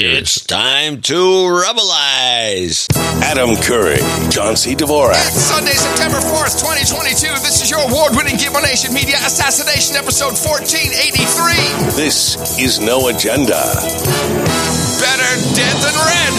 It's time to rubbleize. Adam Curry, John C. Dvorak. It's Sunday, September 4th, 2022. This is your award winning Gitmo Nation Media Assassination Episode 1483. This is No Agenda. Better dead than red.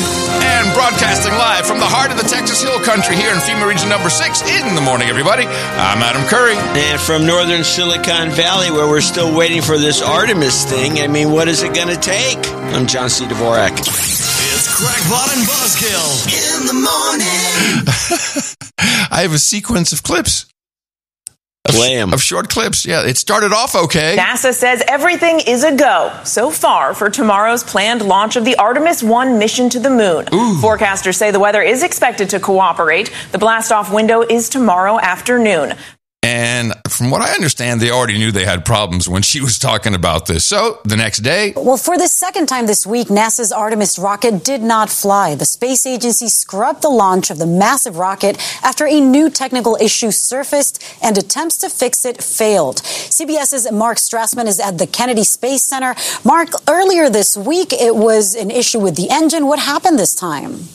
And broadcasting live from the heart of the Texas Hill Country here in FEMA Region Number 6 in the morning, everybody. I'm Adam Curry. And from northern Silicon Valley, where we're still waiting for this Artemis thing, I mean, what is it going to take? I'm John C. Dvorak. It's Crackpot and Buzzkill in the morning. I have a sequence of clips. Of, Play 'em. of short clips. Yeah, it started off okay. NASA says everything is a go so far for tomorrow's planned launch of the Artemis 1 mission to the moon. Forecasters say the weather is expected to cooperate. The blast off window is tomorrow afternoon. And from what I understand, they already knew they had problems when she was talking about this. So the next day, Well, for the second time this week, NASA's Artemis rocket did not fly. The space agency scrubbed the launch of the massive rocket after a new technical issue surfaced and attempts to fix it failed. CBS's Mark Strassmann is at the Kennedy Space Center. Mark, earlier this week, it was an issue with the engine. What happened this time?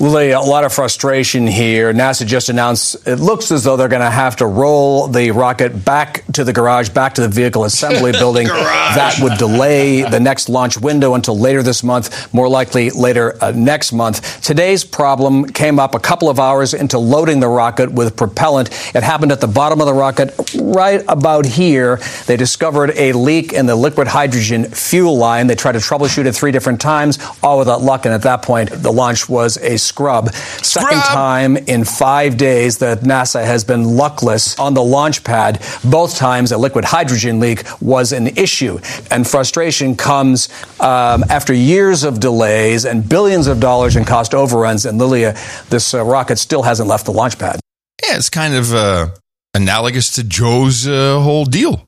Lily, a lot of frustration here. NASA just announced it looks as though they're going to have to roll the rocket back to the garage, back to the vehicle assembly building. That would delay the next launch window until later this month, more likely later uh, next month. Today's problem came up a couple of hours into loading the rocket with propellant. It happened at the bottom of the rocket, right about here. They discovered a leak in the liquid hydrogen fuel line. They tried to troubleshoot it three different times, all without luck. And at that point, the launch was a scrub. Second time in five days that NASA has been luckless on the launch pad. Both times a liquid hydrogen leak was an issue. And frustration comes um, after years of delays and billions of dollars in cost overruns. And Lilia, this uh, rocket still hasn't left the launch pad. yeah, it's kind of uh, analogous to Joe's uh, whole deal.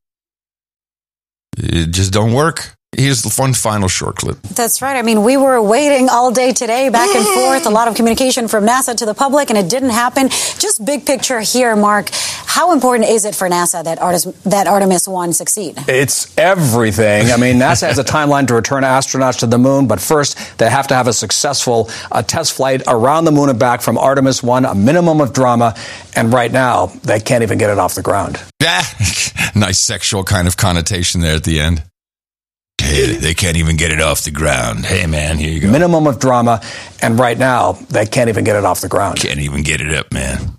It just don't work. Here's the one final short clip. That's right. I mean, we were waiting all day today, back and forth, a lot of communication from NASA to the public, and it didn't happen. Just big picture here, Mark. How important is it for NASA that Artemis, that Artemis 1 succeed? It's everything. I mean, NASA has a timeline to return astronauts to the moon, but first they have to have a successful uh, test flight around the moon and back from Artemis 1, a minimum of drama. And right now, they can't even get it off the ground. Yeah, nice sexual kind of connotation there at the end. Hey, they can't even get it off the ground. Hey, man, here you go. Minimum of drama. And right now, they can't even get it off the ground. Can't even get it up, man.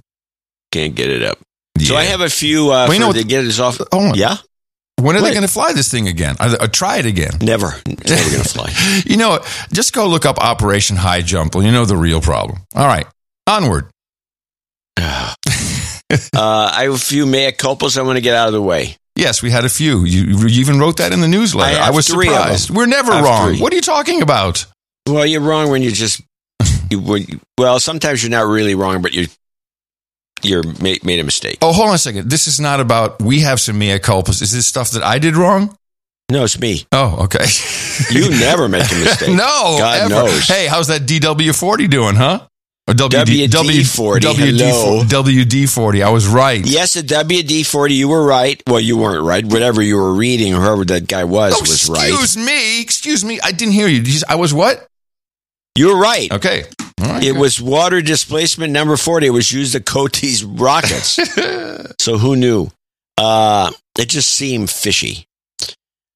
Can't get it up. So I have a few uh, Well, you know for what- to get us off. Oh, on. Yeah? When are they going to fly this thing again? Are they, uh, try it again. Never. Never going to fly. You know, what? just go look up Operation High Jump. Well, you know the real problem. All right, onward. Uh, I have a few mea culpas I want to get out of the way. Yes, we had a few. You, you even wrote that in the newsletter. I I, was surprised. We're never wrong. three. What are you talking about? Well, you're wrong when you just. You, when well, sometimes you're not really wrong, but you you're made, made a mistake. Oh, hold on a second. This is not about we have some mea culpas. Is this stuff that I did wrong? No, it's me. Oh, okay. You never make a mistake. no, God ever. knows. Hey, how's that DW40 doing, huh? Or WD, WD-40, hello. WD40. I was right. Yes, the WD forty. You were right. Well, you weren't right. Whatever you were reading, or whoever that guy was, Oh, was right. excuse me. Excuse me. I didn't hear you. I was what? You were right. Okay. Right, It good. was water displacement number 40. It was used to coat these rockets. so who knew? Uh, it just seemed fishy.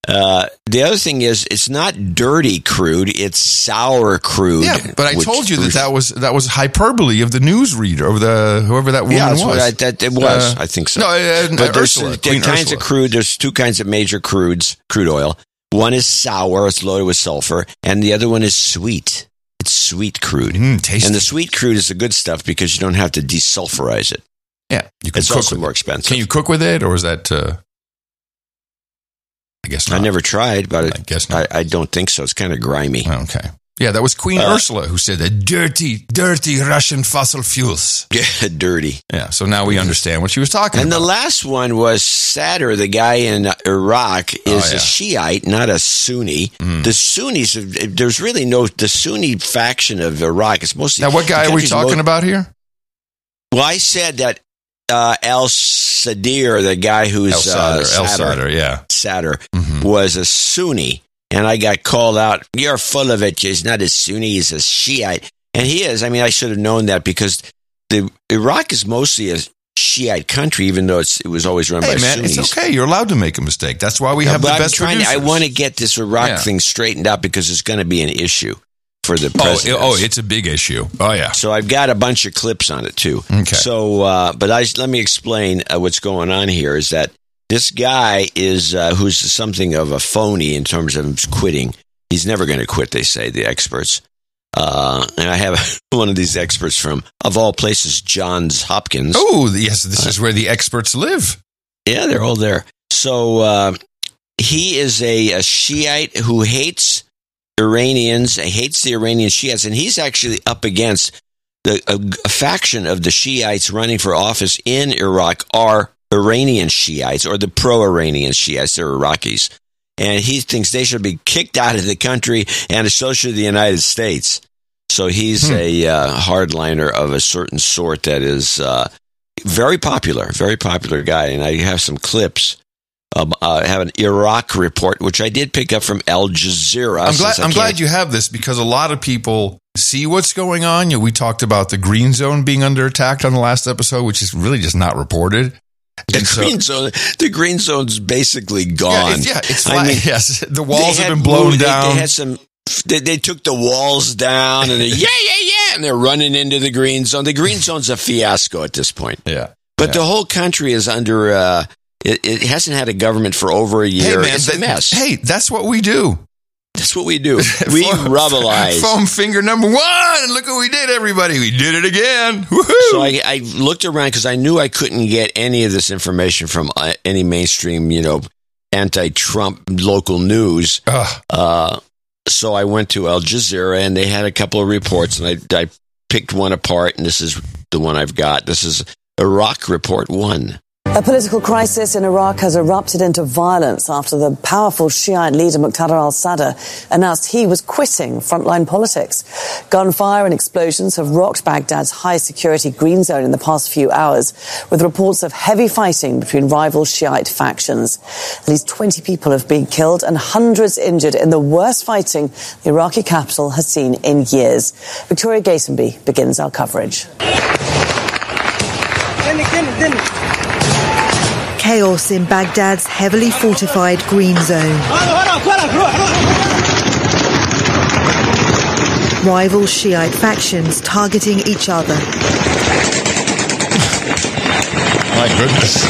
Uh, the other thing is, it's not dirty crude; it's sour crude. Yeah, but I told you that that was that was hyperbole of the newsreader of the whoever that woman Yeah, was. I, that it was. Uh, I think so. No, uh, but there's Ursula, uh, kinds Ursula. of crude. There's two kinds of major crudes, crude oil. One is sour; it's loaded with sulfur, and the other one is sweet. It's sweet crude. Mm. And the sweet crude is the good stuff because you don't have to desulfurize it. yeah, you can It's cook also with more expensive. Can you cook with it, or is that? I guess not. I never tried, but I guess not. I, I don't think so. It's kind of grimy. Okay. Yeah, that was Queen Uh, Ursula who said the dirty, dirty Russian fossil fuels. Dirty. Yeah, so now we understand what she was talking And the last one was Sadr, the guy in Iraq, is Oh, yeah. Mm. a Shiite, not a Sunni. The Sunnis, there's really no, the Sunni faction of Iraq is mostly. now, what guy are we talking mo- about here? Well, I said that uh, Al Sadir, the guy who's El Sadr. uh, El Sadr, yeah. Sadr, Mhm. was a Sunni. and I got called out. You're full of it. He's not a Sunni. He's a Shiite, and he is. I mean, I should have known that because the Iraq is mostly a Shiite country, even though it's, it was always run Hey by man, Sunnis. it's okay. You're allowed to make a mistake. That's why we have the I'm best trying to- I want to get this Iraq Yeah. thing straightened out because it's going to be an issue for the Oh, president. it- oh, it's a big issue. Oh yeah. So I've got a bunch of clips on it too. Okay. So, uh, but I let me explain uh, what's going on here. Is that this guy is uh, who's something of a phony in terms of quitting. He's never going to quit. They say the experts. Uh, and I have one of these experts from, of all places, Johns Hopkins. Oh yes, this is where the experts live. Yeah, they're all there. So uh, he is a, a Shiite who hates Iranians, hates the Iranian Shiites, and he's actually up against the a, a faction of the Shiites running for office in Iraq are Iranian Shiites or the pro-Iranian Shiites. They're Iraqis, and he thinks they should be kicked out of the country, and associated should the United States. So he's a uh, hardliner of a certain sort that is. Uh, very popular, very popular guy. And I have some clips. Um, uh, I have an Iraq report, which I did pick up from Al Jazeera. I'm glad. I'm glad you have this because a lot of people see what's going on. You know, we talked about the green zone being under attack on the last episode, which is really just not reported. The And so- green zone. The green zone's basically Yeah, gone. it's, yeah, it's I flat. mean, yes, the walls have been blown moved- they- down. They, had some. They, they took the walls down, and they, yeah, yeah, yeah, and they're running into the green zone. The green zone's a fiasco at this point. yeah, But Yeah. the whole country is under. Uh, it, it hasn't had a government for over a year. it's a mess. Hey, that's what we do. That's what we do. We Foam- rubbleize. Foam finger number one. And look what we did, everybody. We did it again. Woohoo! So I, I looked around because I knew I couldn't get any of this information from uh, any mainstream, you know, anti-Trump local news. Uh, so I went to Al Jazeera and they had a couple of reports, and I, I picked one apart, and this is the one I've got. This is Iraq Report One. A political crisis in Iraq has erupted into violence after the powerful Shiite leader Muqtada al-Sadr announced he was quitting frontline politics. Gunfire and explosions have rocked Baghdad's high security green zone in the past few hours, with reports of heavy fighting between rival Shiite factions. At least 20 people have been killed and hundreds injured in the worst fighting the Iraqi capital has seen in years. Victoria Gatenby begins our coverage. Chaos in Baghdad's heavily fortified green zone. Rival Shiite factions targeting each other. My goodness.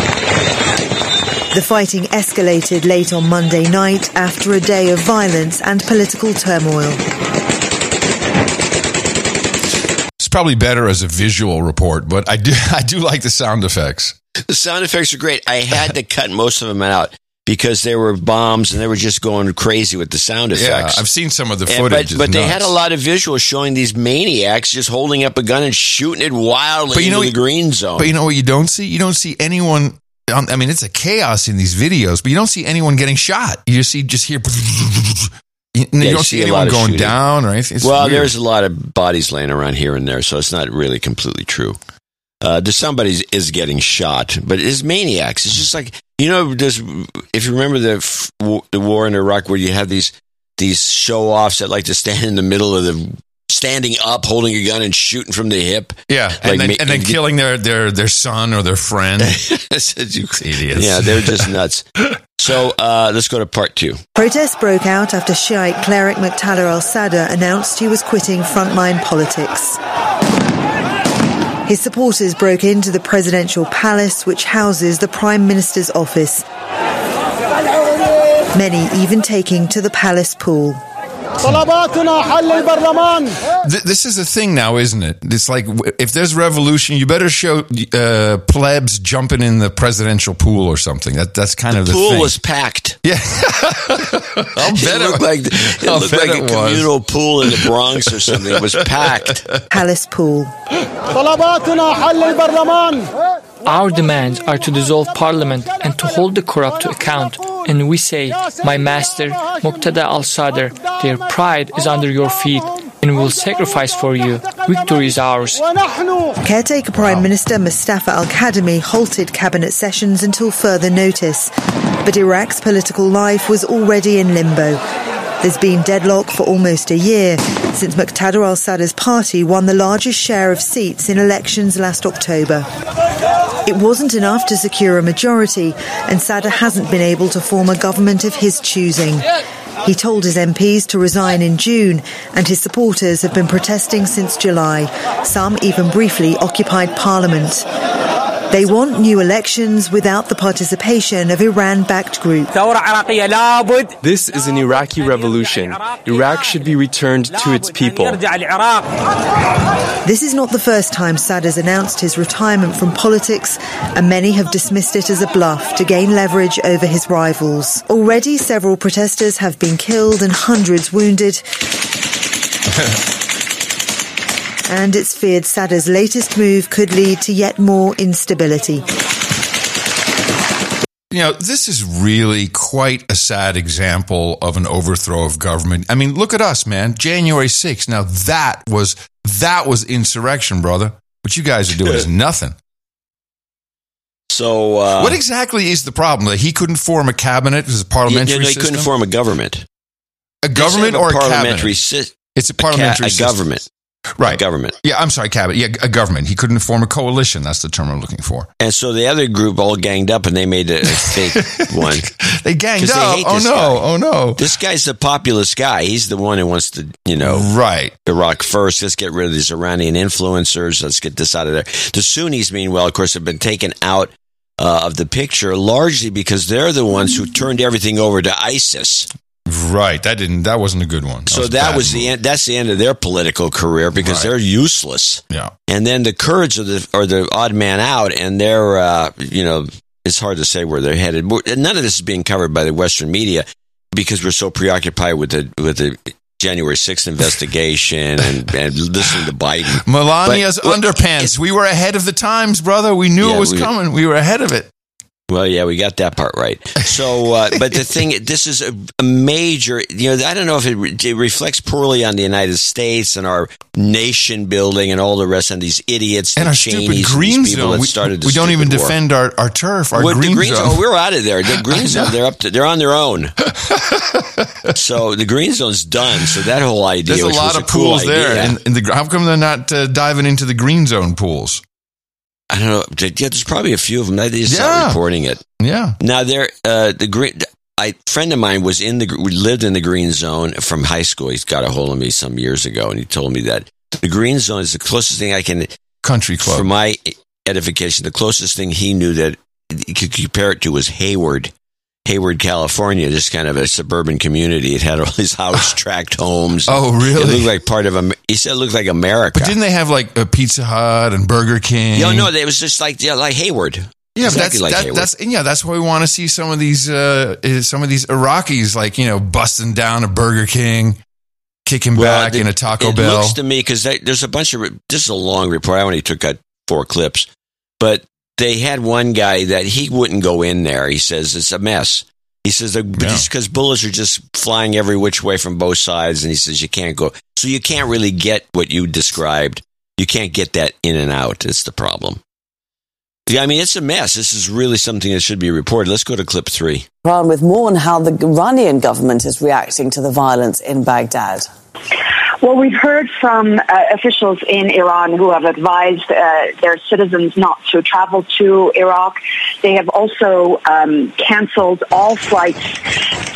The fighting escalated late on Monday night after a day of violence and political turmoil. It's probably better as a visual report, but I do I do like the sound effects. The sound effects are great. I had to cut most of them out because there were bombs and they were just going crazy with the sound effects. Yeah. I've seen some of the And- footage. but but they had a lot of visuals showing these maniacs just holding up a gun and shooting it wildly But you know the green zone. But you know what you don't see? You don't see anyone. I mean, it's a chaos in these videos, but you don't see anyone getting shot. You just see just hear. You, you you don't see see anyone going shooting. down or anything. It's well, weird. there's a lot of bodies laying around here and there, so it's not really completely true. Uh, somebody is getting shot, but it's maniacs. It's just like you know, there's if you remember the f- w- the war in Iraq where you have these these show offs that like to stand in the middle of the standing up, holding a gun and shooting from the hip. yeah, like and then, ma- and then killing their their their son or their friend. Idiots. Idiots. Yeah, they're just nuts. So uh, let's go to part two. Protests broke out after Shiite cleric Muqtada al-Sadr announced he was quitting frontline politics. His supporters broke into the presidential palace, which houses the prime minister's office. Many even taking to the palace pool. Th- this is a thing now, isn't it? It's like if there's revolution, you better show uh, plebs jumping in the presidential pool or something. That that's kind of the Pool thing. was packed. yeah, I'll It bet looked it, like it I'll looked bet like a it was. communal pool in the Bronx or something. It was packed. Palace pool. Our demands are to dissolve parliament and to hold the corrupt to account. And we say, My master, Muqtada al Sadr, their pride is under your feet, and will sacrifice for you. Victory is ours. Caretaker Prime Minister Mustafa Al Kadhimi halted cabinet sessions until further notice. But Iraq's political life was already in limbo. There's been deadlock for almost a year since Muqtada al-Sadr's party won the largest share of seats in elections last October. It wasn't enough to secure a majority, and Sadr hasn't been able to form a government of his choosing. He told his MPs to resign in June, and his supporters have been protesting since July. Some even briefly occupied parliament. They want new elections without the participation of Iran backed groups. This is an Iraqi revolution. Iraq should be returned to its people. This is not the first time Sadr's announced his retirement from politics, and many have dismissed it as a bluff to gain leverage over his rivals. Already, several protesters have been killed and hundreds wounded. and it's feared Sadr's latest move could lead to yet more instability. You know, this is really quite a sad example of an overthrow of government. I mean, look at us, man. January 6th. Now that was that was insurrection, brother. What you guys are doing is nothing. So, uh, what exactly is the problem? That he couldn't form a cabinet as a parliamentary you know, he system? couldn't form a government. a government Instead of or a parliamentary cabinet? sy- It's a a, ca- parliamentary a system. government. Right. Government. Yeah, I'm sorry, cabinet. Yeah, a government. He couldn't form a coalition. That's the term I'm looking for. And so the other group all ganged up and they made a, fake one. They ganged up. hate oh no! guy. Oh no! This guy's the populist guy. He's the one who wants to, you know, Right. Iraq first. Let's get rid of these Iranian influencers. Let's get this out of there. The Sunnis, meanwhile, of course, have been taken out uh, of the picture largely because they're the ones who turned everything over to ISIS. Right. That didn't. That wasn't a good one. so a that was the end. That's the end of their political career because Right. they're useless. Yeah. And then the Kurds are the are the odd man out, and they're uh, you know it's hard to say where they're headed. None of this is being covered by the Western media because we're so preoccupied with the with the January sixth investigation and, and listening to Biden. Melania's But- underpants. We were ahead of the times, brother. We knew Yeah, it was we- coming. We were ahead of it. Well, yeah, we got that part right. So, uh, but the thing, this is a, a major, you know, I don't know if it, it reflects poorly on the United States and our nation building and all the rest of these idiots, And the our Cheneys, stupid green people zone. that We, started the we don't even war. defend our, our turf, our green, green zone. zone. Oh, we're out of there. The green zone, they're up to, they're on their own. so the green zone's done. So that whole idea There's a lot of cool pools there. And, and the, how come they're not uh, diving into the green zone pools? I don't know. Yeah, there's probably a few of them. They just Yeah. not reporting it. Yeah. Now there, uh, the green. I friend of mine was in the we lived in the green zone from high school. He's got a hold of me some years ago, and he told me that the green zone is the closest thing I can, Country club. for my edification, the closest thing he knew that he could compare it to was Hayward, Hayward, California. Just kind of a suburban community. It had all these house tract homes. Oh, really? It looked like part of. Am- He said it looked like America. but didn't they have like a Pizza Hut and Burger King? Yo, no, it was just like yeah, like Hayward. Yeah, exactly but like that's, that, Hayward. that's yeah, that's why we want to see some of these uh, some of these Iraqis like you know busting down a Burger King, kicking back the- in a Taco it Bell. looks to me because there's a bunch of this is a long report. I only took out four clips, but they had one guy that he wouldn't go in there. He says it's a mess. He says Yeah. because bullets are just flying every which way from both sides, and he says you can't go. So you can't really get what you described. You can't get that in and out. It's the problem. Yeah, I mean it's a mess. This is really something that should be reported. Let's go to clip three. Iran with more on how the Iranian government is reacting to the violence in Baghdad. Well, we've heard from uh, officials in Iran who have advised uh, their citizens not to travel to Iraq. They have also um, canceled all flights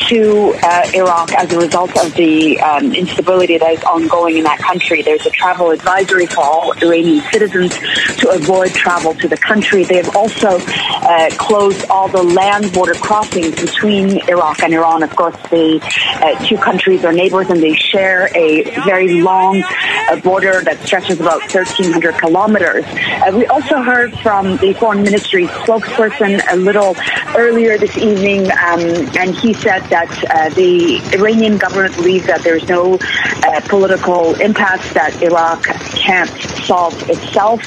to uh, Iraq as a result of the um, instability that is ongoing in that country. There's a travel advisory for all Iranian citizens to avoid travel to the country. They have also uh, closed all the land border crossings between Iraq and Iran. Of course, the uh, two countries are neighbors and they share a very long uh, border that stretches about 1,300 kilometers. Uh, we also heard from the foreign ministry spokesperson a little earlier this evening, um, and he said that uh, the Iranian government believes that there's no uh, political impasse that Iraq can't solve itself,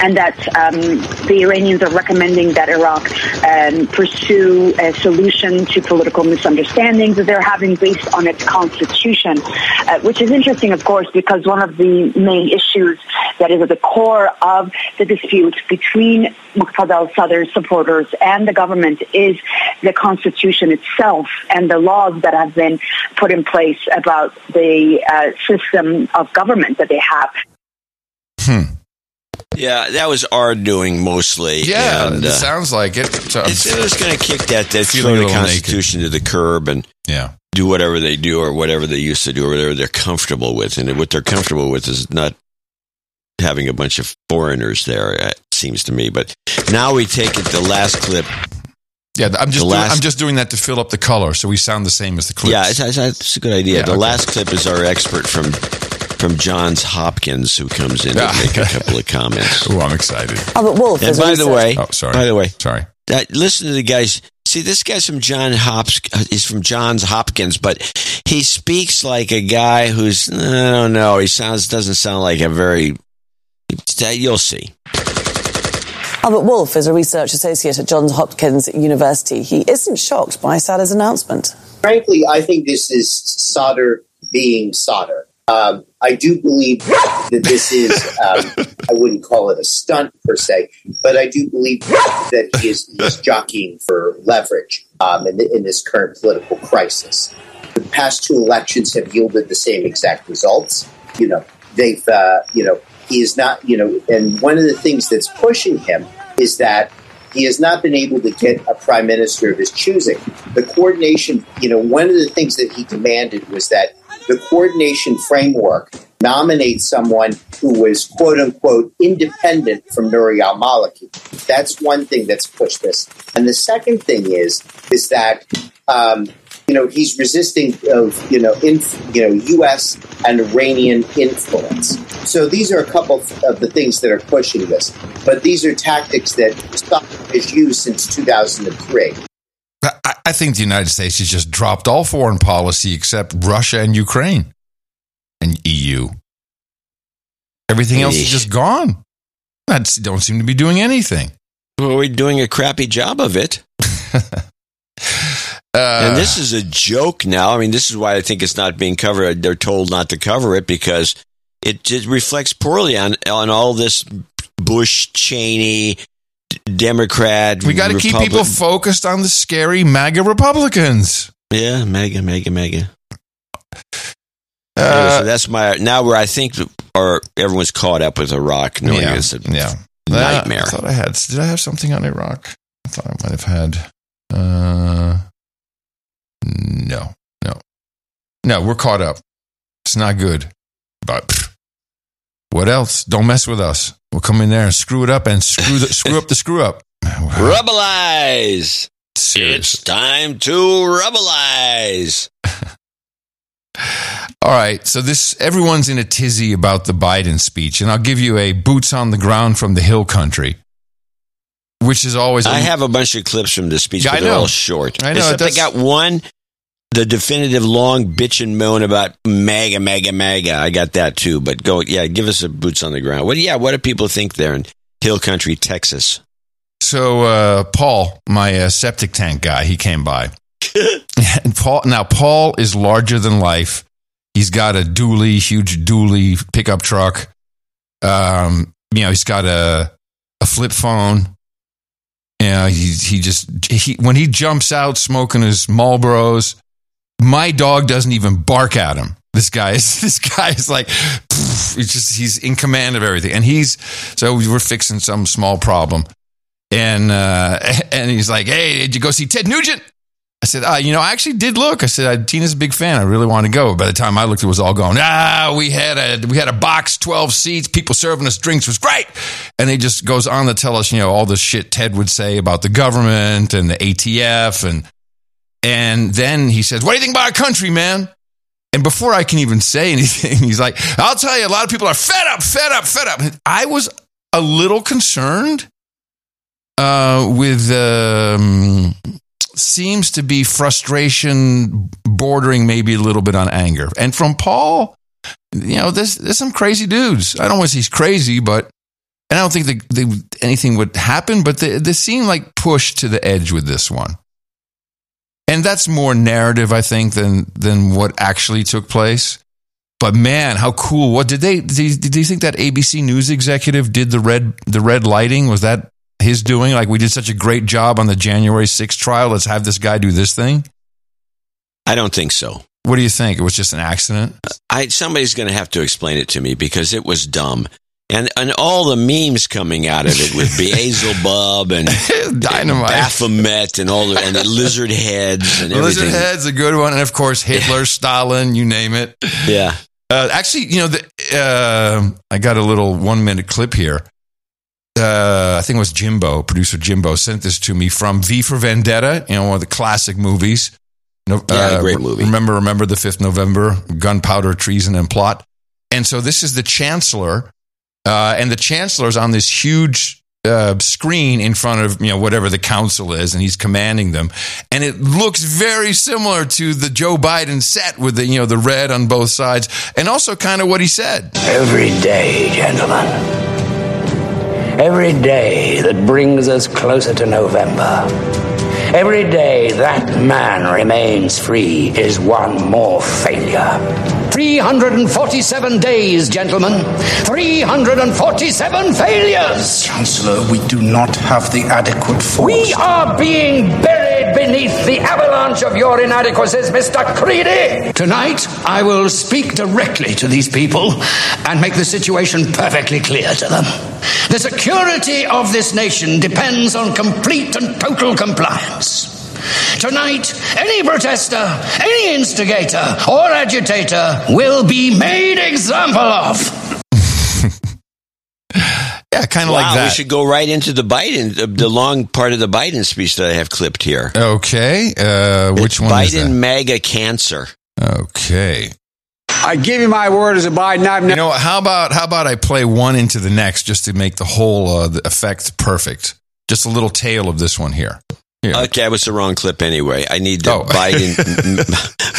and that um, the Iranians are recommending that Iraq um, pursue a solution to political misunderstandings that they're having based on its constitution, uh, which is interesting, of course, because one of the main issues that is at the core of the dispute between Muqtada al-Sadr's supporters and the government is the constitution itself and the laws that have been put in place about the uh, system of government that they have. Yeah, that was our doing mostly. Yeah, and, it uh, sounds like it. So it's, it was going to kick that that throw the Constitution to the curb and yeah. do whatever they do or whatever they used to do or whatever they're comfortable with. And what they're comfortable with is not having a bunch of foreigners there. It seems to me. But now we take it. The last clip. Yeah, I'm just doing, last- I'm just doing that to fill up the color, so we sound the same as the clips. Yeah, it's, it's, it's a good idea. Yeah, the okay. last clip is our expert from from Johns Hopkins who comes in to make a couple of comments. Oh, I'm excited. Albert Wolf And by the research- way, Oh, sorry. by the way, Sorry. that listen to the guys. See, this guy's from John Hops. He's from Johns Hopkins, but he speaks like a guy who's I don't know. He sounds doesn't sound like a very. You'll see. Albert Wolf is a research associate at Johns Hopkins University. He isn't shocked by Sadr's announcement. Frankly, I think this is Sadr being Sadr. Um, I do believe that this is, um, I wouldn't call it a stunt per se, but I do believe that he is, jockeying for leverage um, in, in this current political crisis. The past two elections have yielded the same exact results. You know, they've, uh, you know, he is not, you know, and one of the things that's pushing him is that he has not been able to get a prime minister of his choosing. The coordination, you know, one of the things that he demanded was that the coordination framework nominate someone who was quote unquote independent from Nuri al Maliki. That's one thing that's pushed this. And the second thing is is that um, you know he's resisting of you know in, you know U.S. and Iranian influence. So these are a couple of the things that are pushing this. But these are tactics that has used since 2003. But I, I think the United States has just dropped all foreign policy except Russia and Ukraine and EU. Everything else is just gone. I don't seem to be doing anything. Well, we're doing a crappy job of it. Uh, and this is a joke now. I mean, this is why I think it's not being covered. They're told not to cover it because it just reflects poorly on on all this Bush, Cheney, Democrat. we got to keep people focused on the scary MAGA Republicans. yeah, mega, mega, mega. Uh, Anyway, so that's my now where I think or everyone's caught up with Iraq, knowing yeah, it's a yeah. nightmare. I thought I had. Did I have something on Iraq? I thought I might have had. Uh, no, no, no. We're caught up. It's not good. But pff, what else? Don't mess with us. We'll come in there and screw it up and screw the screw up the screw up. Rubbleize. It's time to rubbleize. All right, so this everyone's in a tizzy about the Biden speech, and I'll give you a boots on the ground from the Hill Country, which is always. I have a bunch of clips from the speech, Yeah, but I they're know. all short. I know, Except I got one, the definitive long bitch and moan about mega, mega, mega. I got that too. But go, yeah, give us a boots on the ground. What? Yeah, what do people think there in Hill Country, Texas? So uh, Paul, my uh, septic tank guy, he came by. and Paul now Paul is larger than life. He's got a dually, huge dually pickup truck. Um, you know, he's got a a flip phone. Yeah, he he just he when he jumps out smoking his Marlboros, my dog doesn't even bark at him. This guy is this guy is like just he's in command of everything, and he's so we're fixing some small problem, and uh, and he's like, hey, did you go see Ted Nugent? I said, ah, you know, I actually did look. I said, "Uh, Tina's a big fan. I really want to go. By the time I looked, it was all gone. Ah, we had a we had a box, twelve seats, people serving us drinks was great. And he just goes on to tell us, you know, all the shit Ted would say about the government and the ATF, and and then he says, "What do you think about our country, man?" And before I can even say anything, he's like, "I'll tell you, a lot of people are fed up, fed up, fed up." I was a little concerned uh, with um, seems to be frustration bordering maybe a little bit on anger. And from Paul, you know, there's there's some crazy dudes. I don't want to say he's crazy, but and I don't think that they, anything would happen. But they, they seem like pushed to the edge with this one, and that's more narrative, I think, than than what actually took place. But man, how cool! What did they? Did you, did you think that ABC News executive did the red the red lighting? Was that his doing? Like we did such a great job on the January 6th trial. Let's have this guy do this thing. I don't think so. What do you think? It was just an accident. I somebody's going to have to explain it to me because it was dumb. And and all the memes coming out of it with Beelzebub and Dynamite. and Baphomet and all the and the lizard heads and Lizard everything. Head's a good one, and of course Hitler, Stalin, you name it. Yeah. Uh, actually, you know, the, uh, I got a little one minute clip here. Uh, I think it was Jimbo, producer Jimbo, sent this to me from V for Vendetta, you know, one of the classic movies. No, Yeah, great movie. Remember, remember the 5th November, gunpowder, treason, and plot. And so this is the Chancellor, uh, and the Chancellor's on this huge uh, screen in front of you know whatever the council is, and he's commanding them, and it looks very similar to the Joe Biden set with the you know the red on both sides, and also kind of what he said. Every day, gentlemen. Every day that brings us closer to November. Every day that man remains free is one more failure. 347 days, gentlemen. 347 failures. Chancellor, we do not have the adequate force. We are being buried beneath the avalanche of your inadequacies, Mr. Creedy. Tonight, I will speak directly to these people and make the situation perfectly clear to them. The security of this nation depends on complete and total compliance. Tonight, any protester, any instigator, or agitator will be made example of. Yeah, kind of wow, like that. we should go right into the Biden, the, the long part of the Biden speech that I have clipped here. Okay, uh, which It's one is Biden that? mega cancer. Okay. I give you my word as a Biden. I've You know, how about how about I play one into the next just to make the whole uh, the effect perfect? Just a little tail of this one here. Here. Okay, that was the wrong clip anyway. I need the Oh. Biden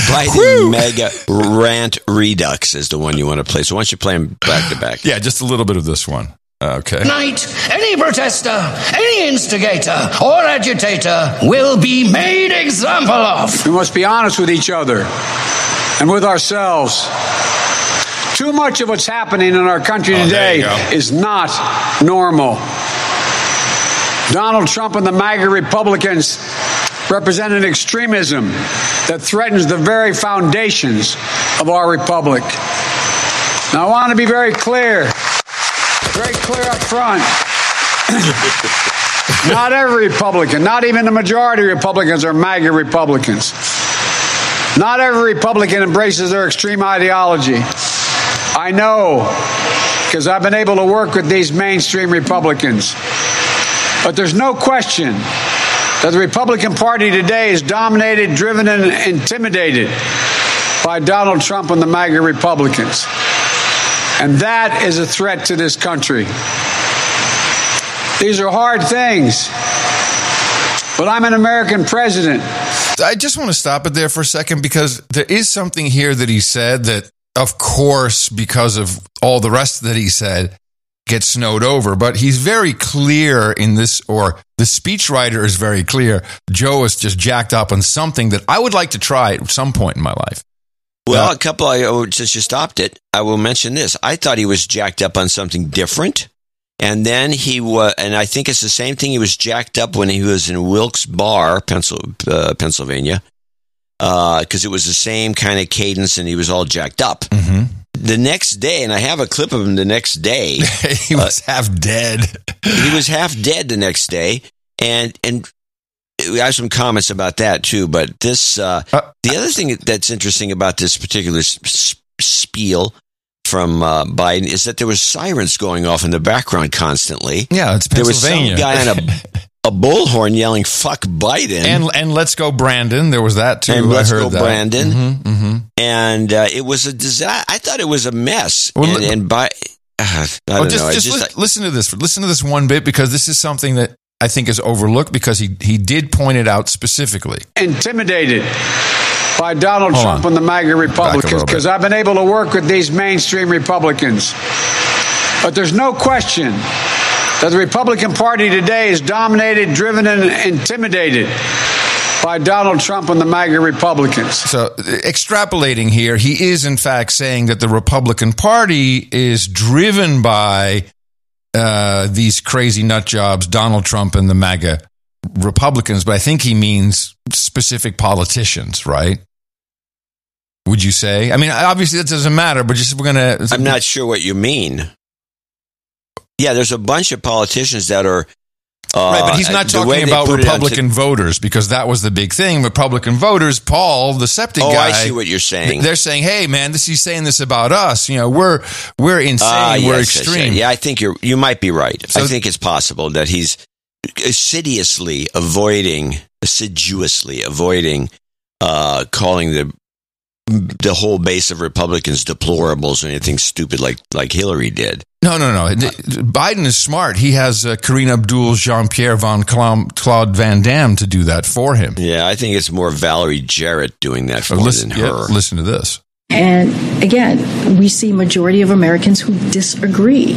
Biden mega rant redux is the one you want to play. So why don't you play them back to back? Yeah, just a little bit of this one. Okay. Tonight, any protester, any instigator, or agitator will be made example of. We must be honest with each other and with ourselves. Too much of what's happening in our country Oh, today is not normal. Donald Trump and the MAGA Republicans represent an extremism that threatens the very foundations of our republic. Now, I want to be very clear, very clear up front. not every Republican, not even the majority of Republicans are MAGA Republicans. Not every Republican embraces their extreme ideology. I know because I've been able to work with these mainstream Republicans. But there's no question that the Republican Party today is dominated, driven, and intimidated by Donald Trump and the MAGA Republicans. And that is a threat to this country. These are hard things. But I'm an American president. I just want to stop it there for a second because there is something here that he said that, of course, because of all the rest that he said, gets snowed over. But he's very clear in this, or the speechwriter is very clear. Joe is just jacked up on something that I would like to try at some point in my life. Well, a couple. I, oh, since you stopped it, I will mention this. I thought he was jacked up on something different, and then he was, and I think it's the same thing. He was jacked up when he was in Wilkes Barre, Pencil, uh, Pennsylvania, because it was the same kind of cadence, and he was all jacked up. Mm-hmm. The next day, and I have a clip of him the next day. he was half dead. he was half dead the next day, and and we have some comments about that too. But this, uh, the other thing that's interesting about this particular s- s- spiel from uh, Biden is that there was sirens going off in the background constantly. Yeah, it's Pennsylvania. There was some guy on a a bullhorn yelling "fuck Biden" And and let's go, Brandon. There was that too. And I let's go, that. Brandon. Mhm, mhm. and uh, it was a disaster. I thought it was a mess. Well, and, and by I don't Oh, just, know. I just, just- li- listen to this. Listen to this one bit because this is something that I think is overlooked because he he did point it out specifically. intimidated by Donald Hold Trump on. and the MAGA Republicans because I've been able to work with these mainstream Republicans. But there's no question that the Republican Party today is dominated, driven, and intimidated by Donald Trump and the MAGA Republicans. So, extrapolating here, he is in fact saying that the Republican Party is driven by uh, these crazy nut jobs, Donald Trump and the MAGA Republicans, but I think he means specific politicians, right? Would you say? I mean, obviously that doesn't matter, but just we're gonna. I'm not sure what you mean. Yeah, there's a bunch of politicians that are. Uh, right, but he's not talking about Republican voters because that was the big thing. Republican voters, Paul, the septic Oh, guy. I see what you're saying. They're saying, "Hey, man, this he's saying this about us. You know, we're we're insane. Ah, we're yes, yes, extreme." Yeah, I think you're. You might be right. So- I think it's possible that he's assiduously avoiding, assiduously avoiding, uh, calling the the whole base of Republicans deplorables or anything stupid like like Hillary did. No, no, no. Biden is smart. He has uh, Karine Abdul, Jean Pierre Van Cla- Claude Van Damme to do that for him. Yeah, I think it's more Valerie Jarrett doing that for Uh, listen, than yeah, her. listen to this. And again, we see majority of Americans who disagree.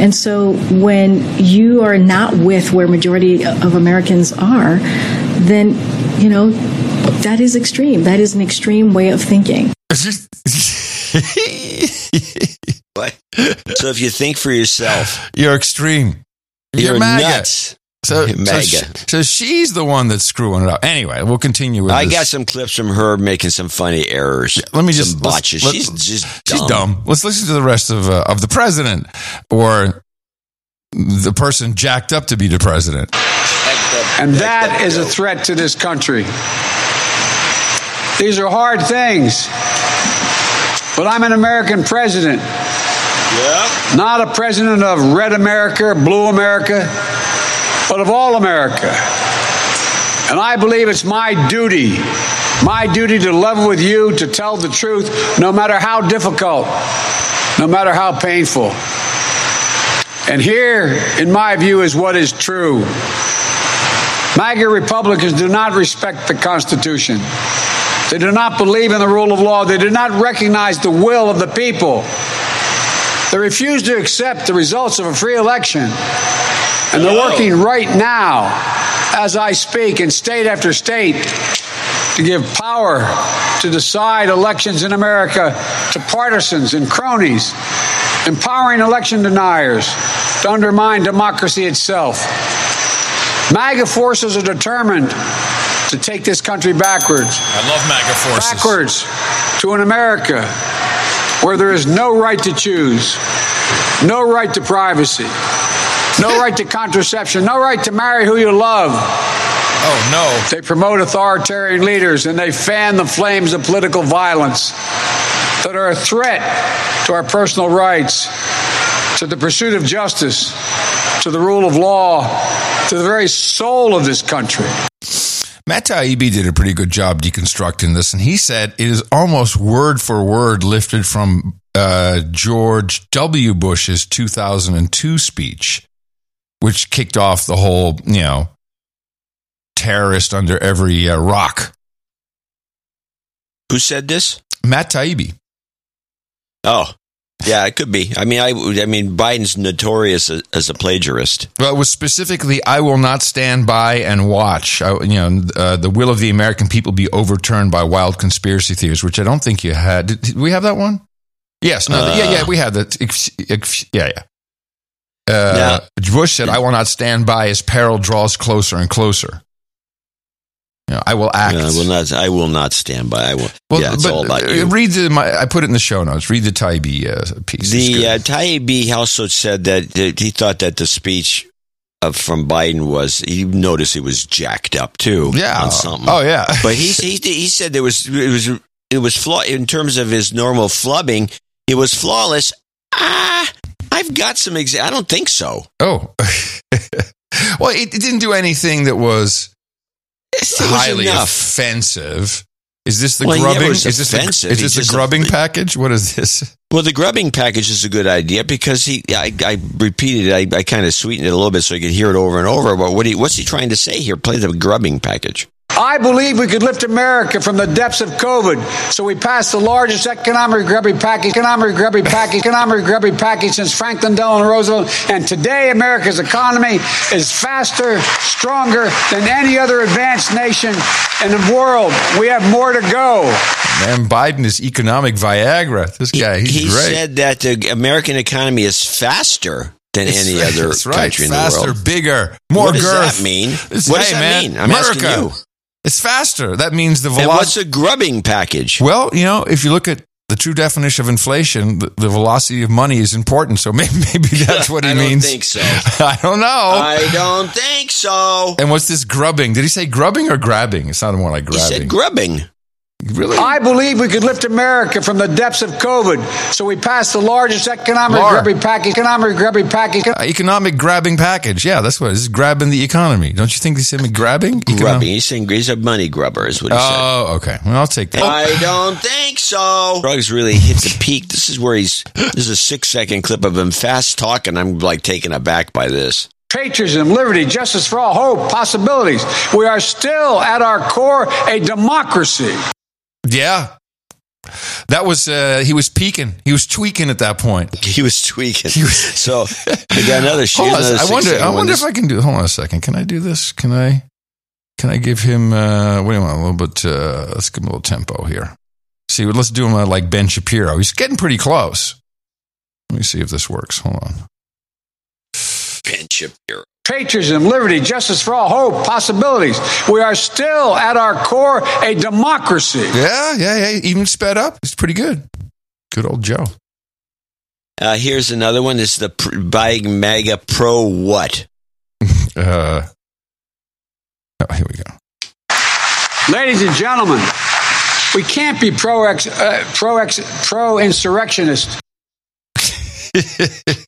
And so when you are not with where majority of Americans are, then, you know, that is extreme. That is an extreme way of thinking. What? so if you think for yourself, You're extreme. you're, MAGA. nuts. So, so, she- so she's the one that's screwing it up. Anyway, we'll continue with I this. got some clips from her making some funny errors. Let me just some let's- botches. let- she's just She's dumb. dumb. Let's listen to the rest of uh, of the president or the person jacked up to be the president. And that is a threat to this country. These are hard things. But I'm an American president. Yeah. Not a president of red America, blue America, but of all America. And I believe it's my duty, my duty to level with you, to tell the truth, no matter how difficult, no matter how painful. And here, in my view, is what is true. MAGA Republicans do not respect the Constitution. They do not believe in the rule of law. They do not recognize the will of the people. They refuse to accept the results of a free election. And they're working right now, as I speak, in state after state, to give power to decide elections in America to partisans and cronies, empowering election deniers to undermine democracy itself. MAGA forces are determined to take this country backwards. I love MAGA forces. Backwards to an America where there is no right to choose, no right to privacy, no right to contraception, no right to marry who you love. Oh, no. They promote authoritarian leaders and they fan the flames of political violence that are a threat to our personal rights, to the pursuit of justice, to the rule of law, to the very soul of this country. Matt Taibbi did a pretty good job deconstructing this, and he said it is almost word for word lifted from uh, George W. Bush's 2002 speech, which kicked off the whole, you know, terrorist under every uh, rock. Who said this? Matt Taibbi. Oh, yeah, it could be. I mean, I, I mean, Biden's notorious as, as a plagiarist. Well, it was specifically, I will not stand by and watch, I, you know, uh, the will of the American people be overturned by wild conspiracy theories, which I don't think you had. Did, did we have that one? Yes. No. Uh, yeah. Yeah. We had that. Yeah. Yeah. Uh, Bush said, "I will not stand by as peril draws closer and closer." You know, I will act. I will not. I will not stand by. I will. Well, yeah, it's but all about uh, you. Read the. My, I put it in the show notes. Read the Taibbi uh, piece. The uh, Taibbi also said that, that he thought that the speech of, from Biden was. He noticed it was jacked up too. Yeah. on something. Oh, yeah. but he he he said there was it was it was flaw in terms of his normal flubbing. It was flawless. Ah, I've got some. Exa- I don't think so. Oh. well, it, it didn't do anything that was highly enough. offensive. Is this the Well, grubbing? Is this the, offensive. is He this the grubbing package? What is this? Well, the grubbing package is a good idea because he, I, I repeated, I, I kind of sweetened it a little bit so I could hear it over and over. But what he, what's he trying to say here? Play the grubbing package. I believe we could lift America from the depths of COVID. So we passed the largest economic recovery package, economic recovery package, economic recovery package since Franklin Delano Roosevelt. And today, America's economy is faster, stronger than any other advanced nation in the world. We have more to go. Man, Biden is economic Viagra. This guy, he's he great. said that the American economy is faster than It's- any other right. country in faster, the world. Faster, bigger, more what does girth. that mean? It's- what does hey, that man, mean? I'm America. asking you. It's faster. That means the And what's velocity. a grubbing package? Well, you know, if you look at the true definition of inflation, the, the velocity of money is important. So maybe, maybe that's what he means. I don't think so. I don't know. I don't think so. and what's this grubbing? Did he say grubbing or grabbing? It sounded more like He grabbing. said grubbing. Really? I believe we could lift America from the depths of COVID. So we passed the largest economic Laura. recovery package, economic recovery package. Uh, economic grabbing package. Yeah, that's what it is. Grabbing the economy. Don't you think they said me grabbing? Econo- Grubbing. He's saying he's a money grubber, is what he said. Oh, okay. Well, I'll take that. I don't think so. Drugs really hit the peak. This is where he's. This is a six second clip of him fast talking. I'm like taken aback by this. Patriotism, liberty, justice for all, hope, possibilities. We are still at our core a democracy. Yeah. That was, uh, he was peaking. He was tweaking at that point. He was tweaking. so I got another I wonder, I wonder This- if I can do, hold on a second. Can I do this? Can I, can I give him, uh, wait a minute, a little bit, uh, let's give him a little tempo here. See, let's do him uh, like Ben Shapiro. He's getting pretty close. Let me see if this works. Hold on. Ben Shapiro. Patriotism, liberty, justice for all, hope, possibilities. We are still at our core a democracy. Yeah, yeah, yeah. Even sped up. It's pretty good. Good old Joe. Uh, here's another one. This is the pr- buying MAGA pro what? Uh, oh, here we go. Ladies and gentlemen, we can't be pro ex, uh, pro ex, pro insurrectionist.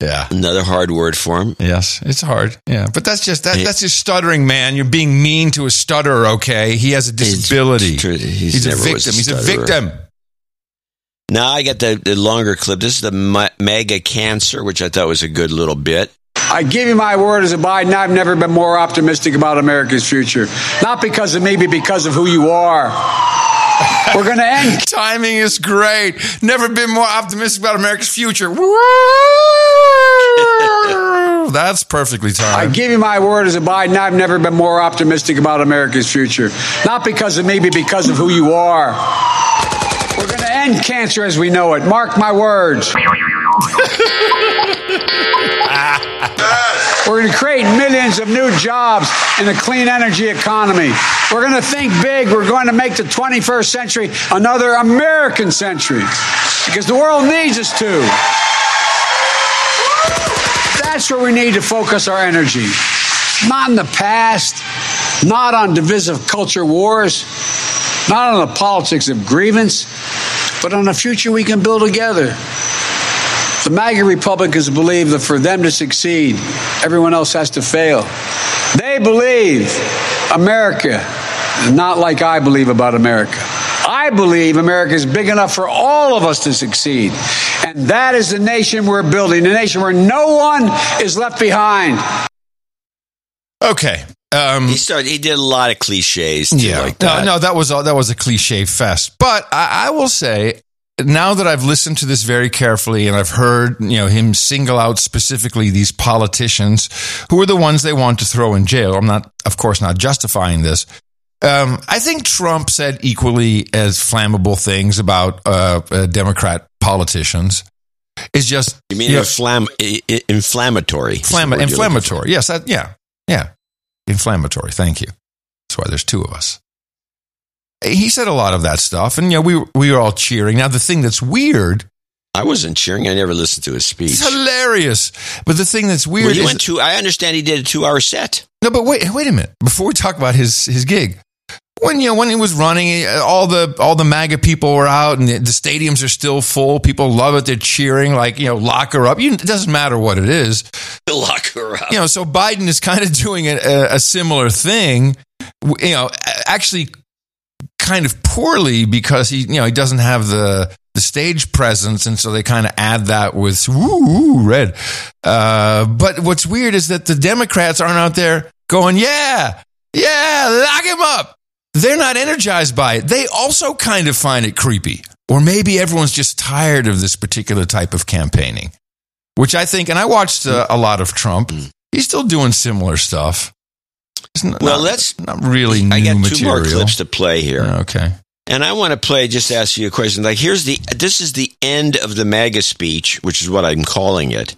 Yeah. Another hard word for him. Yes, it's hard. Yeah, but that's just that. That's just stuttering, man. You're being mean to a stutterer. Okay, he has a disability. true. He's He's, a never was victim. a He's a victim. Now I got the, the longer clip. This is the ma- MAGA cancer, which I thought was a good little bit. I give you my word as a Biden, I've never been more optimistic about America's future. Not because of me, but because of who you are. We're going to end. Timing is great. Never been more optimistic about America's future. That's perfectly timed. I give you my word as a Biden, I've never been more optimistic about America's future. Not because of me, but because of who you are. We're going to end cancer as we know it. Mark my words. We're going to create millions of new jobs in a clean energy economy. We're going to think big. We're going to make the 21st century another American century because the world needs us to. That's where we need to focus our energy. Not in the past, not on divisive culture wars, not on the politics of grievance, but on a future we can build together. The MAGA Republicans believe that for them to succeed, everyone else has to fail. They believe America is not like I believe about America. I believe America is big enough for all of us to succeed. And that is the nation we're building, a nation where no one is left behind. Okay. Um, He started. He did a lot of cliches. Too, yeah. like that. No, no, that was all, that was a cliche fest. But I, I will say, now that I've listened to this very carefully and I've heard you know him single out specifically these politicians who are the ones they want to throw in jail. I'm not, of course, not justifying this. Um, I think Trump said equally as flammable things about uh, uh, Democrat politicians. It's just You mean know, inflam- inflammatory? is the Inflamma- word you're looking for. inflammatory. Yes, that, yeah, yeah, inflammatory. Thank you. That's why there's two of us. He said a lot of that stuff, and you know, we we were all cheering. Now, the thing that's weird, I wasn't cheering. I never listened to his speech. it's hilarious, but the thing that's weird Well, he went to. I understand he did a two-hour set. no. But wait, wait a minute. Before we talk about his his gig, when you know when he was running, all the all the MAGA people were out, and the, the stadiums are still full. People love it. They're cheering, like you know, lock her up. You, it doesn't matter what it is. Lock her up. you know, so Biden is kind of doing a, a, a similar thing, you know, actually kind of poorly because he, you know, he doesn't have the the stage presence, and so they kind of add that with woo, woo red. Uh, but what's weird is that the Democrats aren't out there going, yeah. Yeah, lock him up. They're not energized by it. They also kind of find it creepy. Or maybe everyone's just tired of this particular type of campaigning, which I think, and I watched uh, a lot of Trump. He's still doing similar stuff. Not, Well, let's- not really new I got two material. more clips to play here. Okay. And I want to play, just ask you a question. Like, here's the, this is the end of the MAGA speech, which is what I'm calling it.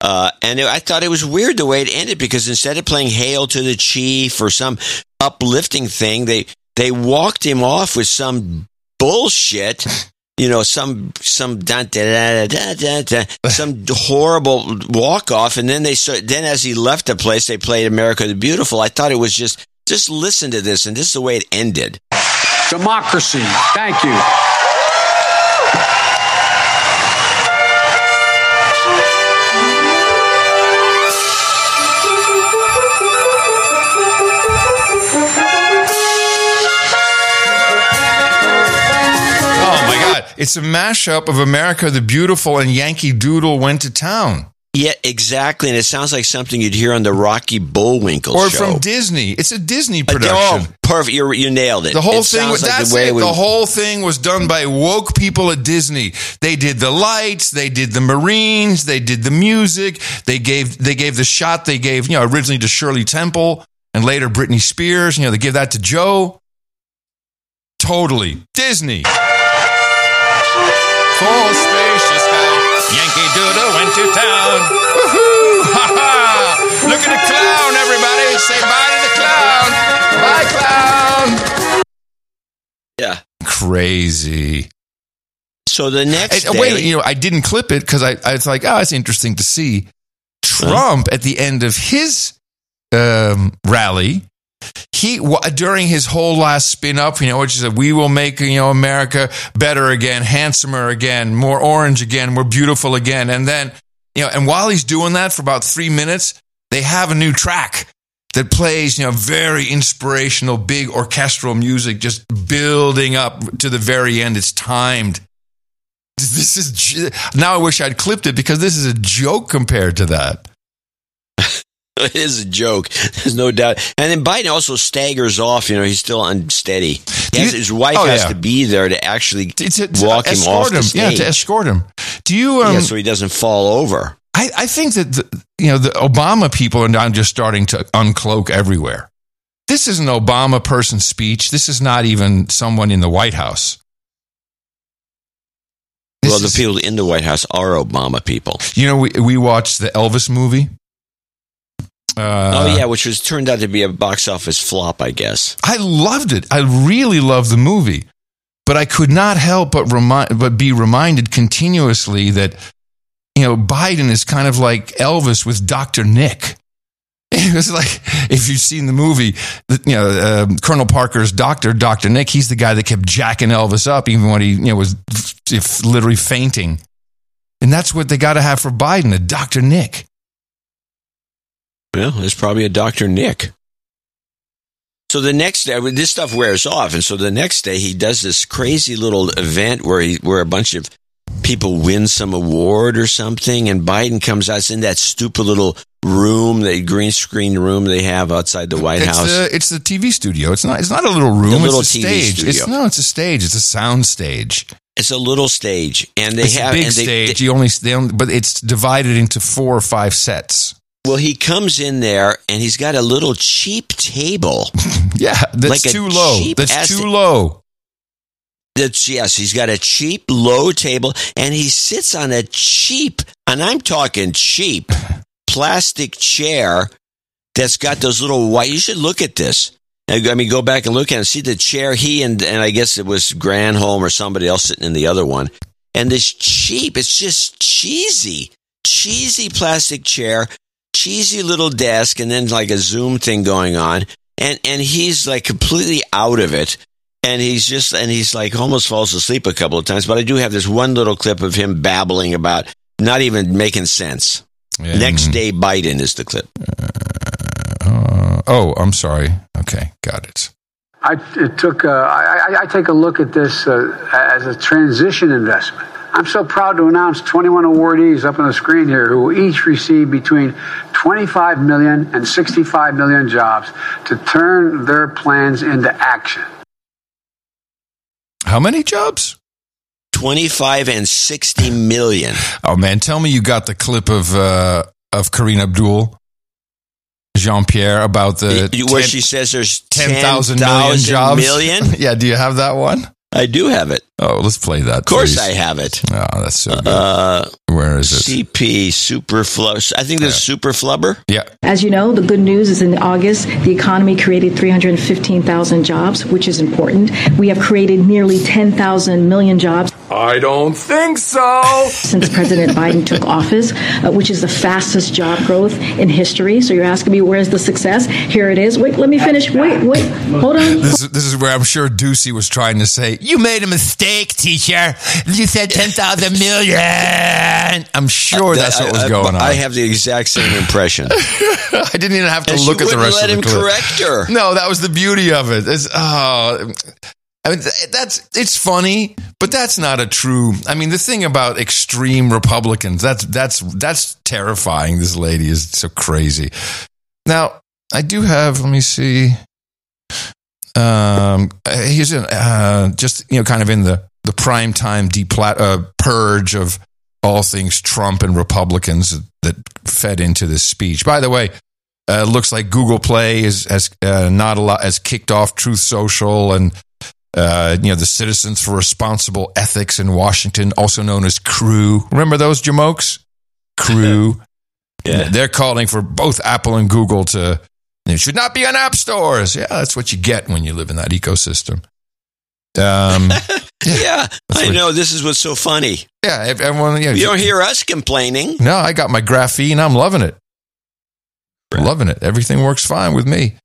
Uh, and I thought it was weird the way it ended because instead of playing Hail to the Chief or some uplifting thing, they, they walked him off with some bullshit. You know, some, some, da, da, da, da, da, some horrible walk off. And then they, start, then as he left the place, they played America the Beautiful. I thought it was just, just listen to this. And this is the way it ended. Democracy. Thank you. It's a mashup of America the Beautiful and Yankee Doodle went to town. Yeah, exactly. And it sounds like something you'd hear on the Rocky Bullwinkle Or show. Or from Disney. It's a Disney Uh, production. Oh, perfect. You're, you nailed it. The whole It thing was like that's the it. we- the whole thing was done by woke people at Disney. They did the lights, they did the Marines, they did the music, they gave they gave the shot they gave, you know, originally to Shirley Temple and later Britney Spears, you know, they give that to Joe. Totally. Disney. Full spacious sky. Yankee Doodle went to town. Woohoo! Ha ha! Look at the clown, everybody. Say bye to the clown. Bye, clown. Yeah. Crazy. So the next And, day, wait, you know, I didn't clip it because I, I was like, oh, it's interesting to see Trump at the end of his um, rally. He during his whole last spin up, you know, which is that we will make you know America better again, handsomer again, more orange again, more beautiful again, and then you know, and while he's doing that for about three minutes, they have a new track that plays, you know, very inspirational, big orchestral music, just building up to the very end. It's timed. This is now. I wish I'd clipped it because this is a joke compared to that. it is a joke. There's no doubt. And then Biden also staggers off. You know, he's still unsteady. Has- you- his wife oh, has yeah. to be there to actually To- to walk him off him, yeah, to escort him. Do you? Um, yeah, so he doesn't fall over. I, I think that the, you know the Obama people are now just starting to uncloak everywhere. This is an Obama person speech. This is not even someone in the White House. This well, the is- people in the White House are Obama people. You know, we we watched the Elvis movie. Uh, oh yeah, which was turned out to be a box office flop, I guess. I loved it. I really loved the movie, but I could not help but remind, but be reminded continuously that you know Biden is kind of like Elvis with Doctor Nick. It was like if you've seen the movie, you know um, Colonel Parker's doctor, Doctor Nick. He's the guy that kept jacking Elvis up, even when he you know was literally fainting. And that's what they got to have for Biden, a Doctor Nick. Well, there's probably a Dr. Nick. So the next day, this stuff wears off, and so the next day he does this crazy little event where he, where a bunch of people win some award or something, and Biden comes out. It's in that stupid little room, the green screen room they have outside the White it's House. The, it's the TV studio. It's not. It's not a little room. The little it's a TV stage. studio. It's no. It's a stage. It's a sound stage. it's a little stage, and they it's have a big they- stage. you only, they only, but it's divided into four or five sets. Well, he comes in there and he's got a little cheap table. Yeah, that's Like too low. That's too low. That's yes, he's got a cheap low table and he sits on a cheap, and I'm talking cheap plastic chair that's got those little white. You should look at this. I mean, go back and look at it. See the chair. He and and I guess it was Granholm or somebody else sitting in the other one. And this cheap, it's just cheesy, cheesy plastic chair, cheesy little desk, and then like a Zoom thing going on. And and he's like completely out of it. And he's just and he's like almost falls asleep a couple of times. But I do have this one little clip of him babbling about not even making sense. Next day, Biden is the clip. Uh, oh, I'm sorry. Okay, got it. I it took. Uh, I, I, I take a look at this uh, as a transition investment. I'm so proud to announce 21 awardees up on the screen here who will each receive between 25 million and 65 million jobs to turn their plans into action. How many jobs? 25 and 60 million. Oh man, tell me you got the clip of uh, of Karine Abdul, Jean Pierre about the Y- Where she says there's 10,000 million 10,000 jobs. million? yeah, do you have that one? I do have it. Oh, let's play that. Of course please. I have it. Oh, that's so good. Uh, Where is it? CP Super Flubber. I think this is Super Flubber. Yeah. As you know, the good news is in August, the economy created 315,000 jobs, which is important. We have created nearly 10,000 million jobs. I don't think so. Since President Biden took office, uh, which is the fastest job growth in history. So you're asking me, where's the success? Here it is. Wait, let me finish. Wait, wait, hold on. This, is- this is where I'm sure Doocy was trying to say, You made a mistake, teacher. You said 10,000 million. I'm sure that's what was I- going on. I have the exact same impression. I didn't even have to And look at the wouldn't rest let of him the clip. correct her. No, that was the beauty of it. It's, oh, I mean, that's it's funny, but that's not a true. I mean, the thing about extreme Republicans that's that's that's terrifying. This lady is so crazy. Now, I do have. Let me see. Um, he's in uh, just you know, kind of in the the prime time deplat- uh, purge of all things Trump and Republicans that fed into this speech. By the way, uh, looks like Google Play is has uh, not a lot has kicked off Truth Social and uh, you know the Citizens for Responsible Ethics in Washington, also known as Crew. Remember those jamokes? Crew. Yeah. They're calling for both Apple and Google to. It should not be on app stores. Yeah, that's what you get when you live in that ecosystem. Um, yeah, I know. This is what's so funny. yeah, everyone. Yeah, You don't hear us complaining. no, I got my graphene. I'm loving it. Loving it. Everything works fine with me.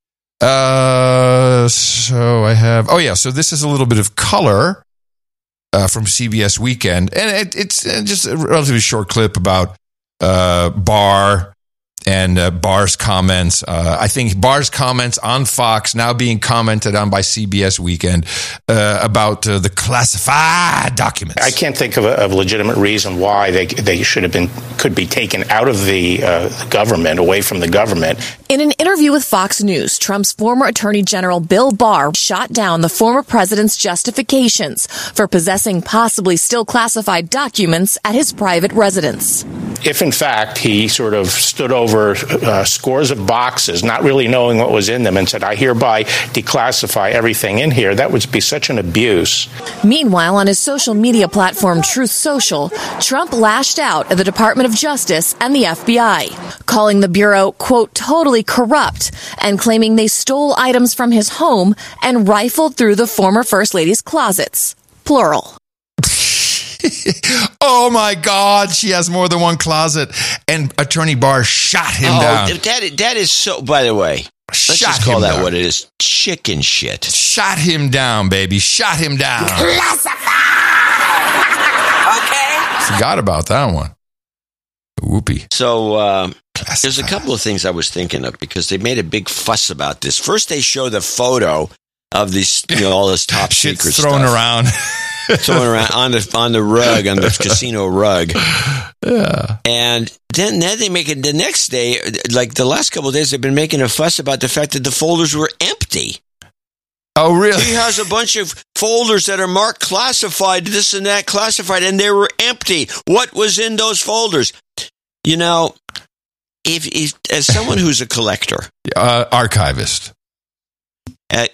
Uh, so I have. Oh yeah. So this is a little bit of color uh, from CBS Weekend, and it, it's uh, just a relatively short clip about uh, Barr and uh, Barr's comments. Uh, I think Barr's comments on Fox now being commented on by CBS Weekend uh, about uh, the classified documents. I can't think of a, of a legitimate reason why they they should have been could be taken out of the, uh, the government, away from the government. In an interview with Fox News, Trump's former Attorney General Bill Barr shot down the former president's justifications for possessing possibly still classified documents at his private residence. If in fact he sort of stood over uh, scores of boxes, not really knowing what was in them, and said, "I hereby declassify everything in here," that would be such an abuse. Meanwhile, on his social media platform Truth Social, Trump lashed out at the Department of Justice and the FBI, calling the Bureau, quote, totally corrupt and claiming they stole items from his home and rifled through the former First Lady's closets. Plural. oh my God, she has more than one closet. And Attorney Barr shot him oh, down. that that is so. By the way, let's Shot just call that down. what it is: chicken shit. Shot him down, baby. Shot him down. Okay. Forgot about that one. Whoopee. So uh, there's a couple of things I was thinking of because they made a big fuss about this. First, they show the photo of these, you know, all this top Shit secret thrown stuff. around. Thrown around on the on the rug on the casino rug. Yeah. And then then they make it the next day, like the last couple of days, they've been making a fuss about the fact that the folders were empty. Oh, really? He has a bunch of folders that are marked classified, this and that classified, and they were empty. What was in those folders? You know, if, if as someone who's a collector, Uh, archivist.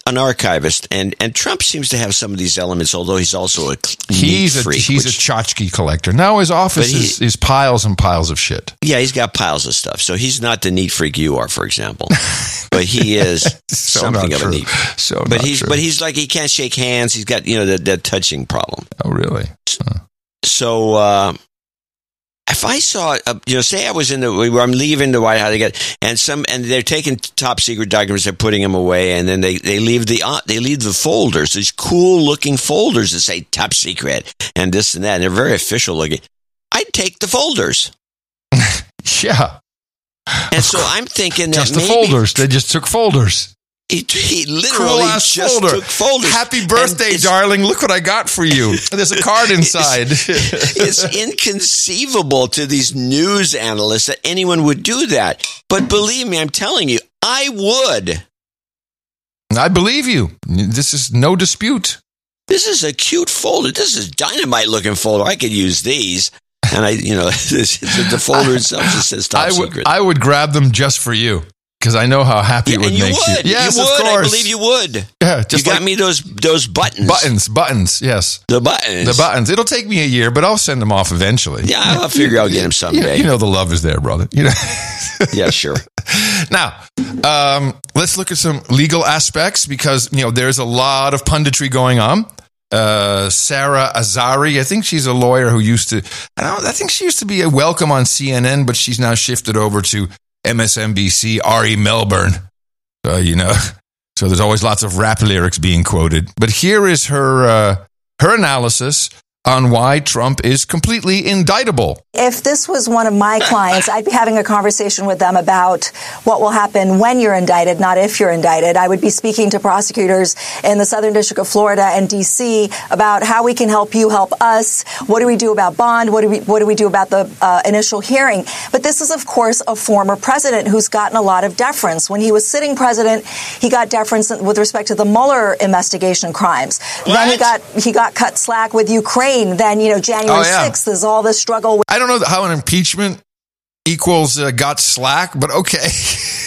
An archivist, and and Trump seems to have some of these elements, although he's also a He's a freak, he's which- a tchotchke collector. Now his office he- is, is piles and piles of shit. Yeah, he's got piles of stuff. So he's not the neat freak you are, for example. but he is So something of a neat. So but he's true. but he's like he can't shake hands. He's got you know that that touching problem. Oh, really? So uh, if I saw uh, you know say I was in the where I'm leaving the White House, again, and some and they're taking top secret documents, they're putting them away, and then they they leave the uh, they leave the folders, these cool looking folders that say top secret and this and that, and they're very official looking. I'd take the folders. Yeah. And so I'm thinking that Just the maybe, folders. They just took folders. He, he literally just folder. took folders. Happy birthday, darling. Look what I got for you. There's a card inside. it's inconceivable to these news analysts that anyone would do that. But believe me, I'm telling you, I would. I believe you. This is no dispute. This is a cute folder. This is dynamite looking folder. I could use these. And I, you know, this, the folder itself just says top I would, secret. I would grab them just for you because I know how happy it would you make would. you. Yes, you would. of course. I believe you would. Yeah, you just got like- me those those buttons. Buttons, buttons, yes. The buttons. The buttons. It'll take me a year, but I'll send them off eventually. Yeah, I'll figure I'll get them You know, someday. you know the love is there, brother. You know. yeah, sure. Now, um, let's look at some legal aspects because you know there's a lot of punditry going on. Uh, Sarah Azari, I think she's a lawyer who used to. I don't. I think she used to be a welcome on CNN, but she's now shifted over to MSNBC. Ari Melbourne, uh, you know. So there's always lots of rap lyrics being quoted. But here is her uh, her analysis on why Trump is completely indictable. If this was one of my clients, I'd be having a conversation with them about what will happen when you're indicted, not if you're indicted. I would be speaking to prosecutors in the Southern District of Florida and DC about how we can help you help us. What do we do about bond? What do we what do we do about the uh, initial hearing? But this is, of course, a former president who's gotten a lot of deference. When he was sitting president, he got deference with respect to the Mueller investigation crimes. Then he got he got cut slack with Ukraine. Then you know January Oh, yeah. 6th is all this struggle. With- I don't know how an impeachment equals uh, got slack, but okay.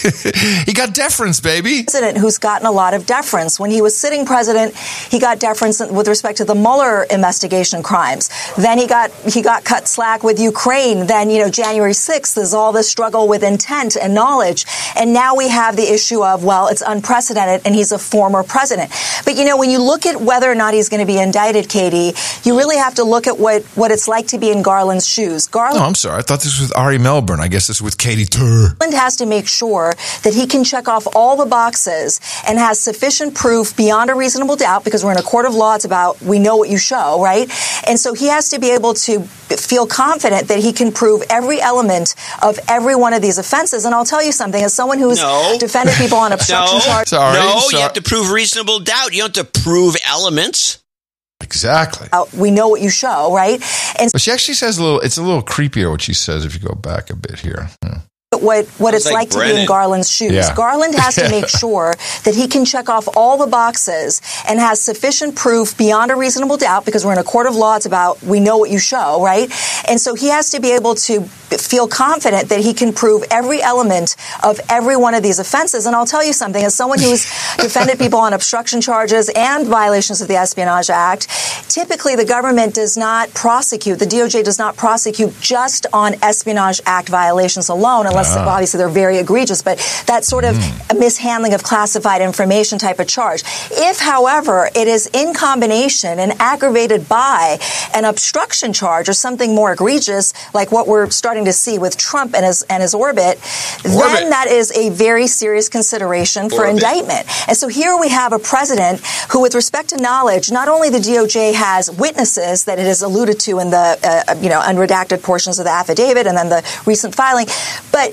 he got deference, baby. president who's gotten a lot of deference. When he was sitting president, he got deference with respect to the Mueller investigation crimes. Then he got he got cut slack with Ukraine. Then you know January 6th is all this struggle with intent and knowledge. And now we have the issue of well, it's unprecedented and he's a former president. But you know when you look at whether or not he's going to be indicted, Katy, you really have to look at what what it's like to be in Garland's shoes. Garland No, I'm sorry. I thought this was with Ari Melbourne. I guess this is with Katy Tur. Garland has to make sure that he can check off all the boxes and has sufficient proof beyond a reasonable doubt because we're in a court of law. It's about we know what you show, right? And so he has to be able to feel confident that he can prove every element of every one of these offenses. And I'll tell you something, as someone who's No. defended people on obstruction no, charges. no, you have to prove reasonable doubt. You don't have to prove elements. Exactly. Uh, we know what you show, right? And But she actually says a little. It's a little creepier what she says if you go back a bit here. Yeah. What what it's like, like to be in Garland's shoes. Yeah. Garland has to make sure that he can check off all the boxes and has sufficient proof beyond a reasonable doubt because we're in a court of law. It's about we know what you show, right? And so he has to be able to feel confident that he can prove every element of every one of these offenses. And I'll tell you something, as someone who's defended people on obstruction charges and violations of the Espionage Act, typically the government does not prosecute, the DOJ does not prosecute just on Espionage Act violations alone, unless Ah. obviously they're very egregious, but that sort of a mishandling of classified information type of charge. If, however, it is in combination and aggravated by an obstruction charge or something more egregious, like what we're starting to see with Trump and his and his orbit, then that is a very serious consideration for Orbit. indictment. And so here we have a president who, with respect to knowledge, not only the DOJ has witnesses that it has alluded to in the uh, you know unredacted portions of the affidavit and then the recent filing, but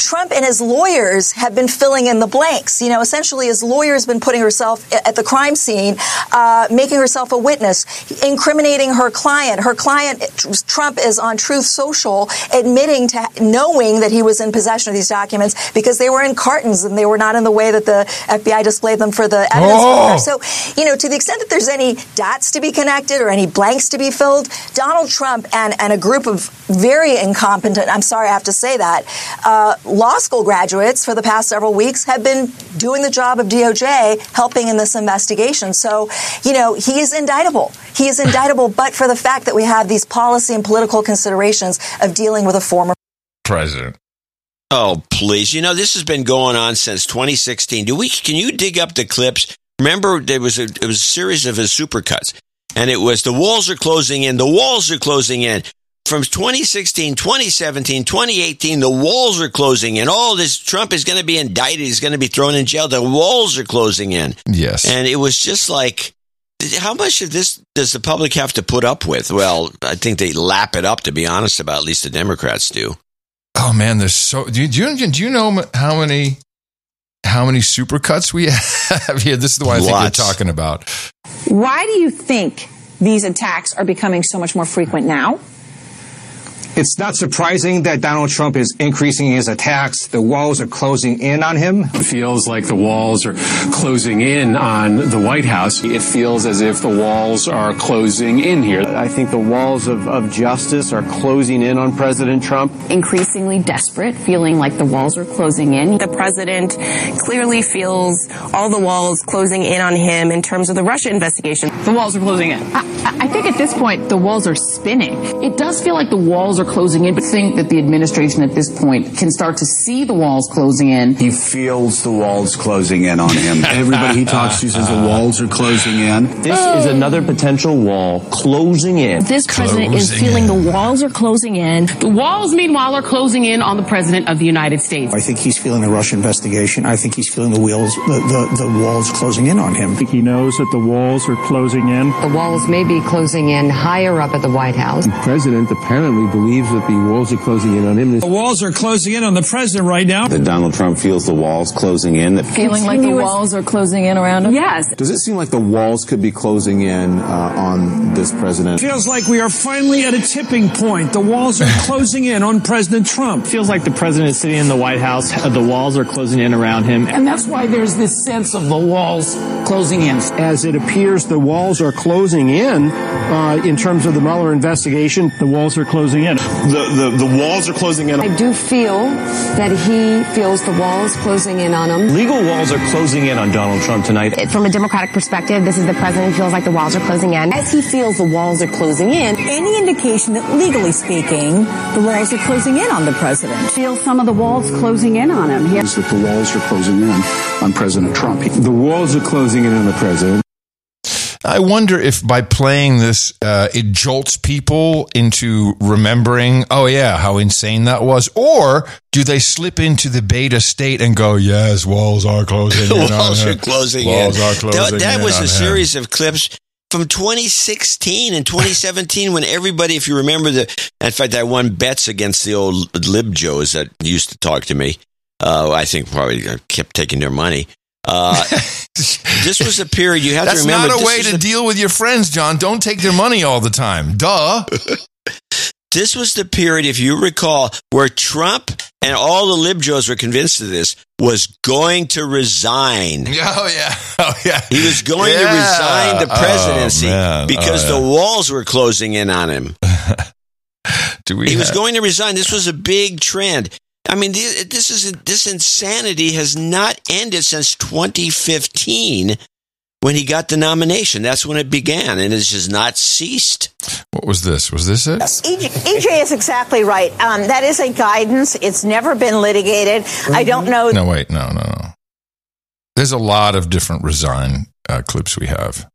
Trump and his lawyers have been filling in the blanks. You know, essentially, his lawyer's been putting herself at the crime scene, uh, making herself a witness, incriminating her client. Her client, Trump, is on Truth Social admitting to knowing that he was in possession of these documents because they were in cartons and they were not in the way that the FBI displayed them for the evidence. Oh. So, you know, to the extent that there's any dots to be connected or any blanks to be filled, Donald Trump and, and a group of very incompetent, I'm sorry I have to say that, uh, law school graduates for the past several weeks have been doing the job of DOJ helping in this investigation. So, you know, he is indictable. He is indictable, but for the fact that we have these policy and political considerations of dealing with a former President. Oh, please. You know, this has been going on since 2016. Do we, can you dig up the clips? Remember, there was a, it was a series of his supercuts and it was the walls are closing in, the walls are closing in. From 2016, 2017, 2018, the walls are closing in. All this Trump is going to be indicted. He's going to be thrown in jail. The walls are closing in. Yes. And it was just like, how much of this does the public have to put up with? Well, I think they lap it up, to be honest about. At least the Democrats do. Oh man, there's so. Do you, do you do you know how many how many supercuts we have here. This is the one I think Lots. you're talking about. Why do you think these attacks are becoming so much more frequent now? It's not surprising that Donald Trump is increasing his attacks. The walls are closing in on him. It feels like the walls are closing in on the White House. It feels as if the walls are closing in here. I think the walls of, of justice are closing in on President Trump. increasingly desperate, feeling like the walls are closing in. The president clearly feels all the walls closing in on him in terms of the Russia investigation. The walls are closing in. I, I think at this point the walls are spinning. It does feel like the walls are closing in, but think that the administration at this point can start to see the walls closing in. He feels the walls closing in on him. Everybody he talks to says the walls are closing in. This is another potential wall closing in. This president is feeling in. the walls are closing in. The walls, meanwhile, are closing in on the president of the United States. I think he's feeling the Russia investigation. I think he's feeling the wheels, the, the, the walls closing in on him. I think he knows that the walls are closing in. The walls may be closing in higher up at the White House. The president apparently believes that the walls are cing in on him. The walls are closing in on the president right now. That Donald Trump feels the walls closing in. That Feeling like the walls are closing in around him? Yes. Does it seem like the walls could be closing in uh, on this president? Feels like we are finally at a tipping point. The walls are closing in on President Trump. Feels like the president is sitting in the White House. The walls are closing in around him. And that's why there's this sense of the walls closing in. As it appears, the walls are closing in uh, in terms of the Mueller investigation. The walls are closing in. The, the, the walls are closing in. I do feel that he feels the walls closing in on him. Legal walls are closing in on Donald Trump tonight. From a Democratic perspective, this is the president feels like the walls are closing in. As he feels the walls are closing in, any indication that legally speaking, the walls are closing in on the president? Feel some of the walls closing in on him. Is that the walls are closing in on President Trump. The walls are closing in on the president. I wonder if by playing this, uh, it jolts people into remembering, oh, yeah, how insane that was. Or do they slip into the beta state and go, yes, walls are closing walls are closing walls in. are closing that that was a him." series of clips from 2016 and 2017 when everybody, if you remember the, in fact, I won bets against the old lib joes that used to talk to me. Uh, I think probably I kept taking their money. Uh, this was a period you have That's to remember. That's not a way to the- deal with your friends, John. Don't take their money all the time. Duh. This was the period, if you recall, where Trump and all the libjos were convinced of this was going to resign. Oh yeah, oh yeah. He was going to resign the Oh, presidency man. because Oh, yeah. the walls were closing in on him. Do we he was going to resign. This was a big trend. I mean, this is this insanity has not ended since 2015 when he got the nomination. That's when it began, and it's just not ceased. What was this? Was this it? EJ, EJ is exactly right. Um, that is a guidance. It's never been litigated. I don't know. No, wait, no, no, no. There's a lot of different resign uh, clips we have.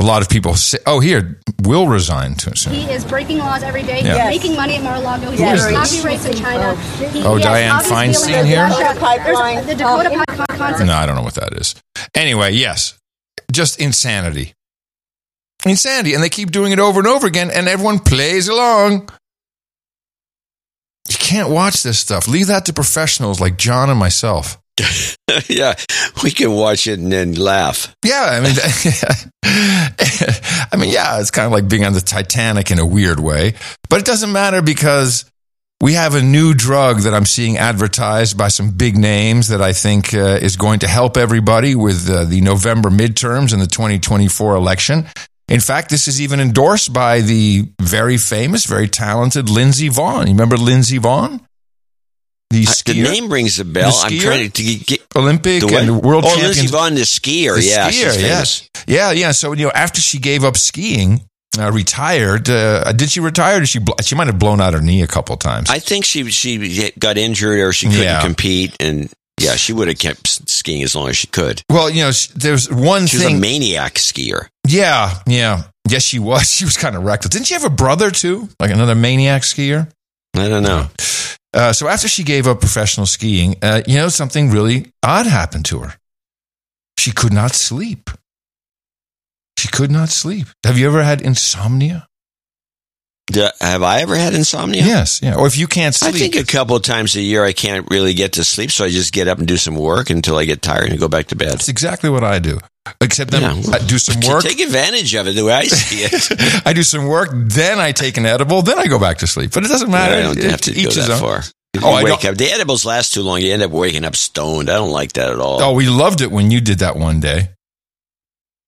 A lot of people say, "Oh, here, will resign too soon." He is breaking laws every day. Yeah. He's making money at Mar-a-Lago. He's Who is getting this? copyrights in China. Oh, he- Oh, he has Dianne Feinstein here? with The oh, Dakota Pipeline concept. No, I don't know what that is. Anyway, yes, just insanity, insanity, and they keep doing it over and over again, and everyone plays along. You can't watch this stuff. Leave that to professionals like John and myself. yeah, we can watch it and then laugh. Yeah, I mean, I mean, yeah, it's kind of like being on the Titanic in a weird way, but it doesn't matter because we have a new drug that I'm seeing advertised by some big names that I think uh, is going to help everybody with uh, the November midterms and the 2024 election. In fact, this is even endorsed by the very famous, very talented Lindsey Vonn. You remember Lindsey Vonn? The, I- the name rings a bell. I'm trying to get Olympic The and world oh, champions. Lizzie Vonn, the skier. The yeah, skier, yes. Yeah, yeah. So, you know, after she gave up skiing, uh, retired, uh, did she retire? Did she, bl- she might have blown out her knee a couple times. I think she she got injured or she couldn't Yeah. compete, and yeah, she would have kept skiing as long as she could. well, you know, there's one She was thing. a maniac skier. yeah, yeah. Yes, she was. She was kind of reckless. Didn't she have a brother too? Like another maniac skier? I don't know. Uh, so after she gave up professional skiing, uh, you know, something really odd happened to her. She could not sleep. She could not sleep. Have you ever had insomnia? D- have I ever had insomnia? Yes, yeah. Or if you can't sleep, I think a couple of times a year I can't really get to sleep, so I just get up and do some work until I get tired and go back to bed. that's exactly what I do. Except then Yeah. I do some work. Take advantage of it the way I see it. I do some work, then I take an edible, then I go back to sleep. But it doesn't matter. I don't It- have to each go that own. far. Oh, I wake don't- up. The edibles last too long. You end up waking up stoned. I don't like that at all. Oh, we loved it when you did that one day.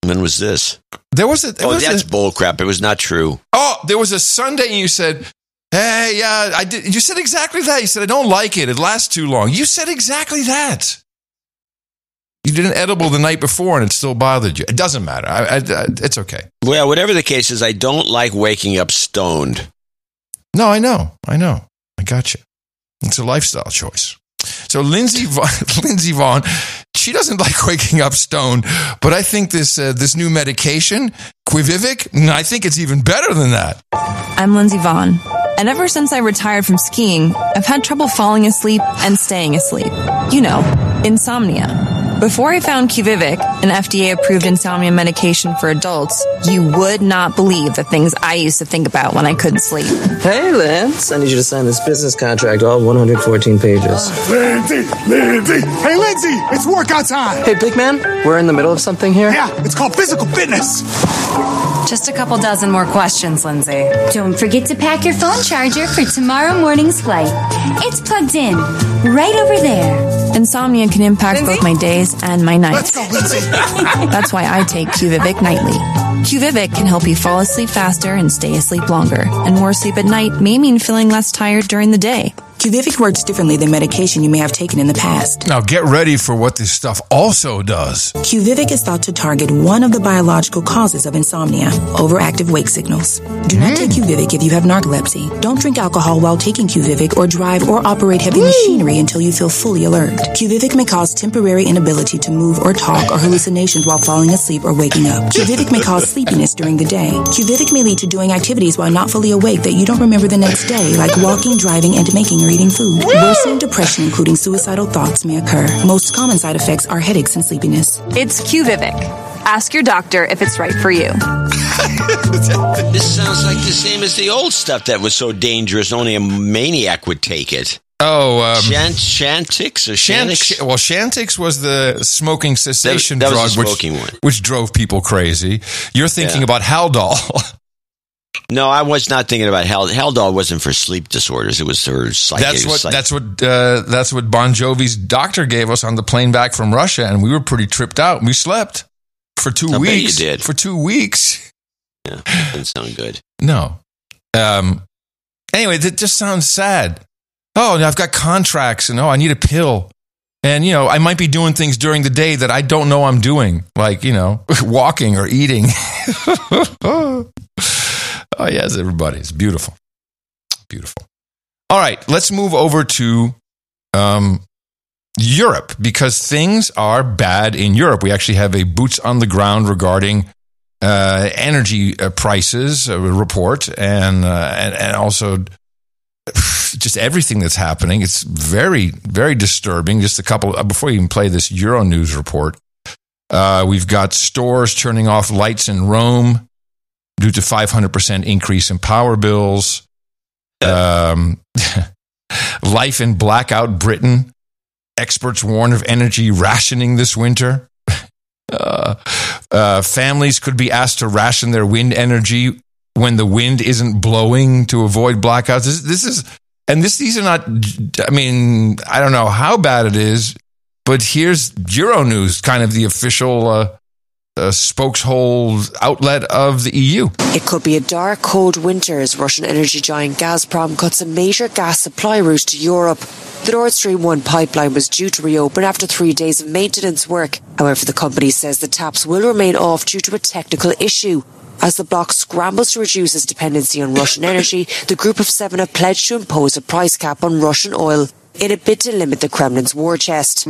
When was this? There was a. there Oh, was that's a- bull crap. It was not true. oh, there was a Sunday, and you said, "Hey, yeah, I did." You said exactly that. You said, "I don't like it. It lasts too long." You said exactly that. You did an edible the night before, and it still bothered you. It doesn't matter. I, I, I, it's okay. Well, whatever the case is, I don't like waking up stoned. No, I know. I know. I got you. It's a lifestyle choice. So Lindsey Vonn, Lindsey Vonn, she doesn't like waking up stoned, but I think this uh, this new medication, Quviviq, mm, I think it's even better than that. I'm Lindsey Vonn, and ever since I retired from skiing, I've had trouble falling asleep and staying asleep. You know, insomnia. Before I found Quviviq, an FDA-approved insomnia medication for adults, you would not believe the things I used to think about when I couldn't sleep. Hey, Lance. I need you to sign this business contract, all 114 pages. Lindsey, Lindsey. Hey, Lindsey, it's workout time. Hey, big man, we're in the middle of something here. Yeah, it's called physical fitness. Just a couple dozen more questions, Lindsey. Don't forget to pack your phone charger for tomorrow morning's flight. It's plugged in, right over there. Insomnia can impact both my days and my nights. Go, That's why I take Quviviq nightly. Quviviq can help you fall asleep faster and stay asleep longer. And more sleep at night may mean feeling less tired during the day. Quviviq works differently than medication you may have taken in the past. Now get ready for what this stuff also does. Quviviq is thought to target one of the biological causes of insomnia, overactive wake signals. Do not take hmm. Quviviq if you have narcolepsy. Don't drink alcohol while taking Quviviq or drive or operate heavy machinery until you feel fully alert. Quviviq may cause temporary inability to move or talk or hallucinations while falling asleep or waking up. Quviviq may cause sleepiness during the day. Quviviq may lead to doing activities while not fully awake that you don't remember the next day, like walking, driving, and making or eating food. Worsening depression, including suicidal thoughts, may occur. Most common side effects are headaches and sleepiness. It's Quviviq. Ask your doctor if it's right for you. This sounds like the same as the old stuff that was so dangerous. Only a maniac would take it. Oh, um, Shant, Shantix or Shantix? Sh- well, Chantix was the smoking cessation That- that drug, the smoking which, one. which drove people crazy. You're thinking Yeah. about Haldol. No, I was not thinking about Hal. Haldol wasn't for sleep disorders. It was for psychic. that's what psych- that's what uh, that's what Bon Jovi's doctor gave us on the plane back from Russia, and we were pretty tripped out. We slept for two I bet you did. For two weeks. Yeah, didn't sound good. No. Um. Anyway, that just sounds sad. Oh, I've got contracts, and oh, I need a pill. And, you know, I might be doing things during the day that I don't know I'm doing, like, you know, walking or eating. oh, yes, everybody. It's beautiful. Beautiful. All right, let's move over to um, Europe because things are bad in Europe. We actually have a boots on the ground regarding uh, energy uh, prices uh, report and, uh, and, and also just everything that's happening. It's very, very disturbing. Just a couple, before you even play this Euro News report, we've got stores turning off lights in Rome due to 500% increase in power bills. Um, life in blackout Britain. Experts warn of energy rationing this winter. Uh, uh, families could be asked to ration their wind energy when the wind isn't blowing to avoid blackouts. This, this is, and this, these are not, I mean, I don't know how bad it is, but here's Euronews, kind of the official uh, uh, spokeshole outlet of the EU. It could be a dark, cold winter as Russian energy giant Gazprom cuts a major gas supply route to Europe. The Nord Stream 1 pipeline was due to reopen after three days of maintenance work. However, the company says the taps will remain off due to a technical issue. As the bloc scrambles to reduce its dependency on Russian energy, the Group of Seven have pledged to impose a price cap on Russian oil. In a bid to limit the Kremlin's war chest.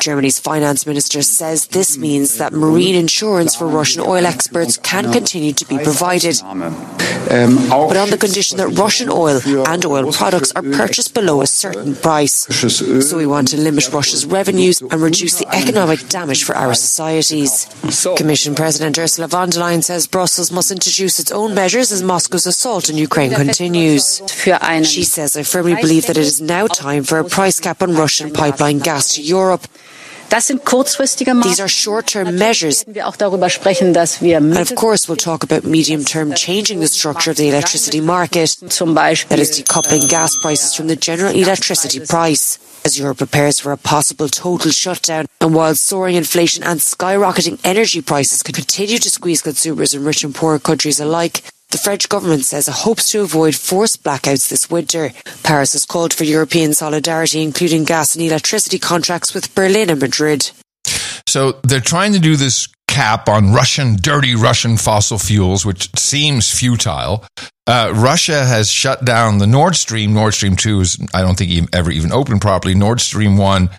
Germany's finance minister says this means that marine insurance for Russian oil experts can continue to be provided, um, but on the condition that Russian oil and oil products are purchased below a certain price. So we want to limit Russia's revenues and reduce the economic damage for our societies. Commission President Ursula von der Leyen says Brussels must introduce its own measures as Moscow's assault on Ukraine continues. She says, I firmly believe that it is now time for a price cap on Russian pipeline gas to Europe. These are short-term measures. And of course, we'll talk about medium-term changing the structure of the electricity market. That is decoupling gas prices from the general electricity price. As Europe prepares for a possible total shutdown, and while soaring inflation and skyrocketing energy prices could continue to squeeze consumers in rich and poor countries alike, the French government says it hopes to avoid forced blackouts this winter. Paris has called for European solidarity, including gas and electricity contracts with Berlin and Madrid. So they're trying to do this cap on Russian, dirty Russian fossil fuels, which seems futile. Uh, Russia has shut down the Nord Stream. Nord Stream 2 is, I don't think, even, ever even opened properly. Nord Stream 1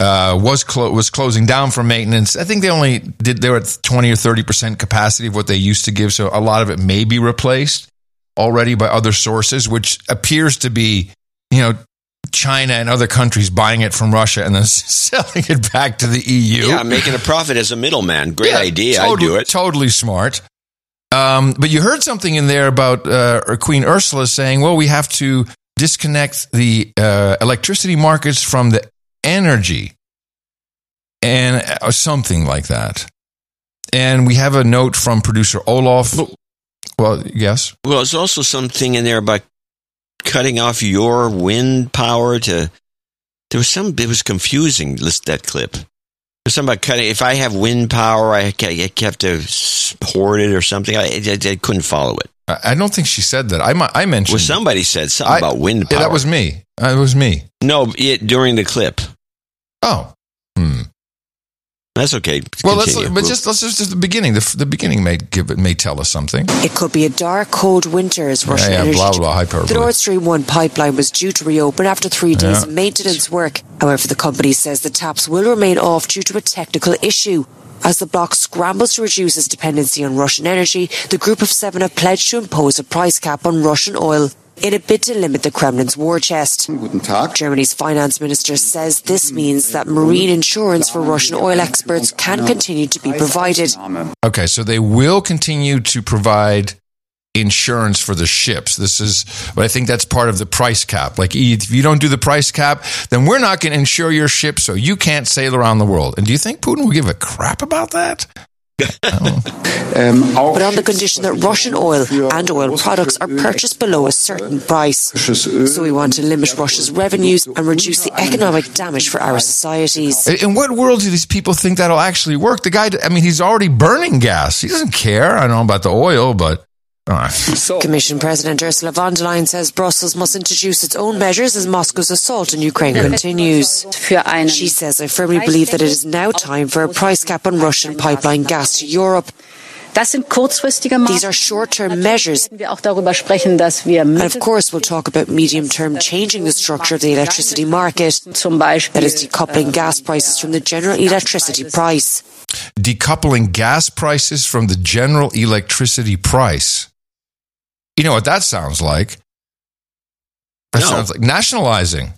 uh, was clo- was closing down for maintenance. I think they only did they were at twenty or thirty percent capacity of what they used to give, so a lot of it may be replaced already by other sources, which appears to be you know China and other countries buying it from Russia and then selling it back to the EU. Yeah, making a profit as a middleman. Great Yeah, idea. Totally, I'd do it. Totally smart. Um, but you heard something in there about uh, Queen Ursula saying, well, we have to disconnect the uh, electricity markets from the energy and or something like that. And we have a note from producer Olaf. Well, yes. Well, there's also something in there about cutting off your wind power to. There was some. It was confusing. List that clip. There's something about cutting. If I have wind power, I have to hoard it or something. I, I, I couldn't follow it. I don't think she said that. I, I mentioned. Well, somebody said something I- about wind Yeah, power. that was me. Uh, It was me. no it, during the clip. Oh. Hmm. That's okay. Well, let's Continue. but just let's just, just the beginning. The, the beginning may give it may tell us something. It could be a dark, cold winter as Russian yeah, energy. blah, blah, hyperbole. The Nord Stream 1 pipeline was due to reopen after three days Yeah. of maintenance work. However, the company says the taps will remain off due to a technical issue. As the bloc scrambles to reduce its dependency on Russian energy, the Group of Seven have pledged to impose a price cap on Russian oil in a bid to limit the Kremlin's war chest. Germany's finance minister says this means that marine insurance for Russian oil experts can continue to be provided. Okay, so they will continue to provide insurance for the ships. This is, but I think that's part of the price cap. Like, if you don't do the price cap, then we're not going to insure your ship, so you can't sail around the world. And do you think Putin will give a crap about that? Oh. but on the condition that Russian oil and oil products are purchased below a certain price. So we want to limit Russia's revenues and reduce the economic damage for our societies. In what world do these people think that'll actually work? The guy, I mean, he's already burning gas. He doesn't care. I don't know about the oil, but. Uh, Commission President Ursula von der Leyen says Brussels must introduce its own measures as Moscow's assault on Ukraine continues. She says, I firmly believe that it is now time for a price cap on Russian pipeline gas to Europe. These are short-term measures. And of course, we'll talk about medium-term changing the structure of the electricity market. That is decoupling gas prices from the general electricity price. decoupling gas prices from the general electricity price. You know what that sounds like? That No. sounds like nationalizing.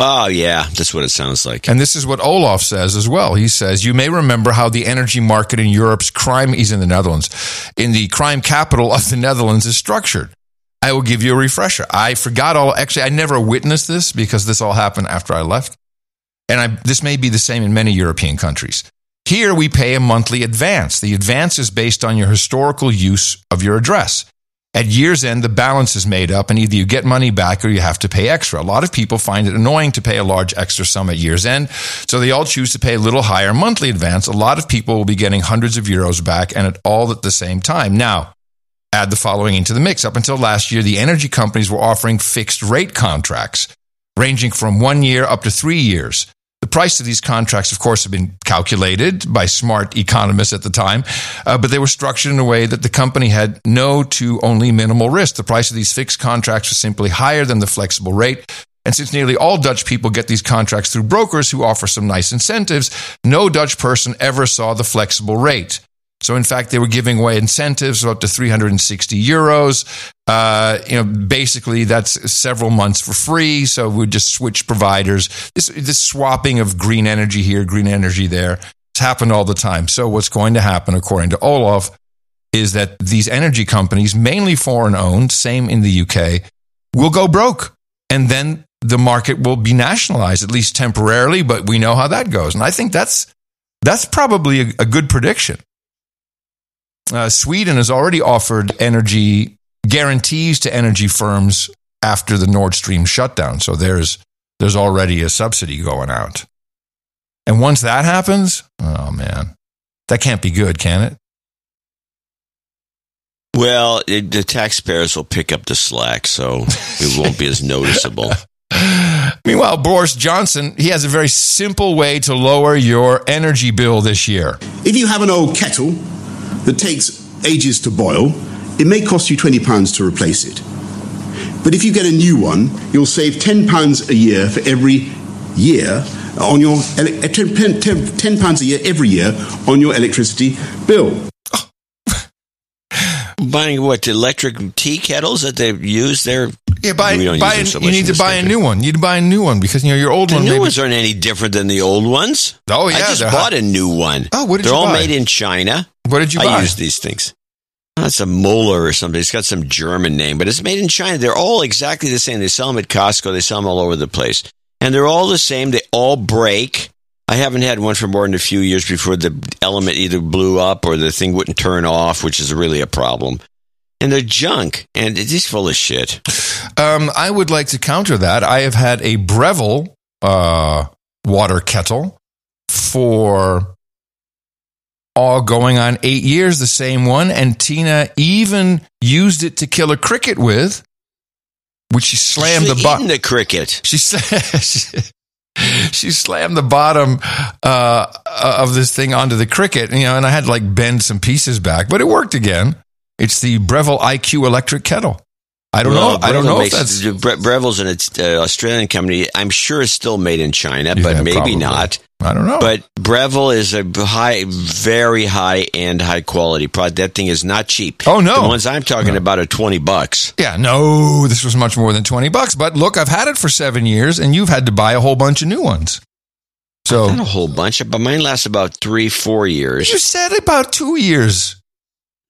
Oh yeah, that's what it sounds like. And this is what Olaf says as well. He says, You may remember how the energy market in Europe's crime, he's in the Netherlands, in the crime capital of the Netherlands is structured. I will give you a refresher. I forgot all, actually, I never witnessed this because this all happened after I left. And I, this may be the same in many European countries. Here we pay a monthly advance. The advance is based on your historical use of your address. At year's end, the balance is made up, and either you get money back or you have to pay extra. A lot of people find it annoying to pay a large extra sum at year's end, so they all choose to pay a little higher monthly advance. A lot of people will be getting hundreds of euros back, and at all at the same time. Now, add the following into the mix. Up until last year, the energy companies were offering fixed rate contracts ranging from one year up to three years. The price of these contracts, of course, have been calculated by smart economists at the time, uh, but they were structured in a way that the company had no to only minimal risk. The price of these fixed contracts was simply higher than the flexible rate, And since nearly all Dutch people get these contracts through brokers who offer some nice incentives, no Dutch person ever saw the flexible rate. So, in fact, they were giving away incentives of up to 360 euros. Uh, you know, basically, that's several months for free. So we just switch providers. This, this swapping of green energy here, green energy there, it's happened all the time. So, what's going to happen, according to Olaf, is that these energy companies, mainly foreign owned, same in the UK, will go broke. And then the market will be nationalized, at least temporarily, but we know how that goes. And I think that's, that's probably a, a good prediction. Uh, Sweden has already offered energy guarantees to energy firms after the Nord Stream shutdown. So there's, there's already a subsidy going out. And once that happens, oh man, that can't be good, can it? Well, it, the taxpayers will pick up the slack, so it won't be as noticeable. Meanwhile, Boris Johnson, he has a very simple way to lower your energy bill this year. If you have an old kettle that takes ages to boil, it may cost you £20 to replace it. But if you get a new one, you'll save £10 a year for every year on your uh, 10 10 pounds a year every year on your electricity bill. Buying what electric tea kettles that they use there? Yeah, buy, We don't buy use you need to buy a new one. You need to buy a new one because you know your old The one. new maybe- ones aren't any different than the old ones. Oh, yeah, I just bought hot. a new one. Oh, what did? They're you all buy? made in China. What did you I buy? use these things. Oh, it's a Moeller or something. It's got some German name, but it's made in China. They're all exactly the same. They sell them at Costco. They sell them all over the place, and they're all the same. They all break. I haven't had one for more than a few years before the element either blew up or the thing wouldn't turn off, which is really a problem. And they're junk, and it's just full of shit. Um, I would like to counter that. I have had a Breville uh, water kettle for all going on eight years, the same one. And Tina even used it to kill a cricket with, which she slammed the bottom. the cricket. She she, she slammed the bottom uh, of this thing onto the cricket, you know, and I had to like bend some pieces back, but it worked again. It's the Breville IQ electric kettle. I don't Well, know. I don't Breville know if that's Bre- Breville's an uh, Australian company. I'm sure it's still made in China, but maybe probably. not. I don't know. But Breville is a high, very high end, high quality product. That thing is not cheap. Oh, no. the ones I'm talking about are twenty bucks. Yeah, no, this was much more than 20 bucks. But look, I've had it for seven years and you've had to buy a whole bunch of new ones. So Not a whole bunch, but mine lasts about three, four years. you said about two years.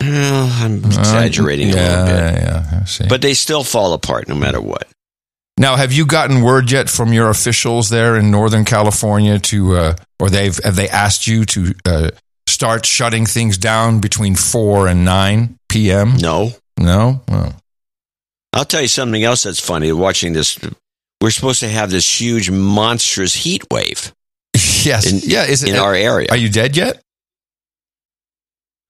Well, I'm exaggerating Uh, a little bit, Yeah, yeah, I see. but they still fall apart no matter what. Now, have you gotten word yet from your officials there in Northern California to, uh, or they've have they asked you to uh, start shutting things down between four and nine p.m.? No, No. Oh. I'll tell you something else that's funny. Watching this, we're supposed to have this huge, monstrous heat wave Yes. in, yeah. Is it in our area. Are you dead yet?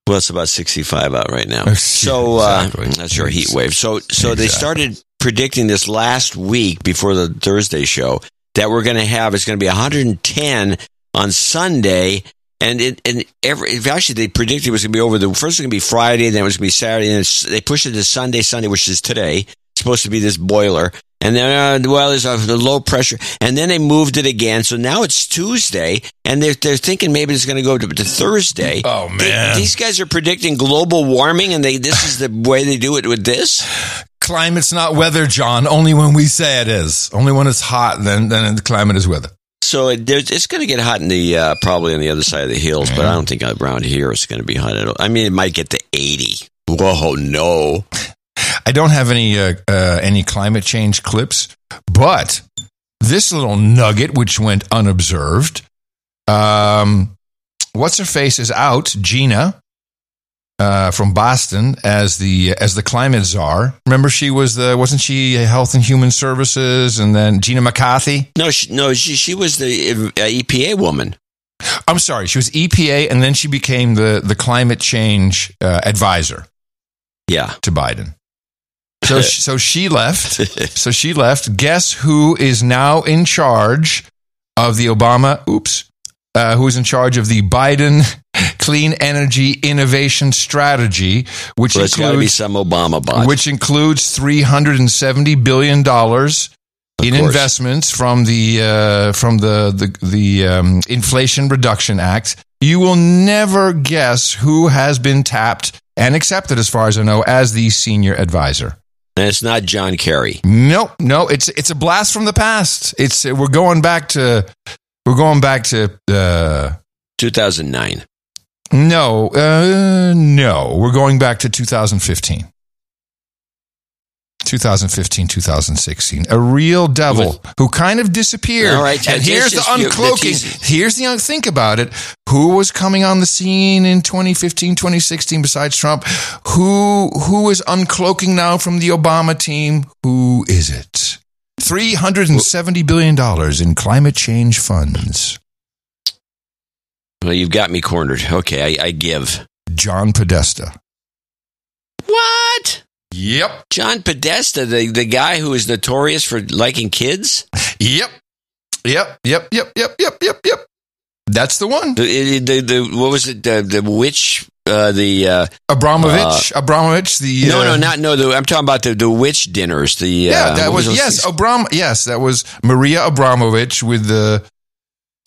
Well, it's about 65 out right now. Oh, So uh, that's your heat wave. So so they started predicting this last week before the Thursday show that we're going to have it's going to be 110 on Sunday. And it, and every actually they predicted it was going to be over the first it was going to be Friday, then it was going to be Saturday, and it's, they pushed it to Sunday, Sunday, which is today. It's supposed to be this boiler, and then uh, well, there's a the low pressure, and then they moved it again. So now it's Tuesday, and they're they're thinking maybe it's going to go to, to Thursday. Oh, They- man. these guys are predicting global warming, and they this is the way they do it with this. Climate's not weather, John. Only when we say it is. Only when it's hot, then then the climate is weather. So it, it's going to get hot in the uh, probably on the other side of the hills, but I don't think around here it's going to be hot at all. I mean, it might get to 80. Whoa, no! I don't have any uh, uh, any climate change clips, but this little nugget, which went unobserved, um, what's her face is out, Gina uh, from Boston as the as the climate czar. Remember, she was the wasn't she Health and Human Services, and then Gina McCarthy. No, she, no, she she was the uh, EPA woman. I'm sorry, she was EPA, and then she became the the climate change uh, advisor. Yeah, to Biden. So she, so she left. So she left. Guess who is now in charge of the Obama? Oops. Uh, who is in charge of the Biden Clean Energy Innovation Strategy, which Well, it's got to be includes some Obama bot. which includes three hundred and seventy billion dollars in course. investments from the uh, from the the, the um, Inflation Reduction Act. You will never guess who has been tapped and accepted, as far as I know, as the senior advisor. And it's not John Kerry. No, no, it's it's a blast from the past. It's we're going back to we're going back to uh, 2009. no, uh, no, we're going back to 2015. 2015, 2016. A real devil who kind of disappeared. All right, and here's the just the uncloaking. Here's the un- think about it. Who was coming on the scene in 2015, 2016 besides Trump? Who who is uncloaking now from the Obama team? Who is it? 370 billion dollars in climate change funds. Well, you've got me cornered. Okay, I, I give. John Podesta. What? Yep. John Podesta, the, the guy who is notorious for liking kids? Yep. Yep. Yep. Yep. Yep. Yep. Yep. Yep. That's the one. The, the, the, what was it? The, the witch? Uh, the uh, Abramovich. Abramovich. The no, uh, no, not no. The, I'm talking about the, the witch dinners. The Yeah, uh, that what was, yes. Abram. Yes, that was Maria Abramovich with the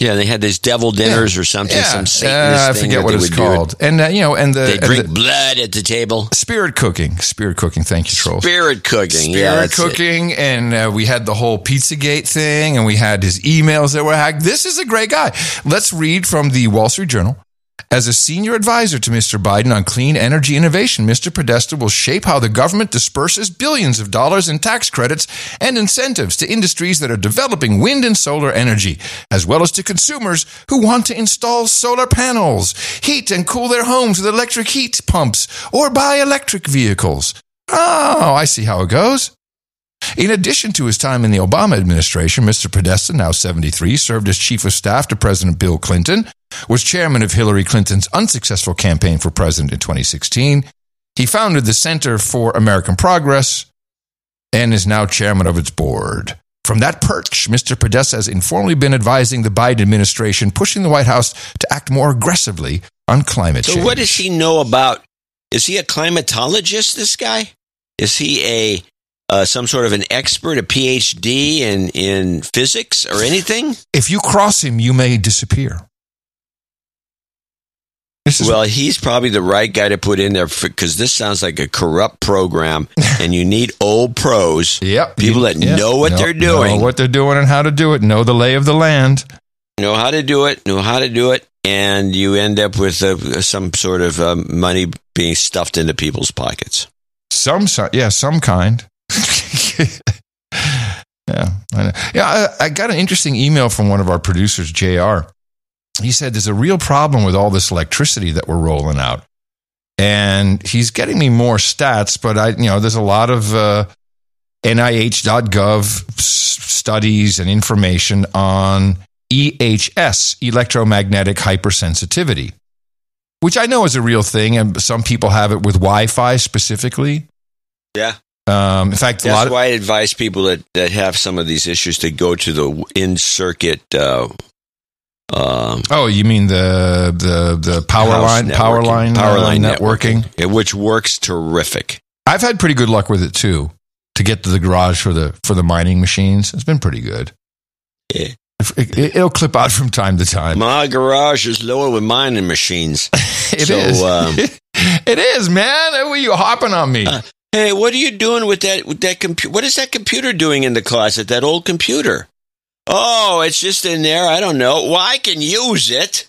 Yeah, they had these devil dinners or something. yeah. Some uh, I forget what it's called, and uh, you know, and the, They drink the blood at the table. spirit cooking, spirit cooking. Thank you, trolls. Spirit cooking. yeah, Spirit it. cooking, and uh, we had the whole Pizzagate thing, and we had his emails that were hacked. This is a great guy. Let's read from the Wall Street Journal. As a senior advisor to Mr. Biden on clean energy innovation, Mr. Podesta will shape how the government disperses billions of dollars in tax credits and incentives to industries that are developing wind and solar energy, as well as to consumers who want to install solar panels, heat and cool their homes with electric heat pumps, or buy electric vehicles. Oh, I see how it goes. In addition to his time in the Obama administration, Mr. Podesta, now 73, served as chief of staff to President Bill Clinton, was chairman of Hillary Clinton's unsuccessful campaign for president in 2016. He founded the Center for American Progress and is now chairman of its board. From that perch, Mr. Podesta has informally been advising the Biden administration, pushing the White House to act more aggressively on climate So, change. what does he know about? Is he a climatologist? This guy? Is he a uh, some sort of an expert, a PhD in in physics or anything? if you cross him, you may disappear. well, he's probably the right guy to put in there because this sounds like a corrupt program, and you need old pros. Yep. people that Yeah. know what Know- they're doing, know what they're doing and how to do it, know the lay of the land. know how to do it, know how to do it, and you end up with uh, some sort of um, money being stuffed into people's pockets. Some, yeah, some kind. yeah, I know. yeah. I, I got an interesting email from one of our producers, Jr. He said there's a real problem with all this electricity that we're rolling out, and he's getting me more stats. But I, you know, there's a lot of uh, NIH.gov studies and information on EHS, electromagnetic hypersensitivity, which I know is a real thing, and some people have it with Wi-Fi specifically. Yeah. Um, in fact, a That's lot of why I advise people that, that have some of these issues to go to the in circuit. Uh, um, oh, you mean the the the power line power line power uh, line networking? yeah, which works terrific. I've had pretty good luck with it too. To get to the garage for the for the mining machines, it's been pretty good. Yeah. It, will clip out from time to time. My garage is lower with mining machines. It so, is. Um, it is, man. What are you hopping on me? Uh, hey, what are you doing with that? With that computer? What is that computer doing in the closet? That old computer? Oh, it's just in there. I don't know. Well, I can use it.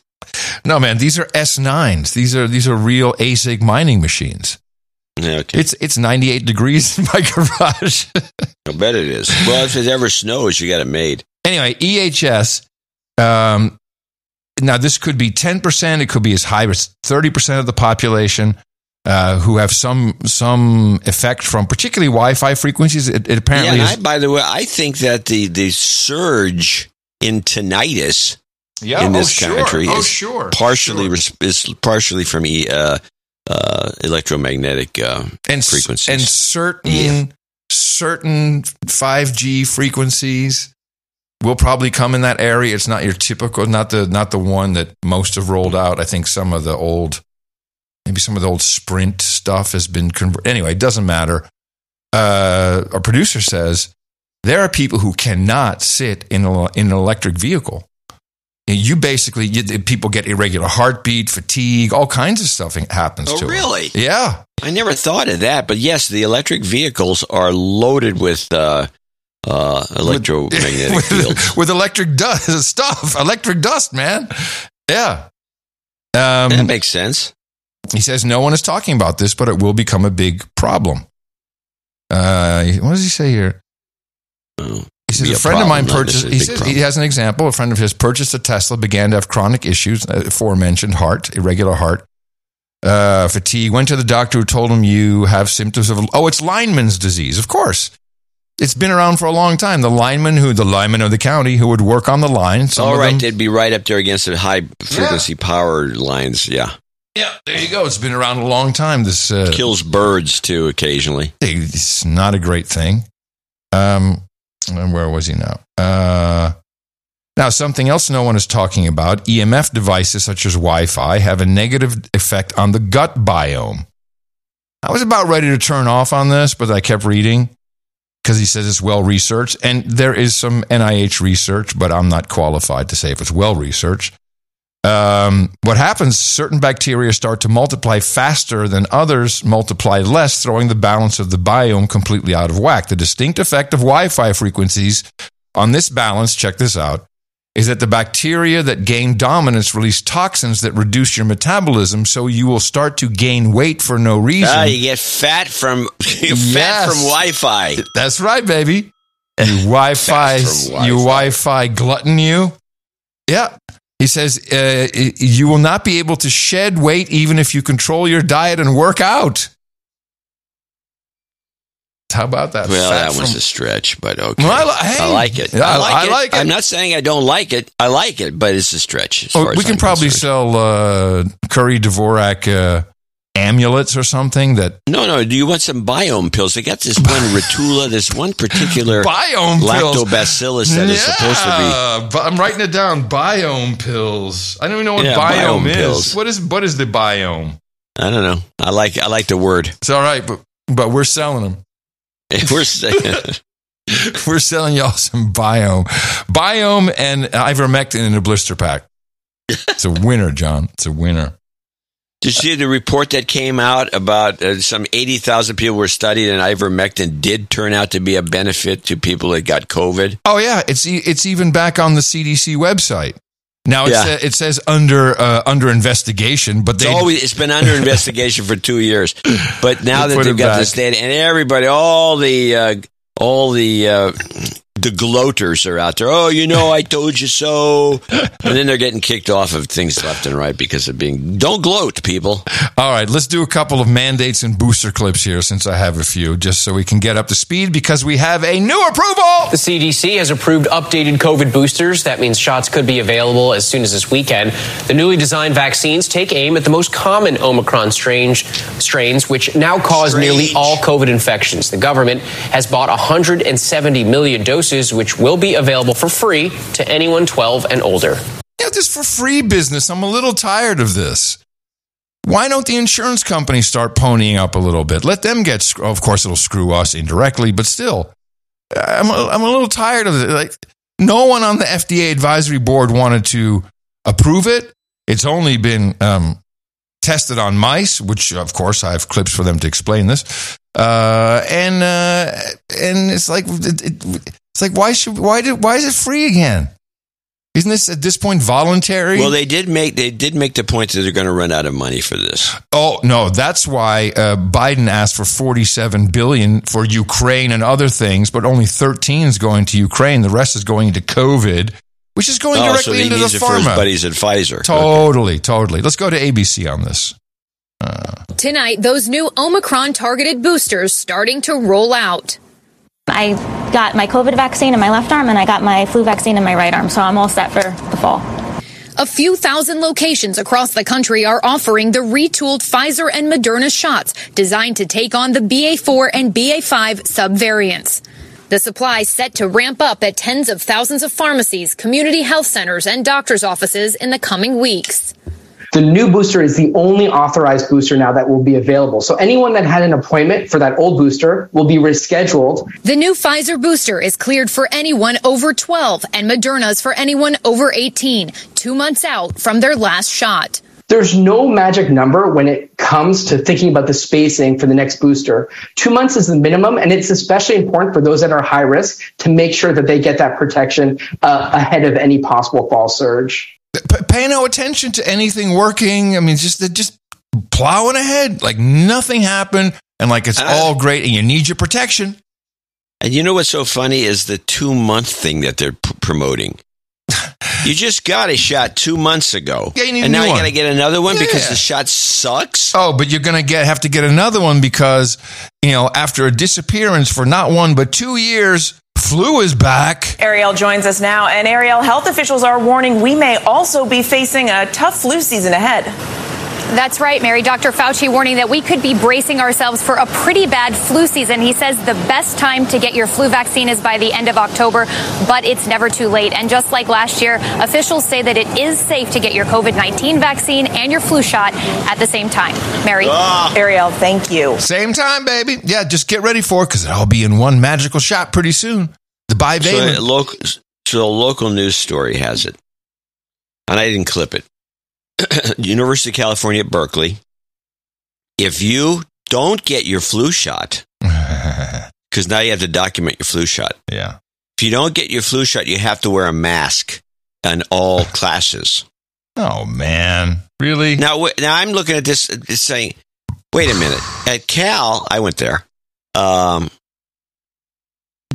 no, man. These are S9s. These are these are real ASIC mining machines. Yeah, okay. It's it's 98 degrees in my garage. I bet it is. Well, if it ever snows, you got it made. anyway, EHS. Um, now this could be ten percent. It could be as high as thirty percent of the population uh, who have some some effect from particularly Wi-Fi frequencies. It, it apparently yeah. I, by the way, I think that the the surge in tinnitus Yeah, in oh, this sure. country Oh, is sure. partially res- is partially from e, uh, uh, electromagnetic uh, and frequencies. and certain Yeah. certain five G frequencies will probably come in that area. It's not your typical, not the not the one that most have rolled out. I think some of the old, maybe some of the old Sprint stuff has been converted. Anyway, it doesn't matter. Uh, our producer says There are people who cannot sit in, a, in an electric vehicle. And You basically, you, people get irregular heartbeat, fatigue, all kinds of stuff happens Oh, to them. really? Yeah. I never thought of that, but yes, the electric vehicles are loaded with uh, uh, electromagnetic fields. with, with electric dust stuff, electric dust, man. Yeah. Um, that makes sense. He says no one is talking about this, but it will become a big problem. Uh, what does he say here? He says a a friend of mine purchased. He says he has an example. A friend of his purchased a Tesla, began to have chronic issues, uh, aforementioned heart, irregular heart, uh, fatigue. Went to the doctor who told him you have symptoms of oh, it's lineman's disease. Of course, it's been around for a long time. The lineman who, the lineman of the county who would work on the line. Some All of them- they'd be right up there against the high frequency power lines. Yeah, Yeah, there you go. It's been around a long time. This uh, kills birds too occasionally. It's not a great thing. Um, and where was he now? Uh, now, something else no one is talking about EMF devices such as Wi Fi have a negative effect on the gut biome. I was about ready to turn off on this, but I kept reading because he says it's well researched. And there is some NIH research, but I'm not qualified to say if it's well researched. Um, what happens, certain bacteria start to multiply faster than others multiply less, throwing the balance of the biome completely out of whack. The distinct effect of Wi Fi frequencies on this balance, check this out, is that the bacteria that gain dominance release toxins that reduce your metabolism, so you will start to gain weight for no reason. Ah, you get fat from fat Yes. from Wi-Fi. That's right, baby. You Wi-Fi, Fast from you Wi-Fi glutton you. Yeah. He says uh, you will not be able to shed weight even if you control your diet and work out. How about that? Well, Fat that was from- a stretch, but okay. Well, I hey. I like it. Yeah, I like I it. like it. I'm not saying I don't like it. I like it, but it's a stretch. Oh, we can I'm probably concerned. sell uh, Curry Dvorak uh, amulets or something that No, no. Do you want some biome pills? They got this one Ratula, this one particular Biome pills. lactobacillus that is supposed to be. Yeah, but I'm writing it down. Biome pills. I don't even know what Yeah, biome, biome is. pills. What is what is the biome? I don't know. I like I like the word. It's all right, but but we're selling them. We're We're selling y'all some biome, biome, and ivermectin in a blister pack. It's a winner, John. It's a winner. Did you see the report that came out about uh, some 80,000 people were studied and ivermectin did turn out to be a benefit to people that got COVID? Oh yeah, it's it's even back on the CDC website. Now it's, Yeah. uh, it says under uh, under investigation, but It's they always it's been under investigation for two years, but now that they've got back. this data, and everybody, all the uh, all the uh, the gloaters are out there. Oh, you know, I told you so, and then they're getting kicked off of things left and right because of being. Don't gloat, people. All right, let's do a couple of mandates and booster clips here since I have a few, just so we can get up to speed because we have a new approval. The CDC has approved updated COVID boosters. That means shots could be available as soon as this weekend. The newly designed vaccines take aim at the most common Omicron strange strains, which now cause nearly all COVID infections. The government has bought 170 million doses, which will be available for free to anyone 12 and older. Yeah, this for free business. I'm a little tired of this. Why don't the insurance companies start ponying up a little bit? Let them get. Of course, it'll screw us indirectly, but still, I'm a, I'm a little tired of it. Like, no one on the FDA advisory board wanted to approve it. It's only been um, tested on mice, which, of course, I have clips for them to explain this. Uh, and uh, and it's like it, it, it's like why should why did why is it free again? Isn't this at this point voluntary? Well, they did make they did make the point that they're going to run out of money for this. Oh no, that's why uh, Biden asked for 47 billion for Ukraine and other things, but only 13 is going to Ukraine. The rest is going into COVID, which is going oh, directly so he into the needs it for his pharma. buddies at Pfizer. Totally, totally. Let's go to ABC on this. Tonight, those new Omicron targeted boosters starting to roll out. I got my COVID vaccine in my left arm and I got my flu vaccine in my right arm, so I'm all set for the fall. A few thousand locations across the country are offering the retooled Pfizer and Moderna shots designed to take on the BA4 and BA5 subvariants. The supply set to ramp up at tens of thousands of pharmacies, community health centers, and doctors' offices in the coming weeks. The new booster is the only authorized booster now that will be available. So anyone that had an appointment for that old booster will be rescheduled. The new Pfizer booster is cleared for anyone over 12 and Moderna's for anyone over 18, two months out from their last shot. There's no magic number when it comes to thinking about the spacing for the next booster. Two months is the minimum, and it's especially important for those that are high risk to make sure that they get that protection uh, ahead of any possible fall surge. P- pay no attention to anything working. I mean, just they're just plowing ahead like nothing happened, and like it's all great, and you need your protection. And you know what's so funny is the two month thing that they're p- promoting. You just got a shot two months ago, Yeah, you need a and now you got to get another one because the shot sucks. Oh, but you're gonna get have to get another one because you know after a disappearance for not one but two years, flu is back. Ariel joins us now, and Ariel, health officials are warning we may also be facing a tough flu season ahead. That's right, Mary. Dr. Fauci warning that we could be bracing ourselves for a pretty bad flu season. He says the best time to get your flu vaccine is by the end of October, but it's never too late. And just like last year, officials say that it is safe to get your COVID 19 vaccine and your flu shot at the same time. Mary. Ah. Ariel, thank you. Same time, baby. Yeah, just get ready for it because it'll all be in one magical shot pretty soon. The So, bivalent. a local, so a local news story has it, and I didn't clip it. University of California at Berkeley. If you don't get your flu shot, because now you have to document your flu shot. Yeah. If you don't get your flu shot, you have to wear a mask in all classes. Oh man, really? Now, now I'm looking at this, saying, wait a minute. At Cal, I went there. Um,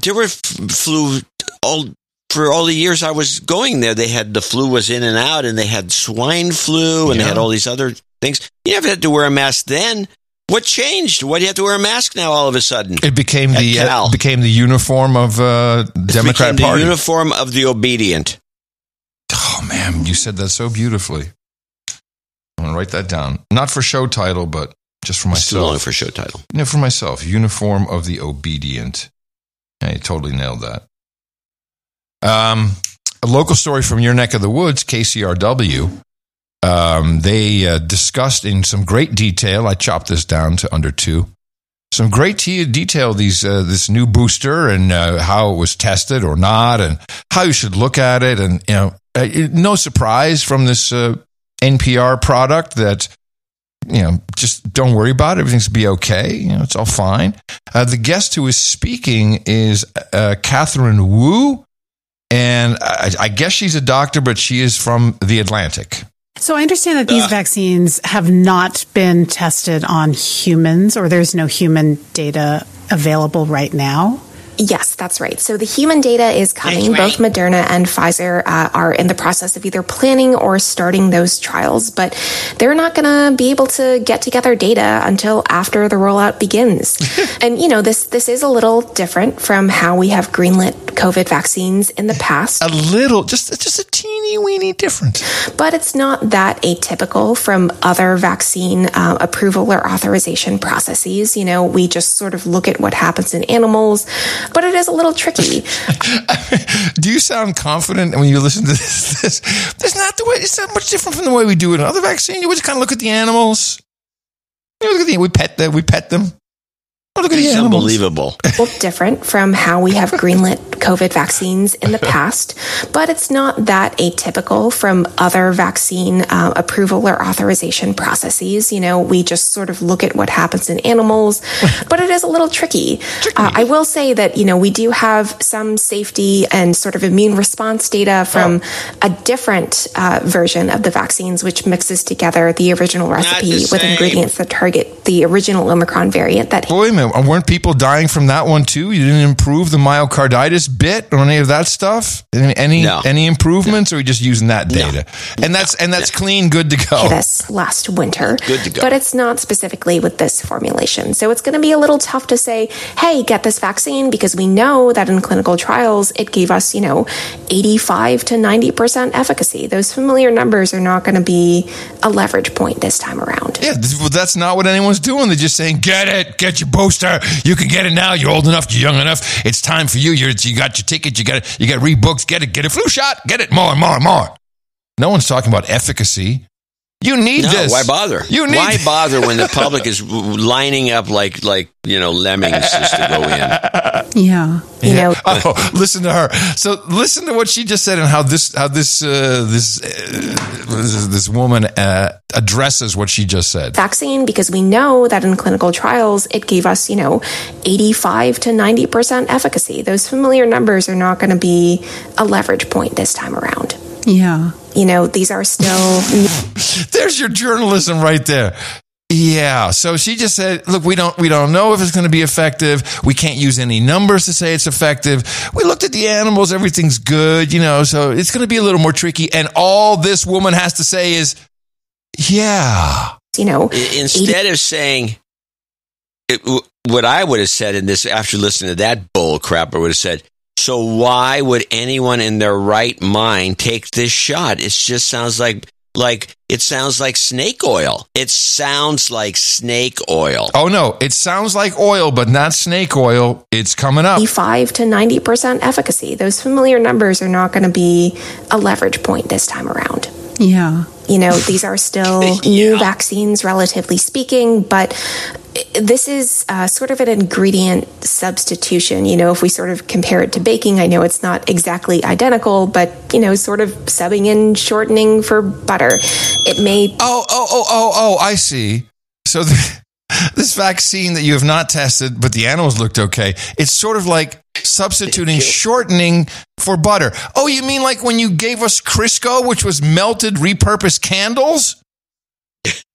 there were f- flu all for all the years I was going there. They had the flu was in and out, and they had swine flu, and they had all these other things. You never had to wear a mask then. What changed? Why do you have to wear a mask now? All of a sudden, It became At the uh, became the uniform of uh, Democrat Party. the uniform of the obedient. oh man, you said that so beautifully. I'm gonna write that down. Not for show title, but just for It's too long myself. for show title. No, for myself. Uniform of the obedient. Yeah, you totally nailed that. Um, a local story from your neck of the woods, KCRW. Um, they uh, discussed in some great detail. I chopped this down to under two. Some great detail these uh, this new booster and uh, how it was tested or not, and how you should look at it. And you know, uh, no surprise from this uh, NPR product that you know, just don't worry about it. Everything's be okay. You know, it's all fine. Uh, the guest who is speaking is Katherine Wu, and I, I guess she's a doctor, but she is from the Atlantic. So I understand that these vaccines have not been tested on humans, or there's no human data available right now. Yes, that's right. So the human data is coming. Both Moderna and Pfizer uh, are in the process of either planning or starting those trials, but they're not going to be able to get together data until after the rollout begins. and you know, this this is a little different from how we have greenlit COVID vaccines in the past. A little, just just a teeny weeny different. But it's not that atypical from other vaccine uh, approval or authorization processes. You know, we just sort of look at what happens in animals, but it is a little tricky. Do you sound confident when you listen to this? this it's not the way. It's not much different from the way we do it in other vaccines. You just kind of look at the animals. You look at the, we pet them. We pet them. Look at the It's animals. unbelievable. little different from how we have greenlit COVID vaccines in the past, but it's not that atypical from other vaccine uh, approval or authorization processes. You know, we just sort of look at what happens in animals, but it is a little tricky. Uh, I will say that, you know, we do have some safety and sort of immune response data from a different uh, version of the vaccines, which mixes together the original recipe with same. ingredients that target the original Omicron variant that Wait a minute. Weren't people dying from that one too? You didn't improve the myocarditis bit or any of that stuff? Any any, No. any improvements, or are you just using that data? And that's and that's clean, good to go. this last winter. Good to go. But it's not specifically with this formulation. So it's going to be a little tough to say, hey, get this vaccine because we know that in clinical trials it gave us, you know, 85 to 90% efficacy. Those familiar numbers are not going to be a leverage point this time around. Yeah, this- that's not what anyone's doing. They're just saying, "Get it, get your booster. You can get it now. You're old enough. You're young enough. It's time for you. You're, you got your ticket. You got it. You got rebooked. Get it. Get a flu shot. Get it. More and more and more." No one's talking about efficacy. You need no, this. why bother? You need why bother when the public is lining up like like you know lemmings just to go in? Yeah. You know, oh, listen to her. So listen to what she just said and how this how this uh, this uh, this, this woman uh, addresses what she just said. vaccine because we know that in clinical trials it gave us, you know, 85 to 90% efficacy. Those familiar numbers are not going to be a leverage point this time around. Yeah. You know, these are still There's your journalism right there. Yeah. So she just said, look, we don't, we don't know if it's going to be effective. We can't use any numbers to say it's effective. We looked at the animals. Everything's good, you know, so it's going to be a little more tricky. And all this woman has to say is, yeah. You know, I- instead of saying it, what I would have said in this after listening to that bull crap, I would have said, "So why would anyone in their right mind take this shot?" It just sounds like like it sounds like snake oil. It sounds like snake oil. Oh no, it sounds like oil, but not snake oil. It's coming up. 85 to 90% efficacy. Those familiar numbers are not going to be a leverage point this time around. Yeah. You know, these are still new vaccines, relatively speaking, but this is uh, sort of an ingredient substitution. You know, if we sort of compare it to baking, I know it's not exactly identical, but, you know, sort of subbing in shortening for butter. It may. Oh, oh, oh, oh, oh, I see. So the, this vaccine that you have not tested, but the animals looked okay, it's sort of like substituting shortening for butter. Oh, you mean like when you gave us Crisco, which was melted, repurposed candles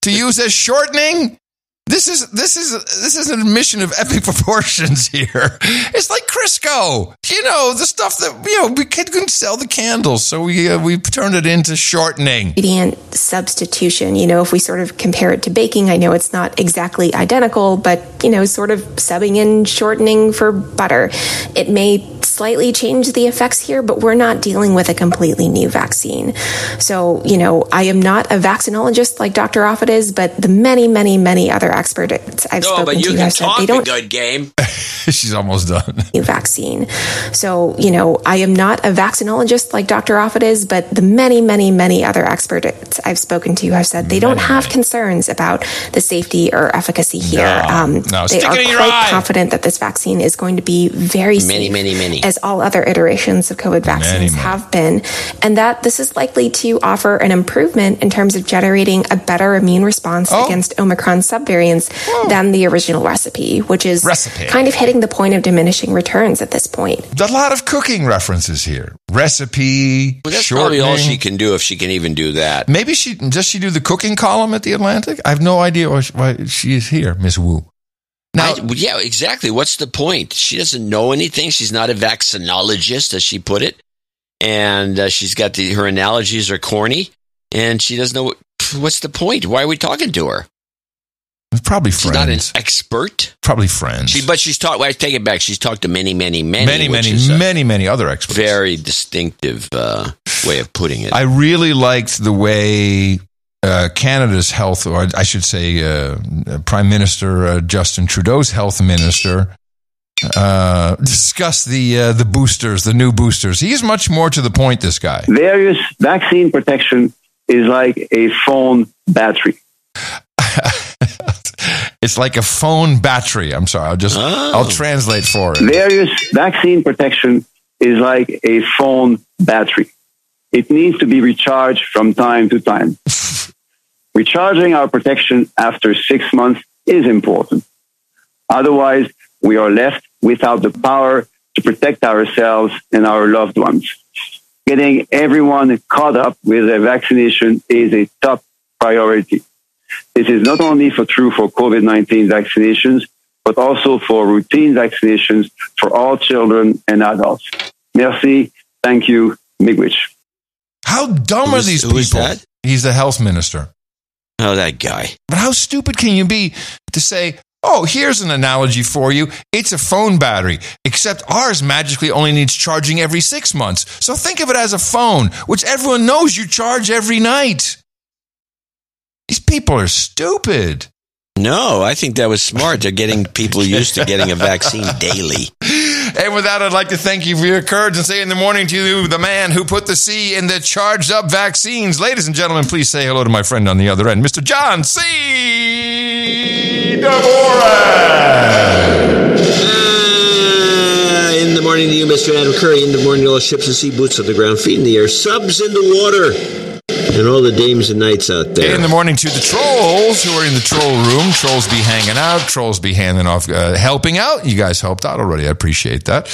to use as shortening? This is this is this is an admission of epic proportions here. It's like Crisco, you know, the stuff that you know we could- couldn't sell the candles, so we uh, we turned it into shortening. ingredient substitution. You know, if we sort of compare it to baking, I know it's not exactly identical, but, you know, sort of subbing in shortening for butter. It may slightly change the effects here, but we're not dealing with a completely new vaccine. So, you know, I am not a vaccinologist like Dr. Offit is, but the many, many, many other experts I've No, spoken but you to can have said they don't good game. She's almost done. new vaccine. So, you know, I am not a vaccinologist like Dr. Offit is, but the many, many, many other experts I've spoken to have said they don't have concerns about the safety or efficacy here. Um, no. They Stick are it in your quite eye. confident that this vaccine is going to be very Many, safe, many, many. As all other iterations of COVID vaccines have been, and that this is likely to offer an improvement in terms of generating a better immune response Oh. against Omicron subvariants oh. than the original recipe, which is Recipe. kind of hitting the point of diminishing returns at this point. A lot of cooking references here. Recipe, Well, that's probably all she can do if she can even do that. Maybe she does she do the cooking column at the Atlantic? I have no idea why, why she is here, Miss Wu. Now, I- yeah, exactly. What's the point? She doesn't know anything. She's not a vaccinologist, as she put it, and uh, she's got the her analogies are corny, and she doesn't know what, what's the point. Why are we talking to her? probably friends. She's not an expert. Probably friends. She, but she's talked. Well, I take it back. She's talked to many, many, many, many, many, many, many other experts. very distinctive uh, way of putting it. I really liked the way uh, Canada's health, or I should say, uh, Prime Minister uh, Justin Trudeau's health minister, uh, discussed the uh, the boosters, the new boosters. He is much more to the point. This guy. Various vaccine protection is like a phone battery. It's like a phone battery. I'm sorry. I'll just I'll translate for it. Various vaccine protection is like a phone battery. It needs to be recharged from time to time. Recharging our protection after six months is important. Otherwise, we are left without the power to protect ourselves and our loved ones. Getting everyone caught up with a vaccination is a top priority. This is not only for true for COVID-19 vaccinations, but also for routine vaccinations for all children and adults. Merci. Thank you, Miigwech. How dumb are Who's- these who is people? that? He's the health minister. Oh, that guy. But how stupid can you be to say, oh, here's an analogy for you. It's a phone battery, except ours magically only needs charging every six months. So think of it as a phone, which everyone knows you charge every night. These people are stupid. No, I think that was smart. They're getting people used to getting a vaccine daily. And with that, I'd like to thank you for your courage and say in the morning to you, the man who put the C in the charged up vaccines. Ladies and gentlemen, please say hello to my friend on the other end, Mr. John C. Uh, in the morning to you, Mr. Adam Curry. In the morning, all ships and sea boots on the ground, feet in the air, subs in the water, and all the dames and knights out there. In the morning to the trolls who are in the troll room. Trolls be hanging out. Trolls be handing off, uh, helping out. You guys helped out already. I appreciate that.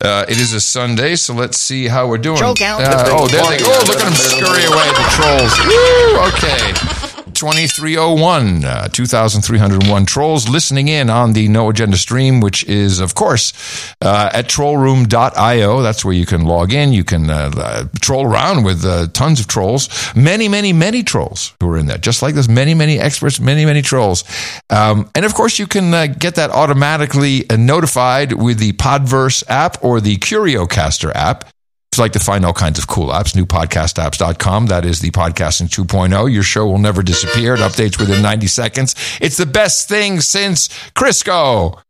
Uh, it is a Sunday, so let's see how we're doing. Troll count. Uh, oh, there they go. Oh, look at them scurry away, the trolls. Woo, okay. 2301, uh, 2,301 trolls listening in on the No Agenda stream, which is, of course, uh, at trollroom.io. That's where you can log in. You can uh, uh, troll around with uh, tons of trolls. Many, many, many trolls who are in that. Just like there's many, many experts, many, many trolls. Um, and of course, you can uh, get that automatically notified with the Podverse app or the CurioCaster app. If you'd like to find all kinds of cool apps, newpodcastapps.com. That is the podcasting 2.0. Your show will never disappear. It updates within 90 seconds. It's the best thing since Crisco.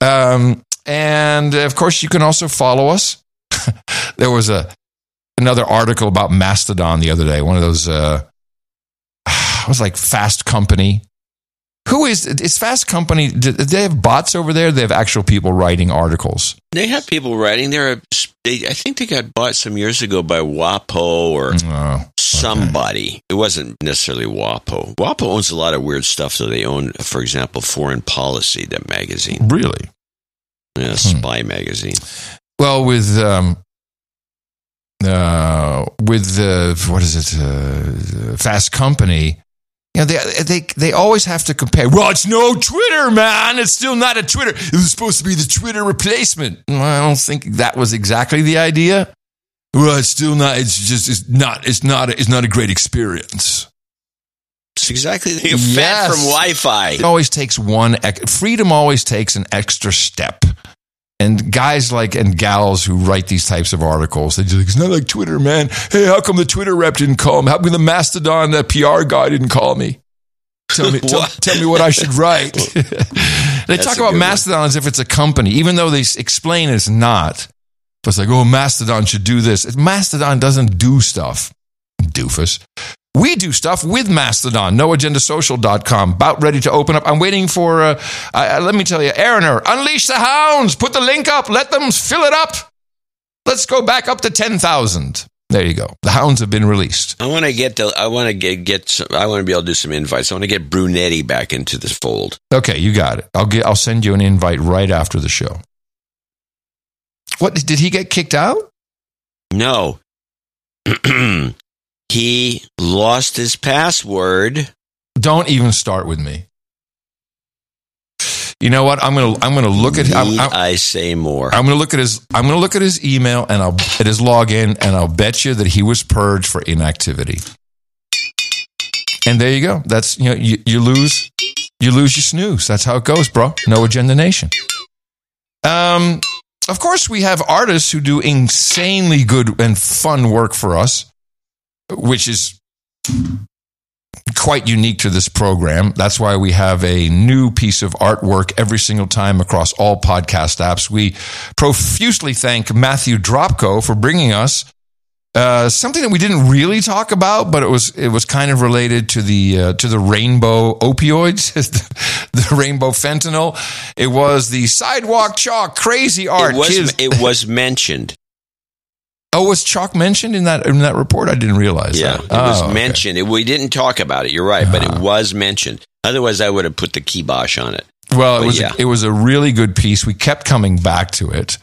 Um, and of course, you can also follow us. there was a another article about Mastodon the other day. One of those, uh, it was like Fast Company. Who is is Fast Company? Do they have bots over there? They have actual people writing articles. They have people writing. They're, they, I think they got bought some years ago by WAPO or Oh, somebody. It wasn't necessarily WAPO. WAPO owns a lot of weird stuff. So they own, for example, Foreign Policy, that magazine. Really? Yeah, spy magazine. Well, with um, uh, with uh, what is it? Uh, Fast Company. You know, they they they always have to compare. Well, it's no Twitter, man. It's still not a Twitter. It was supposed to be the Twitter replacement. Well, I don't think that was exactly the idea. Well, it's still not. It's just it's not. It's not. It's not a great experience. It's exactly the effect from Wi-Fi. It always takes one. ec- Freedom always takes an extra step. And guys like and gals who write these types of articles, they just like, it's not like Twitter, man. Hey, how come the Twitter rep didn't call me? How come the Mastodon uh, PR guy didn't call me? Tell me, tell, tell me what I should write. they That's talk about good one. Mastodon as if it's a company, even though they explain it's not. But it's like, oh, Mastodon should do this. Mastodon doesn't do stuff, doofus. We do stuff with Mastodon, noagendasocial.com. About ready to open up. I'm waiting for, uh, uh, let me tell you, Aaroner, unleash the hounds. Put the link up. Let them fill it up. Let's go back up to 10,000. There you go. The hounds have been released. I want to get the. I want to get get. Some, I want to be able to do some invites. I want to get Brunetti back into the fold. Okay, you got it. I'll get. I'll send you an invite right after the show. What did he get kicked out? No, he lost his password. Don't even start with me. You know what? I'm gonna I'm gonna look at. I'm, I'm, I say more. I'm gonna look at his. I'm gonna look at his email and I'll at his login and I'll bet you that he was purged for inactivity. And there you go. That's you know you, you lose you lose your snooze. That's how it goes, bro. No agenda nation. Um, of course we have artists who do insanely good and fun work for us, which is quite unique to this program. That's why we have a new piece of artwork every single time across all podcast apps. We profusely thank Matthew Dropko for bringing us uh, something that we didn't really talk about, but it was it was kind of related to the uh, to the rainbow opioids, the rainbow fentanyl. It was the sidewalk chalk crazy art. It was. It was mentioned. Oh, was chalk mentioned in that in that report? I didn't realize. Yeah, that. it was Oh, okay. mentioned. It, we didn't talk about it. You're right, but it was mentioned. Otherwise, I would have put the kibosh on it. Well, it But was yeah. it was a really good piece. We kept coming back to it.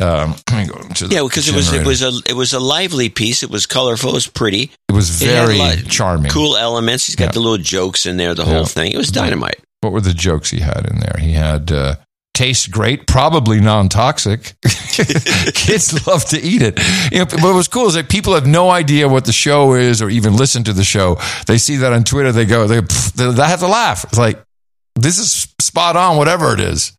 Um, let me go to Yeah, because it was it was a it was a lively piece. It was colorful. It was pretty. It was It very lot- charming. Cool elements. He's got Yeah. the little jokes in there. The Yeah. whole thing. It was dynamite. What were the jokes he had in there? He had uh, tastes great, probably non-toxic. Kids love to eat it. You know, but what was cool is that people have no idea what the show is or even listen to the show. They see that on Twitter, they go, they, pff, they, they have to laugh. It's like this is spot on, whatever it is.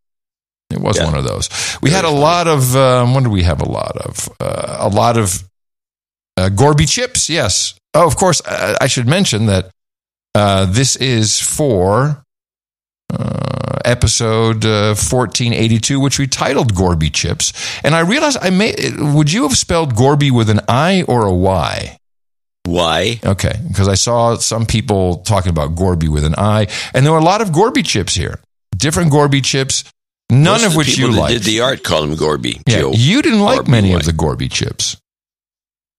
It was one of those. We had a lot of. Um, what did we have? A lot of. Uh, a lot of uh, Gorby chips. Yes. Oh, of course. Uh, I should mention that uh, this is for uh, episode uh, 1482, which we titled Gorby Chips. And I realized I may, would you have spelled Gorby with an I or a Y? Why? Okay, because I saw some people talking about Gorby with an I, and there were a lot of Gorby chips here. Different Gorby chips, none Most of which you that like. Did the art call him Gorby? Yeah, Joe. you didn't like Gorby many White. of the Gorby chips.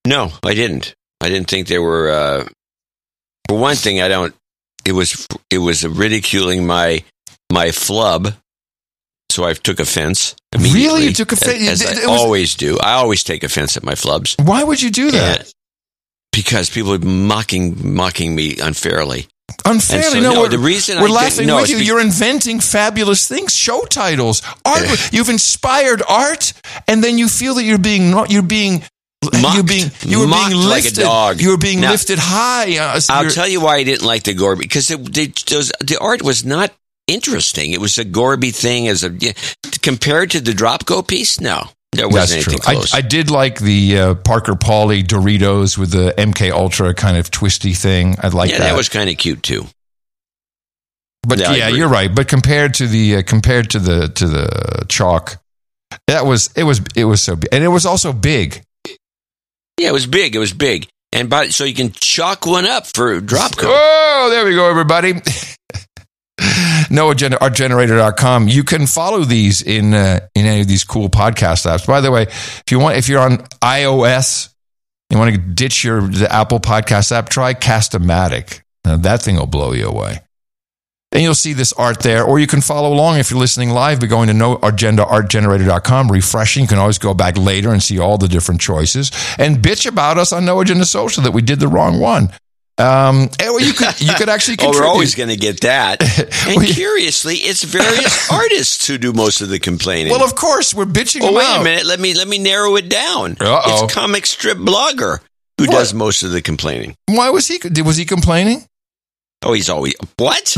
No, I didn't. I didn't think they were. Uh, for one thing, I don't. It was it was ridiculing my my flub, so I took offense. Immediately, Really? You took offense? As, It- I was- always do. I always take offense at my flubs. Why would you do that? And- because people are mocking mocking me unfairly. Unfairly, so, no. no, we're, the reason we're I laughing no, with you. be- You're inventing fabulous things, show titles, art. you've inspired art, and then you feel that you're being not. You're being. You're being. You were Mocked being like a lifted. dog. You were being Now- lifted high. Uh, so I'll tell you why I didn't like the Gorby because it, they, those, the art was not interesting. It was a Gorby thing as a yeah, compared to the Drop Go piece. No, there wasn't That's true. anything close. I, I did like the uh, Parker Pauly Doritos with the MK Ultra kind of twisty thing. I like that. yeah, that. that was kind of cute too. But Yeah, yeah, you're right. But compared to the uh, compared to the to the chalk, that was it was it was so big, and it was also big. Yeah, it was big. It was big, and by, so you can chalk one up for Drop Go. Oh, there we go, everybody. no agenda artgenerator.com. You can follow these in uh, in any of these cool podcast apps. By the way, if you want if you're on iOS, you want to ditch your the Apple Podcast app, try Castamatic. Now, that thing will blow you away. And you'll see this art there, or you can follow along if you're listening live by going to noagendaartgenerator.com, refreshing. You can always go back later and see all the different choices and bitch about us on No Agenda Social that we did the wrong one. Um, and, well, you could you could actually oh, we're always going to get that. And curiously, it's various artists who do most of the complaining. well, of course, we're bitching Oh, wait out. a minute. Let me let me narrow it down. Uh-oh. It's comic strip blogger who What? does most of the complaining. Why was he was he complaining? Oh, he's always what?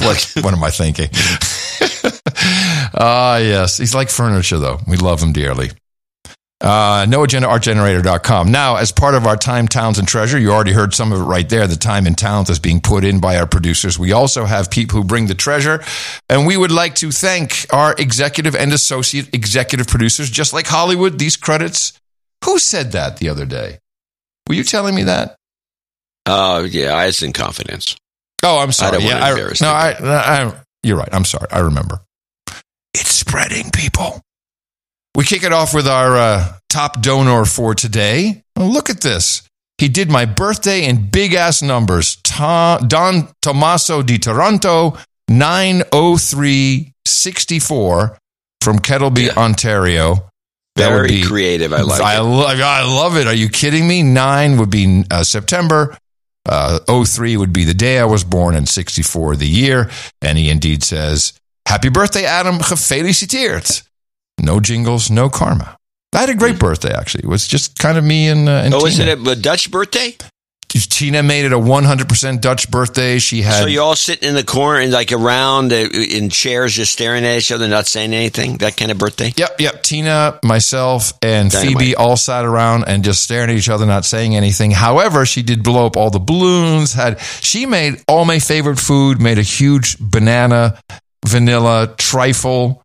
what what am I thinking? Ah, yes. He's like furniture, though. We love him dearly. Uh, noagendaartgenerator.com. Now, as part of our time, talents, and treasure, you already heard some of it right there. The time and talent is being put in by our producers. We also have people who bring the treasure. And we would like to thank our executive and associate executive producers, just like Hollywood. These credits. Who said that the other day? Were you telling me that? Oh, yeah, I was in confidence. Oh, I'm sorry. don't yeah, I, no, I, I, you're right. I'm sorry. I remember. It's spreading, people. We kick it off with our uh, top donor for today. Look at this. He did my birthday in big ass numbers. Ta- Don Tommaso di Toronto, 90364 from Kettleby, Ontario. That Very creative. I like I, it. lo- I love it. Are you kidding me? Nine would be uh, September. Uh, 03 would be the day I was born, and 64 the year. And he indeed says, Happy birthday, Adam. Gefeliciteerd. No jingles, no karma. I had a great birthday, actually. It was just kind of me and, uh, and Oh, is Tina. it a, Dutch birthday? Tina made it a 100% Dutch birthday. She had. so you're all sitting in the corner and like around in chairs, just staring at each other, not saying anything. That kind of birthday. Yep, yep. Tina, myself, and Dynamite. Phoebe all sat around and just staring at each other, not saying anything. However, she did blow up all the balloons. Had she made all my favorite food? Made a huge banana, vanilla trifle,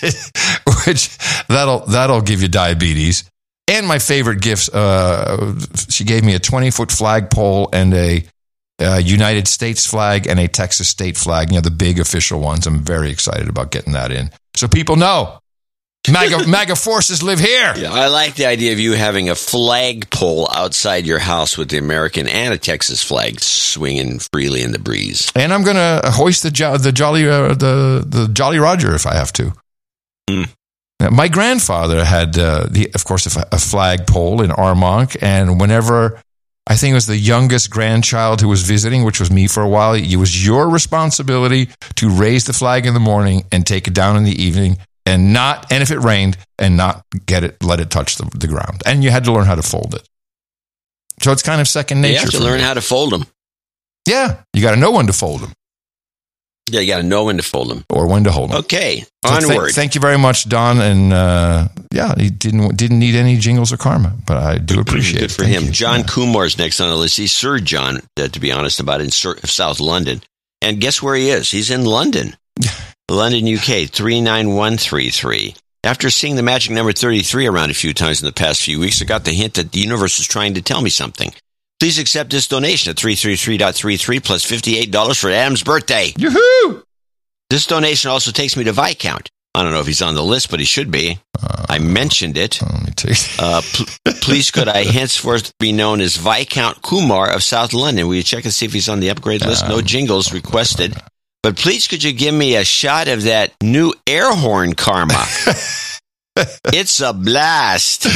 which, that'll that'll give you diabetes. And my favorite gifts. Uh, she gave me a twenty foot flagpole and a uh, United States flag and a Texas state flag, you know, the big official ones. I'm very excited about getting that in. So people know MAGA, MAGA forces live here. Yeah, I like the idea of you having a flagpole outside your house with the American and a Texas flag swinging freely in the breeze. And I'm going to hoist the, jo- the Jolly, uh, the, the Jolly Roger if I have to. Now, My grandfather had, uh, the, of course, a flagpole in Armonk. And whenever I think it was the youngest grandchild who was visiting, which was me for a while, it was your responsibility to raise the flag in the morning and take it down in the evening and not, and if it rained, and not get it, let it touch the, the ground. And you had to learn how to fold it. So it's kind of second nature. you have to learn me. how to fold them. Yeah, you got to know when to fold them Yeah, you got to know when to fold them. or when to hold them. Okay, So thank- onward. Thank, you very much, Don. And uh, yeah, he didn't didn't need any jingles or karma, but I do appreciate Good it. for Thank him. you. John Kumar's next on the list. He's Sir John, uh, to be honest about in South London. and guess where he is? He's in London, London, UK, 39133. After seeing the magic number 33 around a few times in the past few weeks, I got the hint that the universe is trying to tell me something. Please accept this donation at 333.33 plus $58 for Adam's birthday. Yoo-hoo! This donation also takes me to Viscount. I don't know if he's on the list, but he should be. I mentioned it. Uh, pl- please, could I henceforth be known as Viscount Kumar of South London? Will you check and see if he's on the upgrade list? No jingles requested. But please, could you give me a shot of that new air horn karma? it's a blast.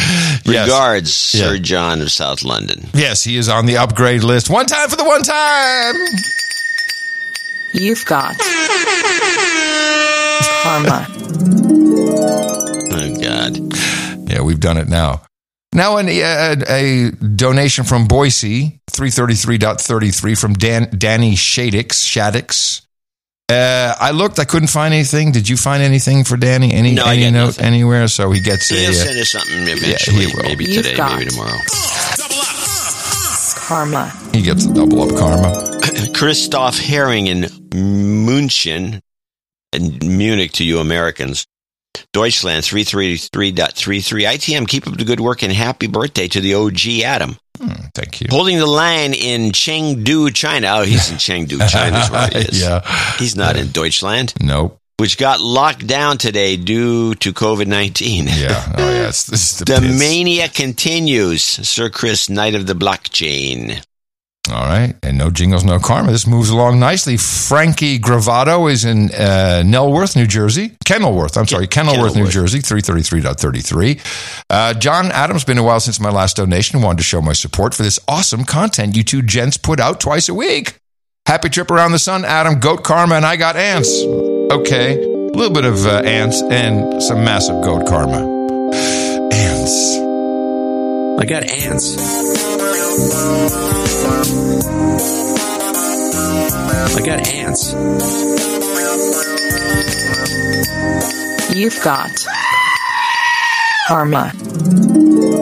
Regards, Sir Yeah. John of South London. Yes, he is on the upgrade list. One time for the one time. You've got karma. Oh, God. Yeah, we've done it now. Now, an, a, a donation from Boise, 333.33 from Dan, Danny Shadix. Shadix. Uh, I looked, I couldn't find anything. Did you find anything for Danny? Any, No, any note nothing. anywhere? So he gets He'll a. send Uh, us something eventually. he will. Maybe You've today, maybe tomorrow. Karma. he gets a double up karma. Christoph Herring in München, in Munich to you Americans. Deutschland 333.33. ITM, keep up the good work and happy birthday to the OG Adam. Thank you. Holding the line in Chengdu, China. Oh, he's in Chengdu, China is where he is. Yeah. He's not in Deutschland, Nope. which got locked down today due to COVID 19. Yeah. Oh, yeah. It's, is the The mania continues. Sir Chris, Knight of the Blockchain. All right. And no jingles, no karma. This moves along nicely. Frankie Gravato is in uh, Nelworth, New Jersey. Kenilworth. I'm sorry. Kenilworth, New Kenilworth. Jersey, 333.33. Uh, John Adams, been a while since my last donation. Wanted to show my support for this awesome content you two gents put out twice a week. Happy trip around the sun, Adam, goat karma, and I got ants. Okay. A little bit of uh, ants and some massive goat karma. Ants. I got ants. I got ants. You've got karma.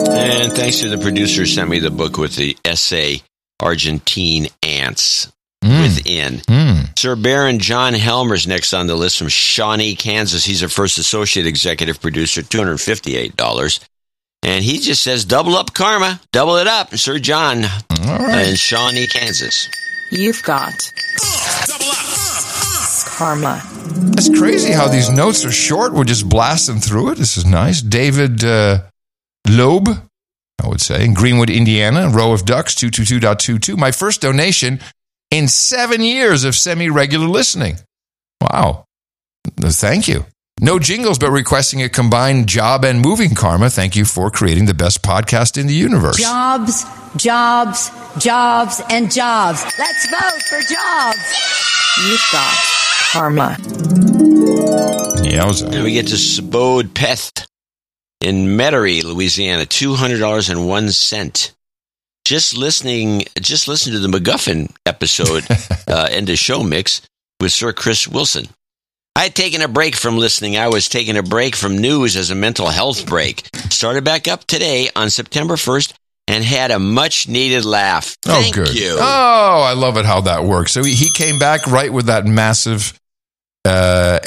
And thanks to the producer who sent me the book with the essay Argentine Ants hmm. Within. Hmm. Sir Baron John Helmer's next on the list from Shawnee, Kansas. He's a first associate executive producer, $258. And he just says, double up karma, double it up. Sir John in Shawnee, Kansas. You've got karma. It's crazy how these notes are short. We're just blasting through it. This is nice. David uh, Loeb, I would say, in Greenwood, Indiana, row of ducks, 222.22. My first donation in seven years of semi regular listening. Wow. Thank you. No jingles, but requesting a combined job and moving karma. Thank you for creating the best podcast in the universe. Jobs, jobs, jobs, and jobs. Let's vote for jobs. You've got karma. Yowza. And we get to Sabode Peth in Metairie, Louisiana, $200.01. Just listening, just listen to the MacGuffin episode, uh, end of show mix with Sir Chris Wilson. I had taken a break from listening. I was taking a break from news as a mental health break. Started back up today on September 1st and had a much needed laugh. Oh, good. you. Oh, I love it how that works. So he, he came back right with that massive. Uh,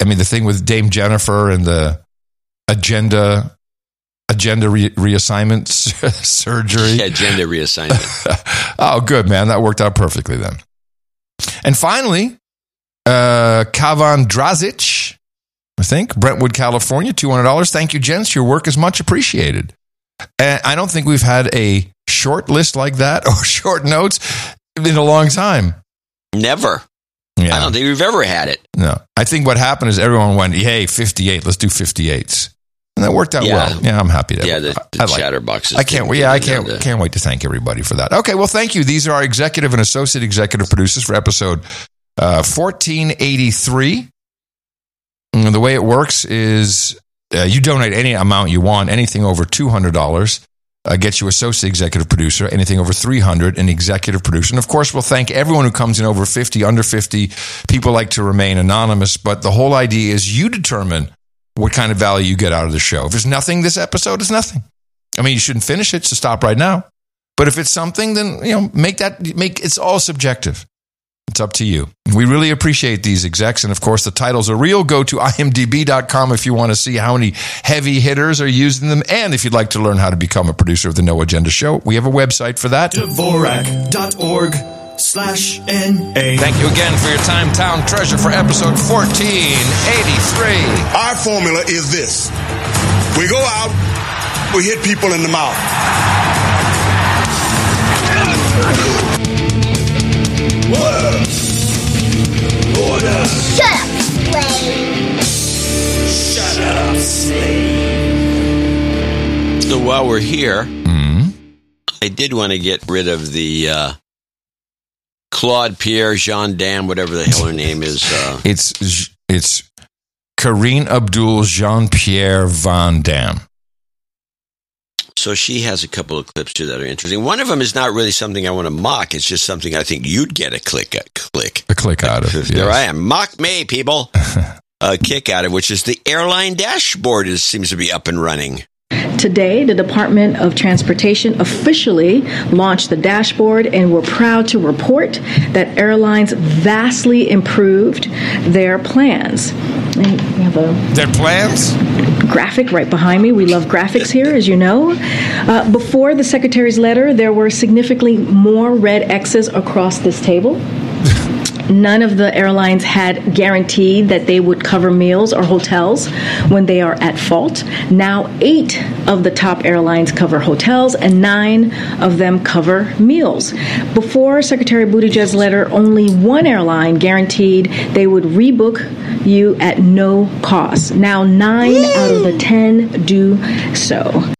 I mean, the thing with Dame Jennifer and the agenda, agenda re- reassignment surgery. Agenda reassignment. oh, good man, that worked out perfectly then. And finally, uh, Kavan Drazic, I think Brentwood, California, two hundred dollars. Thank you, gents. Your work is much appreciated. And I don't think we've had a short list like that or short notes in a long time. Never. Yeah. I don't think we've ever had it. No, I think what happened is everyone went, "Hey, fifty-eight, let's do 58s. and that worked out Yeah. well. Yeah, I'm happy. That Yeah, the, the I like- chatterboxes. I can't. didn't Yeah, I can't. into- Can't wait to thank everybody for that. Okay, well, thank you. These are our executive and associate executive producers for episode uh, fourteen eighty three. The way it works is uh, you donate any amount you want, anything over two hundred dollars. Uh, gets you associate executive producer. Anything over 300, an executive producer. And of course, we'll thank everyone who comes in over 50, under 50. People like to remain anonymous, but the whole idea is you determine what kind of value you get out of the show. If there's nothing, this episode is nothing. I mean, you shouldn't finish it, so stop right now. But if it's something, then you know, make that make it's all subjective. It's up to you. We really appreciate these execs. And of course, the titles are real. Go to imdb.com if you want to see how many heavy hitters are using them. And if you'd like to learn how to become a producer of the No Agenda Show, we have a website for that. Dvorak.org slash NA. Thank you again for your time, Town Treasure, for episode 1483. Our formula is this we go out, we hit people in the mouth. So while we're here, Hmm? I did want to get rid of the uh, Claude Pierre Jean Dam, whatever the hell her name is. Uh, It's it's Karine Abdul Jean Pierre Van Dam. So she has a couple of clips too that are interesting. One of them is not really something I want to mock. It's just something I think you'd get a click a click. A click out of. There yes. I am. Mock me, people. a kick out of which is the airline dashboard is, seems to be up and running. Today, the Department of Transportation officially launched the dashboard, and we're proud to report that airlines vastly improved their plans. We have a Their plans? graphic right behind me. We love graphics here, as you know. Uh, before the Secretary's letter, there were significantly more red X's across this table. None of the airlines had guaranteed that they would cover meals or hotels when they are at fault. Now, eight of the top airlines cover hotels, and nine of them cover meals. Before Secretary Buttigieg's letter, only one airline guaranteed they would rebook you at no cost. Now, nine out of the ten do so.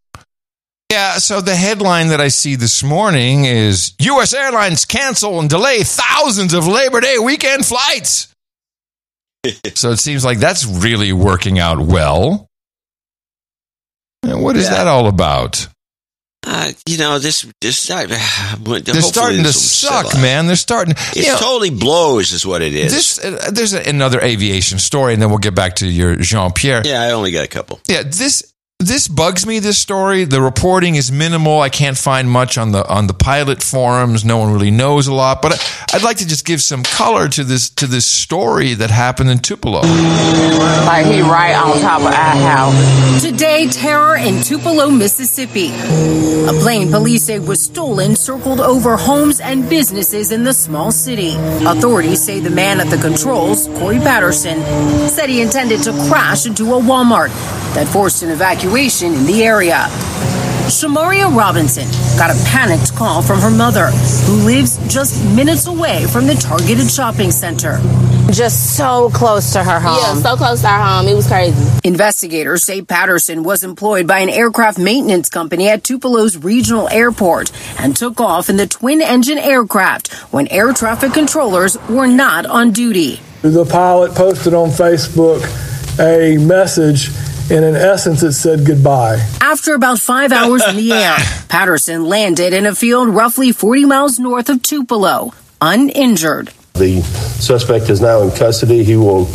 Yeah, so the headline that I see this morning is U.S. airlines cancel and delay thousands of Labor Day weekend flights. so it seems like that's really working out well. And what is that all about? Uh, you know this. This uh, They're starting to suck, man. They're starting. It know, totally blows, is what it is. this uh, there's a, another aviation story, and then we'll get back to your Jean Pierre. yeah, I only got a couple. Yeah, this this bugs me. This story, the reporting is minimal. I can't find much on the on the pilot forums. No one really knows a lot. But I, I'd like to just give some color to this to this story that happened in Tupelo. Like he right on top of our house. Today, terror in Tupelo, Mississippi. A plane police say was stolen circled over homes and businesses in the small city. Authorities say the man at the controls, Corey Patterson, said he intended to crash into a Walmart that forced an evacuation in the area. Shamaria Robinson got a panicked call from her mother, who lives just minutes away from the targeted shopping center. Just so close to her home. Yeah, so close to our home. It was crazy. Investigators say Patterson was employed by an aircraft maintenance company at Tupelo's regional airport and took off in the twin engine aircraft when air traffic controllers were not on duty. The pilot posted on Facebook a message, and in essence, it said goodbye. After about five hours in the air, Patterson landed in a field roughly 40 miles north of Tupelo, uninjured. The suspect is now in custody. He will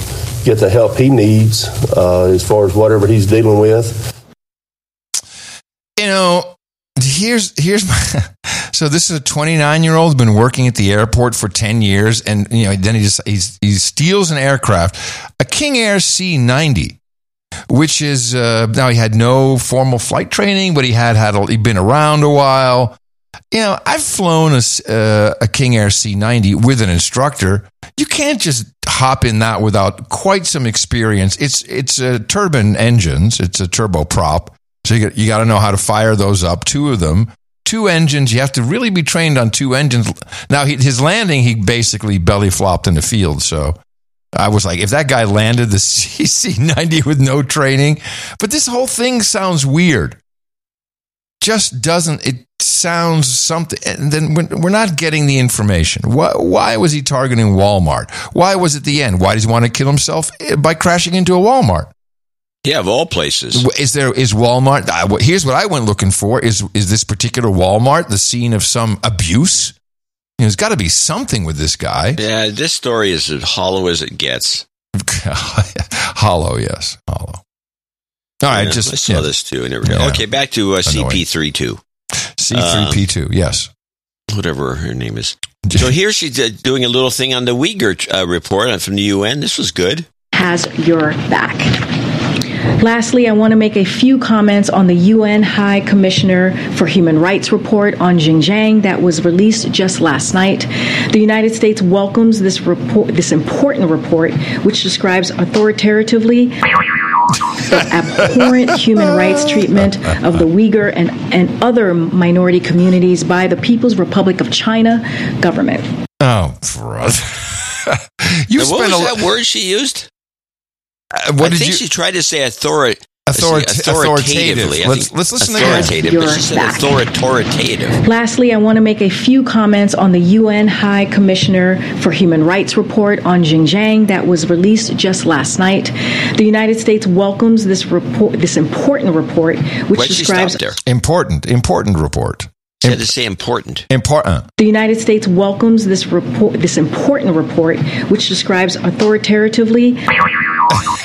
get the help he needs uh, as far as whatever he's dealing with. You know, here's here's my. So this is a 29 year old been working at the airport for 10 years, and you know then he just he's, he steals an aircraft, a King Air C90, which is uh, now he had no formal flight training, but he had had a, he'd been around a while. You know, I've flown a, uh, a King Air C90 with an instructor. You can't just hop in that without quite some experience. It's it's uh, turbine engines. It's a turboprop. So you got, you got to know how to fire those up. Two of them, two engines. You have to really be trained on two engines. Now he, his landing, he basically belly flopped in the field. So I was like, if that guy landed the CC ninety with no training, but this whole thing sounds weird. Just doesn't. It sounds something. And then we're not getting the information. Why, why was he targeting Walmart? Why was it the end? Why does he want to kill himself Eh, by crashing into a Walmart? Yeah, of all places. Is there is Walmart? Here's what I went looking for: is is this particular Walmart the scene of some abuse? You know, there's got to be something with this guy. Yeah, this story is as hollow as it gets. Hollow, yes, hollow. All right, Yeah, just I saw yeah. this too. I never got. Yeah. Okay, back to uh, Annoying. CP32. C3P2, yes. Whatever her name is. So here she's uh, doing a little thing on the Uyghur uh, report from the UN. This was good. has your back. Lastly, I want to make a few comments on the UN High Commissioner for Human Rights report on Xinjiang that was released just last night. The United States welcomes this report, this important report, which describes authoritatively the abhorrent human rights treatment of the Uyghur and, and other minority communities by the People's Republic of China government. Oh, brother. you And what spent was a that word she used? Uh, what I did think you- she tried to say authority. Authorita- authoritatively. Let's- let's listen again. authoritative, Your but she said authoritative. Lastly, I want to make a few comments on the UN High Commissioner for Human Rights report on Xinjiang that was released just last night. The United States welcomes this report, this important report, which Why'd describes stop there? Important, important report. She had to say important. Important. the United States welcomes this report, this important report, which describes authoritatively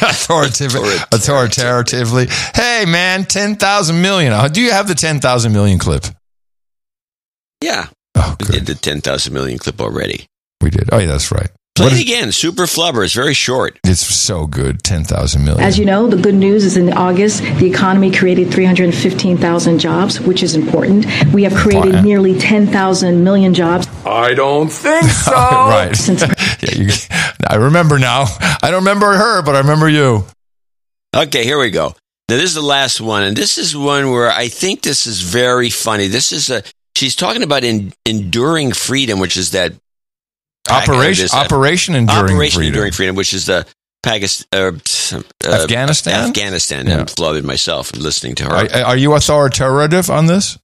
Authoritative, authoritatively. Hey, man, 10,000 million. Uh, Do you have the 10,000 million clip? Yeah. Oh, we did the 10,000 million clip already. We did. Oh, yeah, that's right. Play What it is- again. Super Flubber. It's very short. It's so good. 10,000 million. As you know, the good news is in August, the economy created 315,000 jobs, which is important. We have created Important. nearly 10,000 million jobs. I don't think so. right. yeah, you, I remember now. I don't remember her, but I remember you. Okay, here we go. Now, this is the last one, and this is one where I think this is very funny. This is a she's talking about in, enduring freedom, which is that Operation- this, Operation Enduring Operation Freedom. Enduring Freedom, which is the Pakistan, uh, uh, Afghanistan? Afghanistan. Yeah. I'm flooded myself listening to her. Are, are you authoritative on this?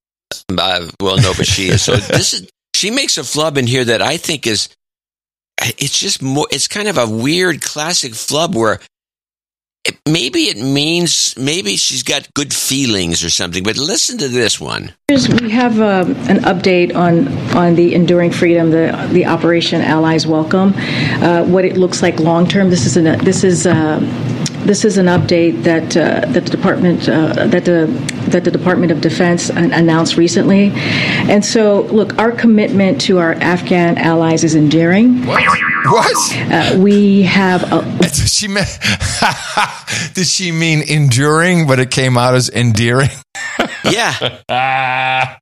Uh, well, no, but she is. So this is she makes a flub in here that I think is it's just more. It's kind of a weird classic flub where it, maybe it means maybe she's got good feelings or something. But listen to this one. We have um, an update on, on the Enduring Freedom, the, the Operation Allies Welcome, uh, what it looks like long term. This is an, this is uh, this is an update that uh, that the department uh, that the that the Department of Defense an- announced recently, and so look, our commitment to our Afghan allies is enduring. What? Uh, we have a, she meant, Did she mean enduring, but it came out as endearing? Yeah.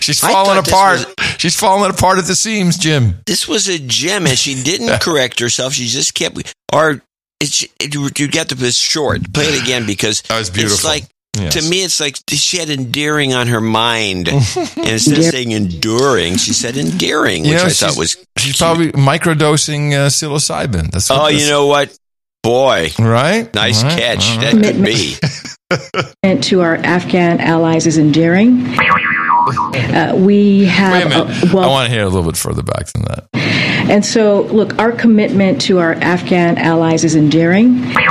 She's falling thought this apart. She's falling apart at the seams, Jim. This was a gem, and she didn't correct herself. She just kept. Or it's it, you got to this short. Play it again because That was It's like Yes. to me, it's like she had endearing on her mind, and instead of saying enduring, she said endearing, which You know, I thought was. She's probably microdosing uh, psilocybin. That's what Oh, this- you know what, boy, right? nice All right, catch. all That could be. commitment to our Afghan allies is enduring. Uh, we have Wait a minute. a- well, I want to hear a little bit further back than that. And so, look, our commitment to our Afghan allies is enduring.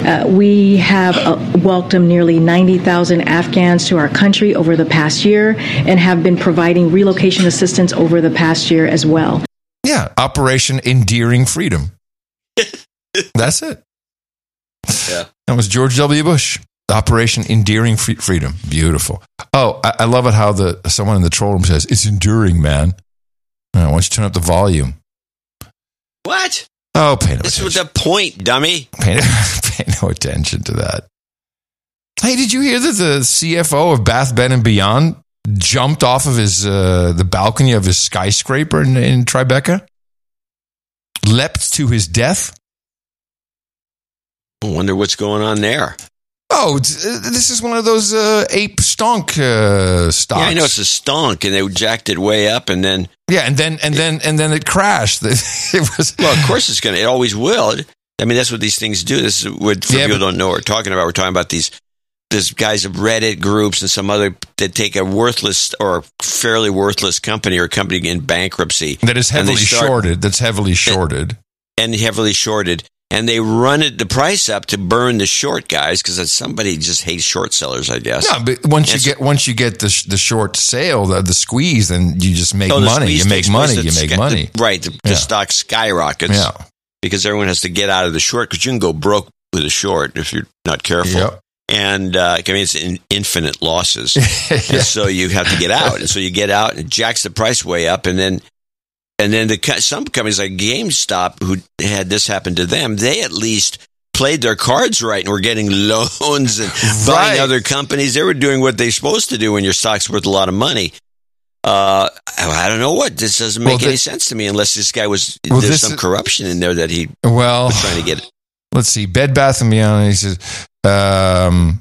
Uh, we have uh, welcomed nearly 90,000 Afghans to our country over the past year and have been providing relocation assistance over the past year as well. Yeah, Operation Endearing Freedom. That's it. Yeah. That was George W. Bush. Operation Endearing Freedom. Beautiful. Oh, I, I love it how the someone in the troll room says it's enduring, man. Right, why don't you turn up the volume? What? Oh, pay no This attention. was the point, dummy. Pay, pay no attention to that. Hey, did you hear that the CFO of Bath Ben and Beyond jumped off of his uh, the balcony of his skyscraper in, in Tribeca? Leapt to his death. I wonder what's going on there. Oh, uh, this is one of those uh, ape stonk uh, stocks. Yeah, I know it's a stonk, and they jacked it way up, and then Yeah, and then and then and then it crashed. it was well, of course it's gonna. It always will. I mean, that's what these things do. This is what for Yeah, people but- don't know we're talking about. We're talking about these these guys of Reddit groups and some other that take a worthless or fairly worthless company or company in bankruptcy that is heavily start- shorted. That's heavily shorted. and heavily shorted, and they run it the price up to burn the short guys because somebody just hates short sellers, I guess. No, but once you so- get once you get the the short sale, the, the squeeze, then you just make Oh, money. You make money. You make sky- money. the- right? The, the stock skyrockets. Yeah. because everyone has to get out of the short because you can go broke with a short if you're not careful. Yep. And uh, I mean, it's in infinite losses, and so you have to get out. And so you get out, and it jacks the price way up, and then and then the some companies like GameStop, who had this happen to them, they at least played their cards right and were getting loans and buying Right. other companies. They were doing what they're supposed to do when your stock's worth a lot of money. Uh, I don't know what this doesn't make Well, any this- sense to me unless this guy was Well, there's some is- corruption in there that he Well, was trying to get. let's see. Bed Bath and Beyond. He says, um,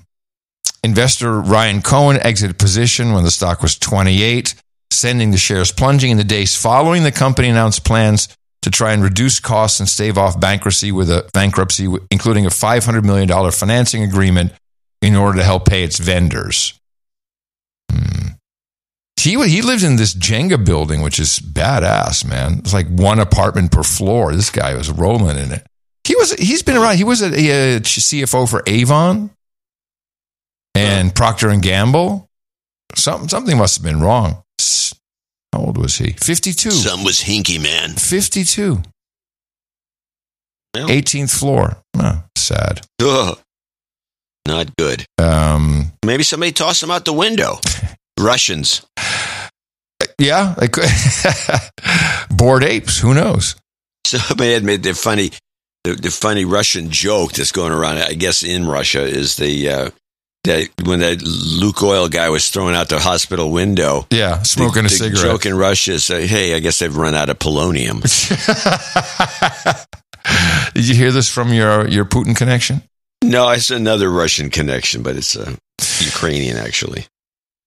investor Ryan Cohen exited position when the stock was 28, sending the shares plunging in the days following. The company announced plans to try and reduce costs and stave off bankruptcy with a bankruptcy, including a 500 million dollar financing agreement in order to help pay its vendors. Hmm. He he lived in this Jenga building, which is badass, man. It's like one apartment per floor. This guy was rolling in it. He was he's been around. He was a, a CFO for Avon and Procter and Gamble. Something something must have been wrong. How old was he? Fifty two. Some was hinky, man. Fifty two. Yeah. 18th floor. Oh, sad. Ugh. Not good. Um, Maybe somebody tossed him out the window. Russians. yeah, like bored apes. Who knows? Somebody had made the funny, the, the funny Russian joke that's going around. I guess in Russia is the uh, that when that Lukoil guy was thrown out the hospital window. Yeah, smoking the, a the cigarette. Joke in Russia is, uh, hey, I guess they've run out of polonium. Did you hear this from your your Putin connection? no, it's another Russian connection, but it's uh, Ukrainian actually.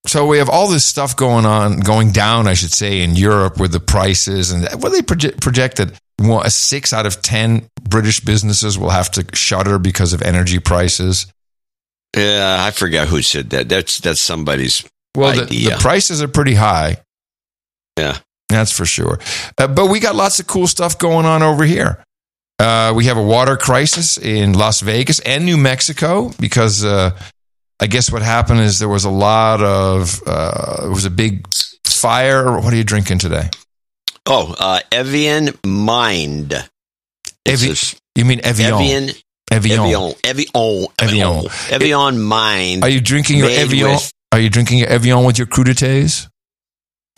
So we have all this stuff going on, going down, I should say, in Europe with the prices, and what they project, project that one- six out of ten British businesses will have to shutter because of energy prices. Yeah, I forgot who said that. That's that's somebody's Well, the, the prices are pretty high. yeah. That's for sure. Uh, but we got lots of cool stuff going on over here. Uh, we have a water crisis in Las Vegas and New Mexico because uh, I guess what happened is there was a lot of, uh, it was a big fire. What are you drinking today? Oh, uh, Evian Mind. It's Evi- a- you mean Evian? Evian. Evian. Evian. Evian. Evian. Mind. Are you drinking your Evian? with- Are you drinking your Evian with your crudités?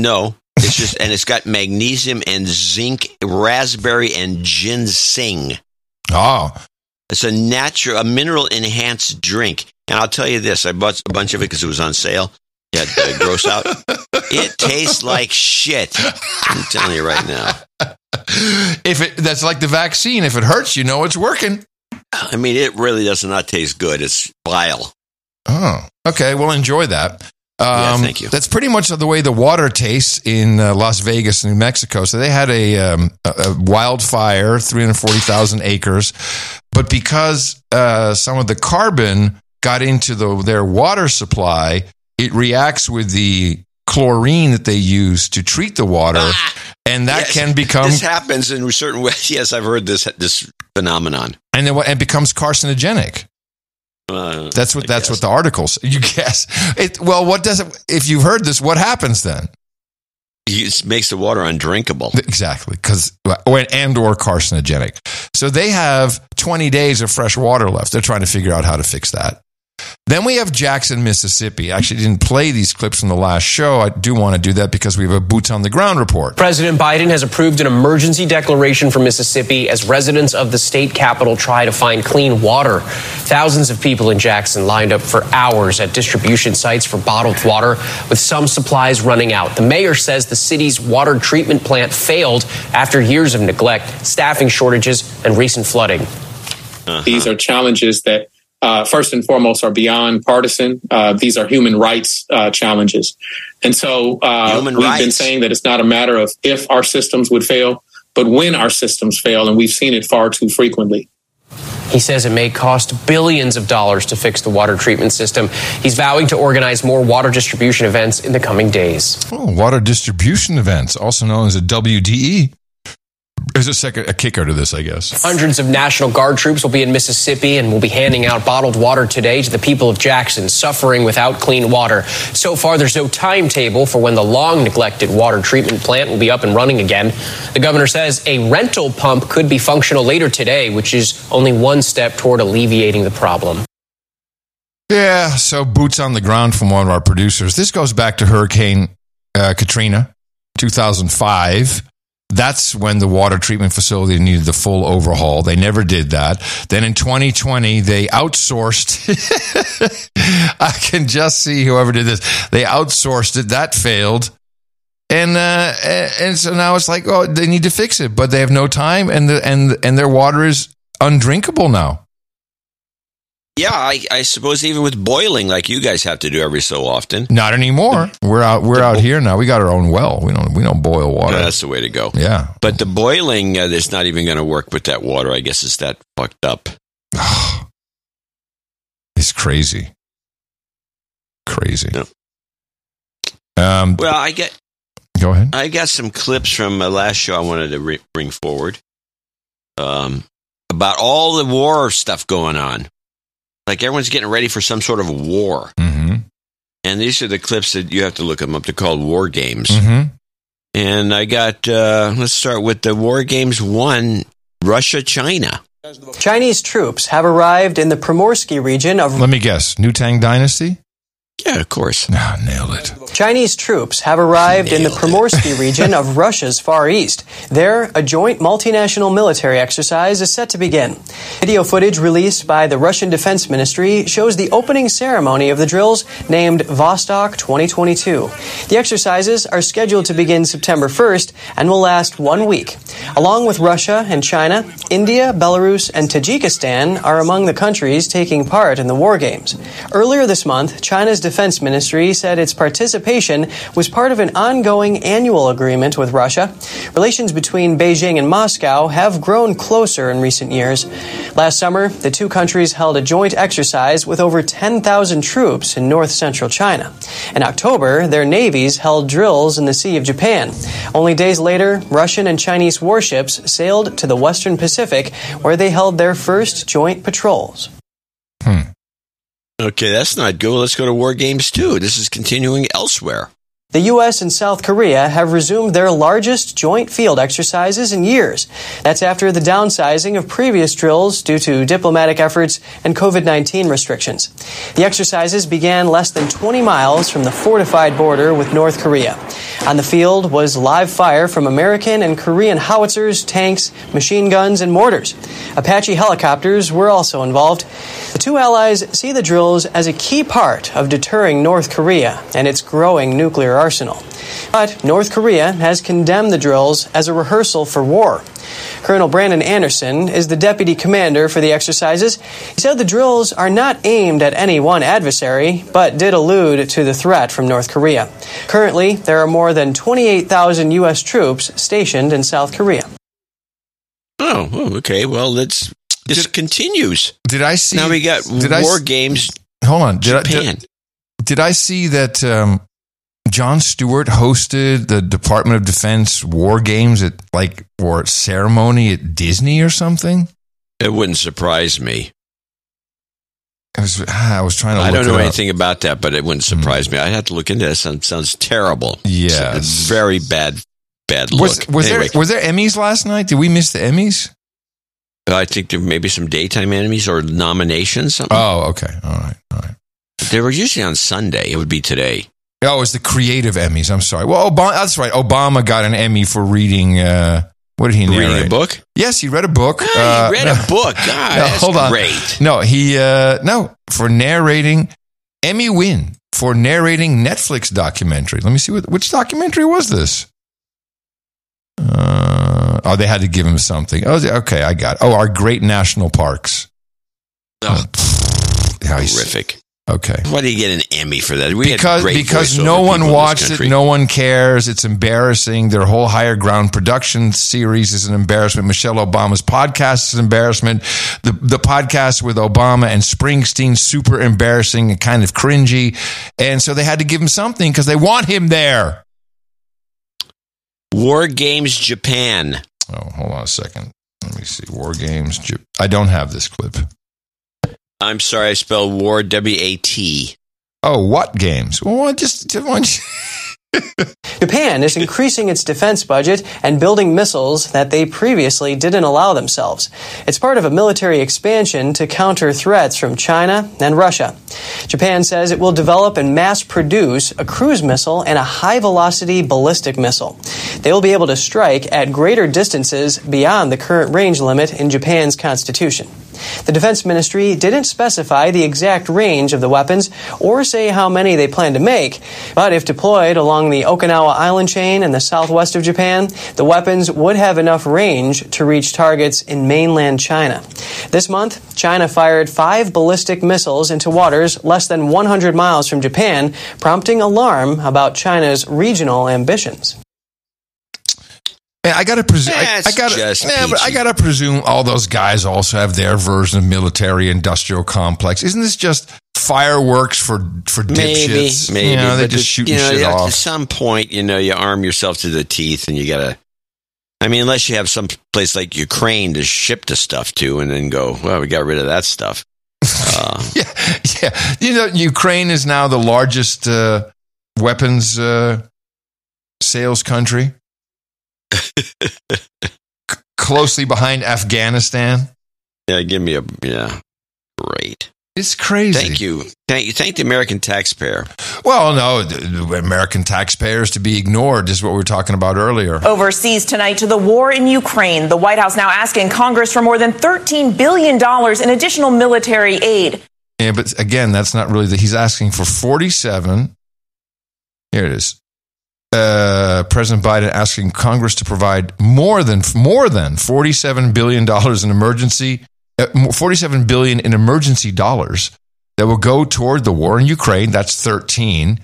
No, it's just, and it's got magnesium and zinc, raspberry and ginseng. Oh, It's a natural, a mineral enhanced drink. And I'll tell you this: I bought a bunch of it because it was on sale. Had to gross out. It tastes like shit. I'm telling you right now. if it that's like the vaccine. If it hurts, you know it's working. I mean, it really does not taste good. It's vile. Oh, okay. Well, enjoy that. Um, Yeah, thank you. That's pretty much the way the water tastes in uh, Las Vegas, New Mexico. So they had a, um, a, a wildfire, 340,000 acres. But because uh, some of the carbon got into the, their water supply, it reacts with the chlorine that they use to treat the water. and that Yes, can become, This happens in certain ways. Yes, I've heard this this phenomenon. And then what- it becomes carcinogenic. Uh, That's what I that's guess. what the articles. You guess. It, well, what does it? If you've heard this, what happens then? it makes the water undrinkable. Exactly, because and or carcinogenic. So they have 20 days of fresh water left. They're trying to figure out how to fix that. Then we have Jackson, Mississippi. I actually didn't play these clips from the last show. I do want to do that because we have a boots on the ground report. President Biden has approved an emergency declaration for Mississippi as residents of the state capital try to find clean water. Thousands of people in Jackson lined up for hours at distribution sites for bottled water, with some supplies running out. The mayor says the city's water treatment plant failed after years of neglect, staffing shortages, and recent flooding. These are challenges that, uh, first and foremost, are beyond partisan. Uh, these are human rights uh, challenges. And so uh, we've been saying that it's not a matter of if our systems would fail, but when our systems fail. And we've seen it far too frequently. He says it may cost billions of dollars to fix the water treatment system. He's vowing to organize more water distribution events in the coming days. Oh, water distribution events, also known as a WDE. There's a second a kicker to this, I guess. Hundreds of National Guard troops will be in Mississippi and will be handing out bottled water today to the people of Jackson suffering without clean water. So far, there's no timetable for when the long neglected water treatment plant will be up and running again. The governor says a rental pump could be functional later today, which is only one step toward alleviating the problem. Yeah, so boots on the ground from one of our producers. This goes back to Hurricane uh, Katrina, 2005. That's when the water treatment facility needed the full overhaul. They never did that. Then in 2020, they outsourced. I can just see whoever did this. They outsourced it. That failed. And uh, and so now it's like, oh, they need to fix it, but they have no time, and the and and their water is undrinkable now. Yeah, I, I suppose even with boiling, like you guys have to do every so often. Not anymore. We're out. We're out here now. We got our own well. We don't. We don't boil water. Yeah, that's the way to go. Yeah. But the boiling, uh, is not even going to work with that water. I guess it's that fucked up. It's crazy. Crazy. Um, Well, I get. Go ahead. I got some clips from uh, last show I wanted to re- bring forward um, about all the war stuff going on. Like everyone's getting ready for some sort of war. Mm-hmm. And these are the clips that you have to look them up. They're called War Games. Mm-hmm. And I got, uh, let's start with the War Games 1 Russia China. Chinese troops have arrived in the Primorsky region of Let me guess. New Tang Dynasty. Yeah, of course. Ah, nailed it. Chinese troops have arrived in the Primorsky region of Russia's Far East. There, a joint multinational military exercise is set to begin. Video footage released by the Russian Defense Ministry shows the opening ceremony of the drills named Vostok 2022. The exercises are scheduled to begin September 1st and will last one week. Along with Russia and China, India, Belarus, and Tajikistan are among the countries taking part in the war games. Earlier this month, China's defense ministry said its participation was part of an ongoing annual agreement with Russia. Relations between Beijing and Moscow have grown closer in recent years. Last summer, the two countries held a joint exercise with over 10,000 troops in north central China. In October, their navies held drills in the Sea of Japan. Only days later, Russian and Chinese warships sailed to the western Pacific, where they held their first joint patrols. Hmm. Okay, that's not good. Let's go to War Games 2. This is continuing elsewhere. The U.S. and South Korea have resumed their largest joint field exercises in years. That's after the downsizing of previous drills due to diplomatic efforts and COVID 19 restrictions. The exercises began less than 20 miles from the fortified border with North Korea. On the field was live fire from American and Korean howitzers, tanks, machine guns, and mortars. Apache helicopters were also involved. The two allies see the drills as a key part of deterring North Korea and its growing nuclear arsenal. But North Korea has condemned the drills as a rehearsal for war. Colonel Brandon Anderson is the deputy commander for the exercises. He said the drills are not aimed at any one adversary, but did allude to the threat from North Korea. Currently, there are more than 28,000 U.S. troops stationed in South Korea. Oh, oh, okay. Well, let's. This continues. Did I see? Now we got did War s- Games Hold on. Did I, Japan. did, did I see that um, Jon Stewart hosted the Department of Defense War Games at like or ceremony at Disney or something? It wouldn't surprise me. I was ah, I was trying to. I don't know it up. anything about that, but it wouldn't hmm. surprise me. I'd have to look into this. Sounds, sounds terrible. Yeah, very bad, bad look. Was, was Anyway, there was there Emmys last night? Did we miss the Emmys? I think there may be some daytime enemies or nominations. Something. Oh, okay, all right, all right. They were usually on Sunday. It would be today. Oh, it was the creative Emmys. I'm sorry. Well, Obama. That's right. Obama got an Emmy for reading. Uh, what did he narrate? Reading a book? Yes, he read a book. Uh, he read no. a book. God, No, that's hold on. great. No, he uh, no for narrating Emmy win for narrating Netflix documentary. Let me see what which documentary was this. Uh, oh, they had to give him something. Oh, okay, I got. It. Oh, our great national parks. Oh, he's- horrific. Okay. Why do you get an Emmy for that? We because because no one watched it, no one cares. It's embarrassing. Their whole higher ground production series is an embarrassment. Michelle Obama's podcast is an embarrassment. The the podcast with Obama and Springsteen super embarrassing and kind of cringy. And so they had to give him something because they want him there. War Games Japan. Oh, hold on a second. Let me see. War Games. I don't have this clip. I'm sorry, I spelled war W A T. Oh, what games? Well, just, just why don't you- Japan is increasing its defense budget and building missiles that they previously didn't allow themselves. It's part of a military expansion to counter threats from China and Russia. Japan says it will develop and mass produce a cruise missile and a high velocity ballistic missile. they will be able to strike at greater distances beyond the current range limit in Japan's constitution. The Defense Ministry didn't specify the exact range of the weapons or say how many they plan to make, but if deployed along the Okinawa island chain in the southwest of Japan, the weapons would have enough range to reach targets in mainland China. This month, China fired five ballistic missiles into waters less than 100 miles from Japan, prompting alarm about China's regional ambitions. Man, I gotta presume. I, I gotta, yeah, but I gotta presume all those guys also have their version of military industrial complex. Isn't this just fireworks for for Maybe, dipshits? maybe. you know, they just the- shooting you know, shit At some point, you know, you arm yourself to the teeth, and you gotta. I mean, unless you have some place like Ukraine to ship the stuff to, and then go, well, we got rid of that stuff. Uh, yeah, you know, Ukraine is now the largest uh, weapons uh, sales country, closely behind Afghanistan. yeah, give me a yeah, great. It's crazy. Thank you, thank you, thank the American taxpayer. Well, no, the, the American taxpayers to be ignored is what we were talking about earlier. Overseas tonight to the war in Ukraine. The White House now asking Congress for more than $13 billion in additional military aid. Yeah, but again, that's not really the. He's asking for forty-seven. Here it is. Uh, President Biden asking Congress to provide more than more than forty-seven billion dollars in emergency, uh, forty-seven billion in emergency dollars that will go toward the war in Ukraine. That's thirteen.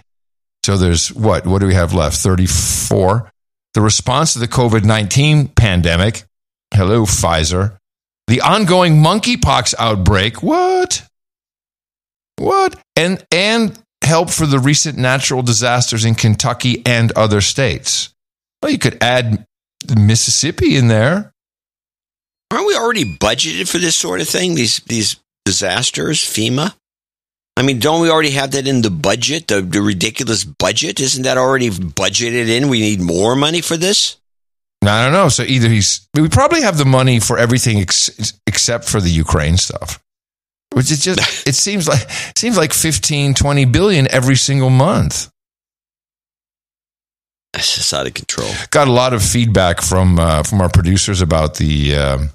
So there's what? What do we have left? Thirty-four. The response to the COVID nineteen pandemic. Hello, Pfizer. The ongoing monkeypox outbreak. What? What? And and help for the recent natural disasters in Kentucky and other states. Well, you could add Mississippi in there. Aren't we already budgeted for this sort of thing? These these disasters, FEMA. I mean, don't we already have that in the budget? The, the ridiculous budget isn't that already budgeted in? We need more money for this. I don't know. So either he's we probably have the money for everything ex, except for the Ukraine stuff. Which is just it seems like seems like 15 20 billion every single month. It's just out of control. Got a lot of feedback from uh, from our producers about the um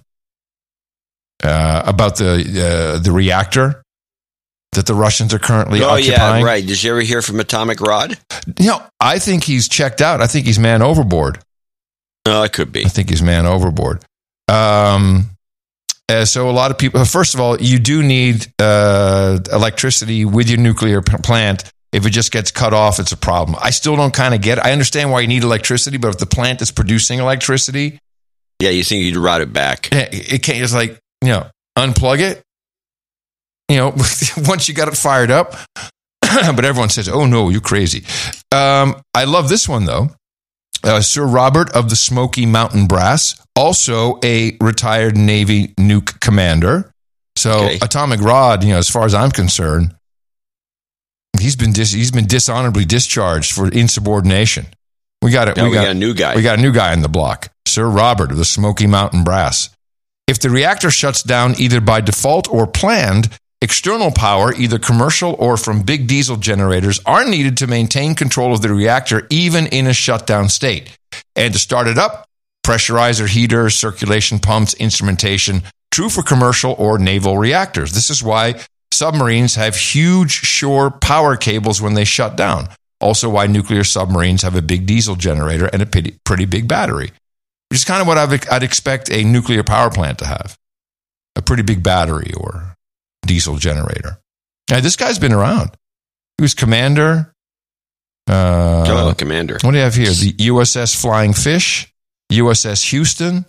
uh, about the uh, the reactor that the Russians are currently oh occupying. yeah, right. Did you ever hear from Atomic Rod? You know, I think he's checked out. I think he's man overboard. Oh, it could be. I think he's man overboard. Um, uh, so a lot of people. First of all, you do need uh, electricity with your nuclear p- plant. If it just gets cut off, it's a problem. I still don't kind of get. It. I understand why you need electricity, but if the plant is producing electricity, Yeah, you think you'd route it back? it, it can't. It's like you know, unplug it. You know, once you got it fired up. but everyone says, "Oh no, you're crazy." Um, I love this one though. Uh, Sir Robert of the Smoky Mountain Brass, also a retired Navy nuke commander. So Okay. Atomic Rod, you know, as far as I'm concerned, he's been dis- he's been dishonorably discharged for insubordination. We got it. Now we got a new guy. We got a new guy in the block, Sir Robert of the Smoky Mountain Brass. If the reactor shuts down either by default or planned, external power, either commercial or from big diesel generators, are needed to maintain control of the reactor even in a shutdown state. And to start it up, pressurizer, heaters, circulation pumps, instrumentation, true for commercial or naval reactors. This is why submarines have huge shore power cables when they shut down. Also, why nuclear submarines have a big diesel generator and a pretty, big battery, which is kind of what I'd expect a nuclear power plant to have a pretty big battery or diesel generator. Now, this guy's been around. He was commander. Uh, oh, commander. What do you have here? The USS Flying Fish, USS Houston,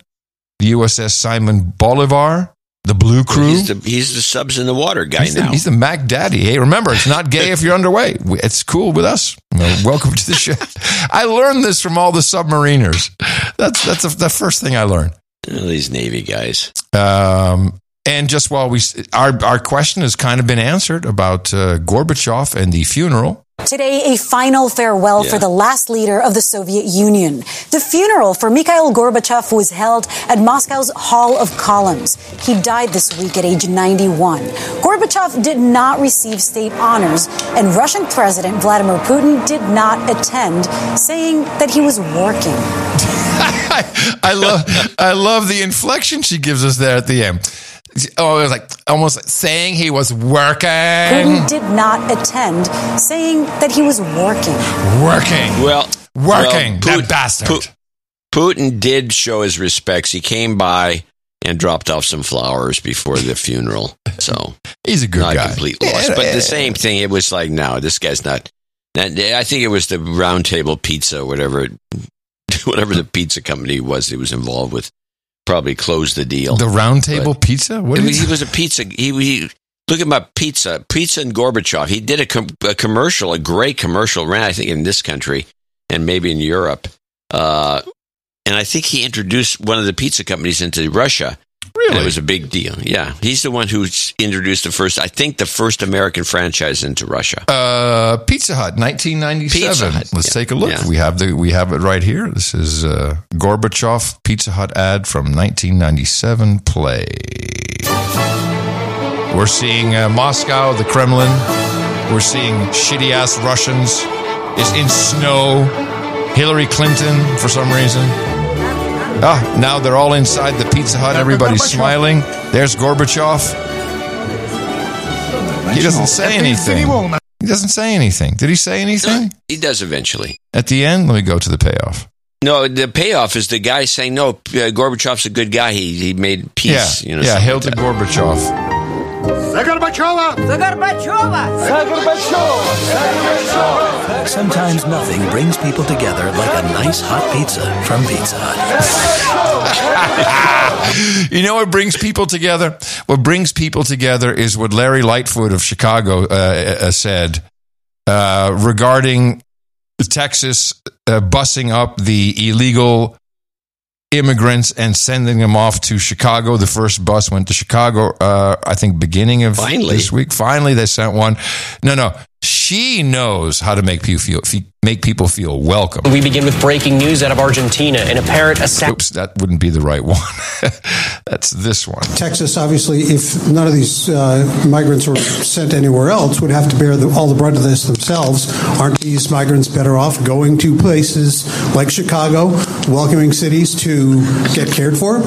the USS Simon Bolivar, the Blue Crew. He's the, he's the subs in the water guy He's now. the, he's the Mac Daddy. Hey, remember, it's not gay if you're underway. It's cool with us. Welcome to the show. I learned this from all the submariners. That's that's the- the first thing I learned. These Navy guys. Um, and just while we, our our question has kind of been answered about uh, Gorbachev and the funeral. Today, a final farewell Yeah. for the last leader of the Soviet Union. The funeral for Mikhail Gorbachev was held at Moscow's Hall of Columns. He died this week at age 91. Gorbachev did not receive state honors, and Russian President Vladimir Putin did not attend, saying that he was working. I love I love the inflection she gives us there at the end. Oh, it was like almost saying he was working. Putin did not attend, saying that he was working. Working. Well, Working, well, that bastard. Pu- Putin did show his respects. He came by and dropped off some flowers before the funeral. So he's a good not guy. complete loss. Yeah, but yeah. the same thing. It was like, no, this guy's not. not- I think it was the Round Table Pizza, whatever, whatever the pizza company was. He was involved with. Probably closed the deal. The round table pizza? What He are was- he was a pizza. He, he look at my pizza, pizza and Gorbachev. He did a, com- a commercial, a great commercial, ran I think in this country and maybe in Europe. Uh, and I think he introduced one of the pizza companies into Russia. Really, it was a big deal. Yeah, he's the one who introduced the first. I think the first American franchise into Russia. Uh, Pizza Hut, 1997. Pizza Hut, Let's yeah. take a look. Yeah. We have the we have it right here. This is uh, Gorbachev Pizza Hut ad from 1997. Play. We're seeing uh, Moscow, the Kremlin. We're seeing shitty ass Russians. It's in snow. Hillary Clinton for some reason. Ah, now they're all inside the Pizza Hut. Everybody's smiling. There's Gorbachev. He doesn't say anything. He doesn't say anything. Did he say anything? He does eventually. At the end, let me go to the payoff. No, the payoff is the guy saying, "No, uh, Gorbachev's a good guy. He he made peace." yeah, you know, yeah, hail like to that. Gorbachev. Sometimes nothing brings people together like a nice hot pizza from Pizza Hut. you know what brings people together? What brings people together is what Lori Lightfoot of Chicago uh, uh, said uh, regarding Texas uh, bussing up the illegal immigrants and sending them off to Chicago. The first bus went to Chicago, uh, I think, beginning of Finally. this week. Finally, they sent one. No, no. She knows how to make people feel fe- make people feel welcome. We begin with breaking news out of Argentina. An apparent assassination. Oops, that wouldn't be the right one. That's this one. Texas, obviously, if none of these uh, migrants were sent anywhere else, would have to bear the, all the brunt of this themselves. Aren't these migrants better off going to places like Chicago, welcoming cities to get cared for?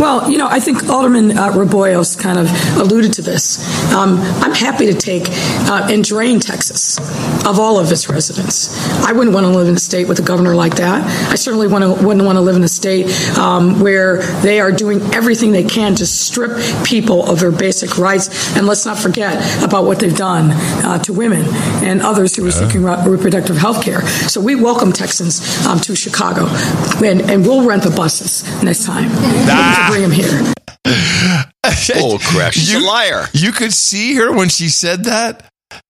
Well, you know, I think Alderman uh, Raboyos kind of alluded to this. Um, I'm happy to take uh, and drain Texas of all of its residents. I wouldn't want to live in a state with a governor like that. I certainly want to, wouldn't want to live in a state um, where they are doing everything they can to strip people of their basic rights. And let's not forget about what they've done uh, to women and others who are seeking re- reproductive health care. So we welcome Texans um, to Chicago, and, and we'll rent the buses next time to bring them here. Oh crap! She's a liar. You could see her when she said that.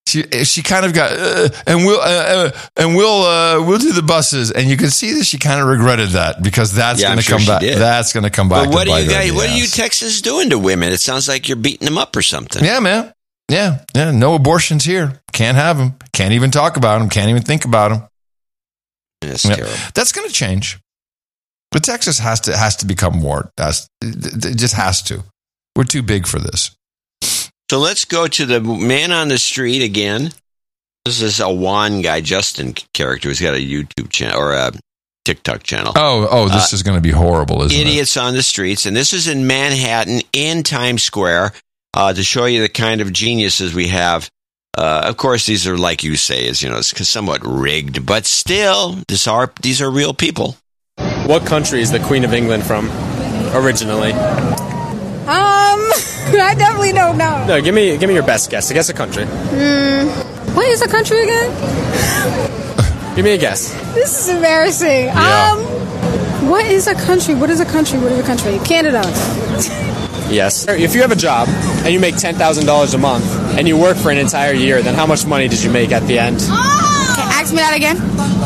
She she kind of got uh, and we'll uh, uh, and we'll uh, we'll do the buses and you can see that she kind of regretted that because that's Yeah, going to sure come back. That's going to come back. But what are you bite her in guys? What are you ass. Texas doing to women? It sounds like you're beating them up or something. Yeah, man. Yeah, yeah. No abortions here. Can't have them. Can't even talk about them. Can't even think about them. That's Yeah. terrible. That's going to change. But Texas has to has to become more. Has, it just has to. We're too big for this. So let's go to the man on the street again. This is a Juan guy, Justin character. He's got a YouTube channel or a TikTok channel. Oh, oh, this is going to be horrible, isn't it? Idiots on the streets, and this is in Manhattan, in Times Square, uh, to show you the kind of geniuses we have. Uh, of course, these are like you say, is you know, it's somewhat rigged, but still, this are these are real people. What country is the Queen of England from originally? Um, I definitely don't know. No, give me give me your best guess. I guess a country. Hmm. What is a country again? Give me a guess. This is embarrassing. Yeah. Um, what is a country? What is a country? What is a country? Canada. Yes. If you have a job and you make ten thousand dollars a month and you work for an entire year, then how much money did you make at the end? Okay, ask me that again.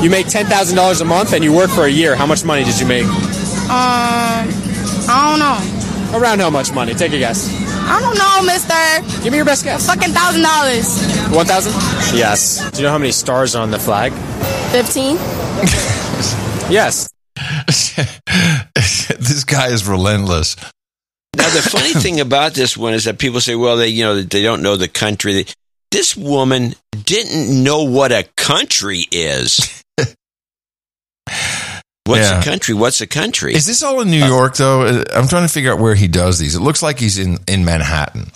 You make ten thousand dollars a month and you work for a year. How much money did you make? Um, I don't know. Around how much money? Take a guess. I don't know, mister. Give me your best guess. Fucking thousand dollars. 1,000? Yes. Do you know how many stars are on the flag? Fifteen. Yes. this guy is relentless. Now, the funny thing about this one is that people say, well, they, you know, they don't know the country. This woman didn't know what a country is. What's Yeah. a country? What's a country? Is this all in New York, though? Uh, I'm trying to figure out where he does these. It looks like he's in, in Manhattan.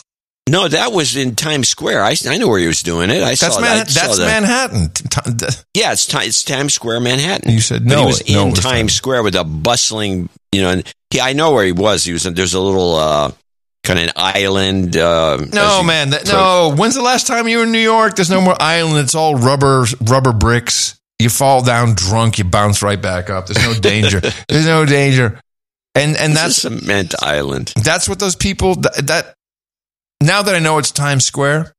No, that was in Times Square. I, I know where he was doing it. I That's, saw Man- that. I saw that's that. Manhattan. Yeah, it's, it's Times Square, Manhattan. You said But no, he was no, in was Times Times. Square with a bustling, you know. And he, I know where he was. He was. There's a little uh, kind of an island. Uh, No, man. That, pro- no. When's the last time you were in New York? There's no more island. It's all rubber rubber bricks. You fall down drunk, you bounce right back up. There's no danger. There's no danger. And and It's a that's cement island. that's what those people that, that now that I know it's Times Square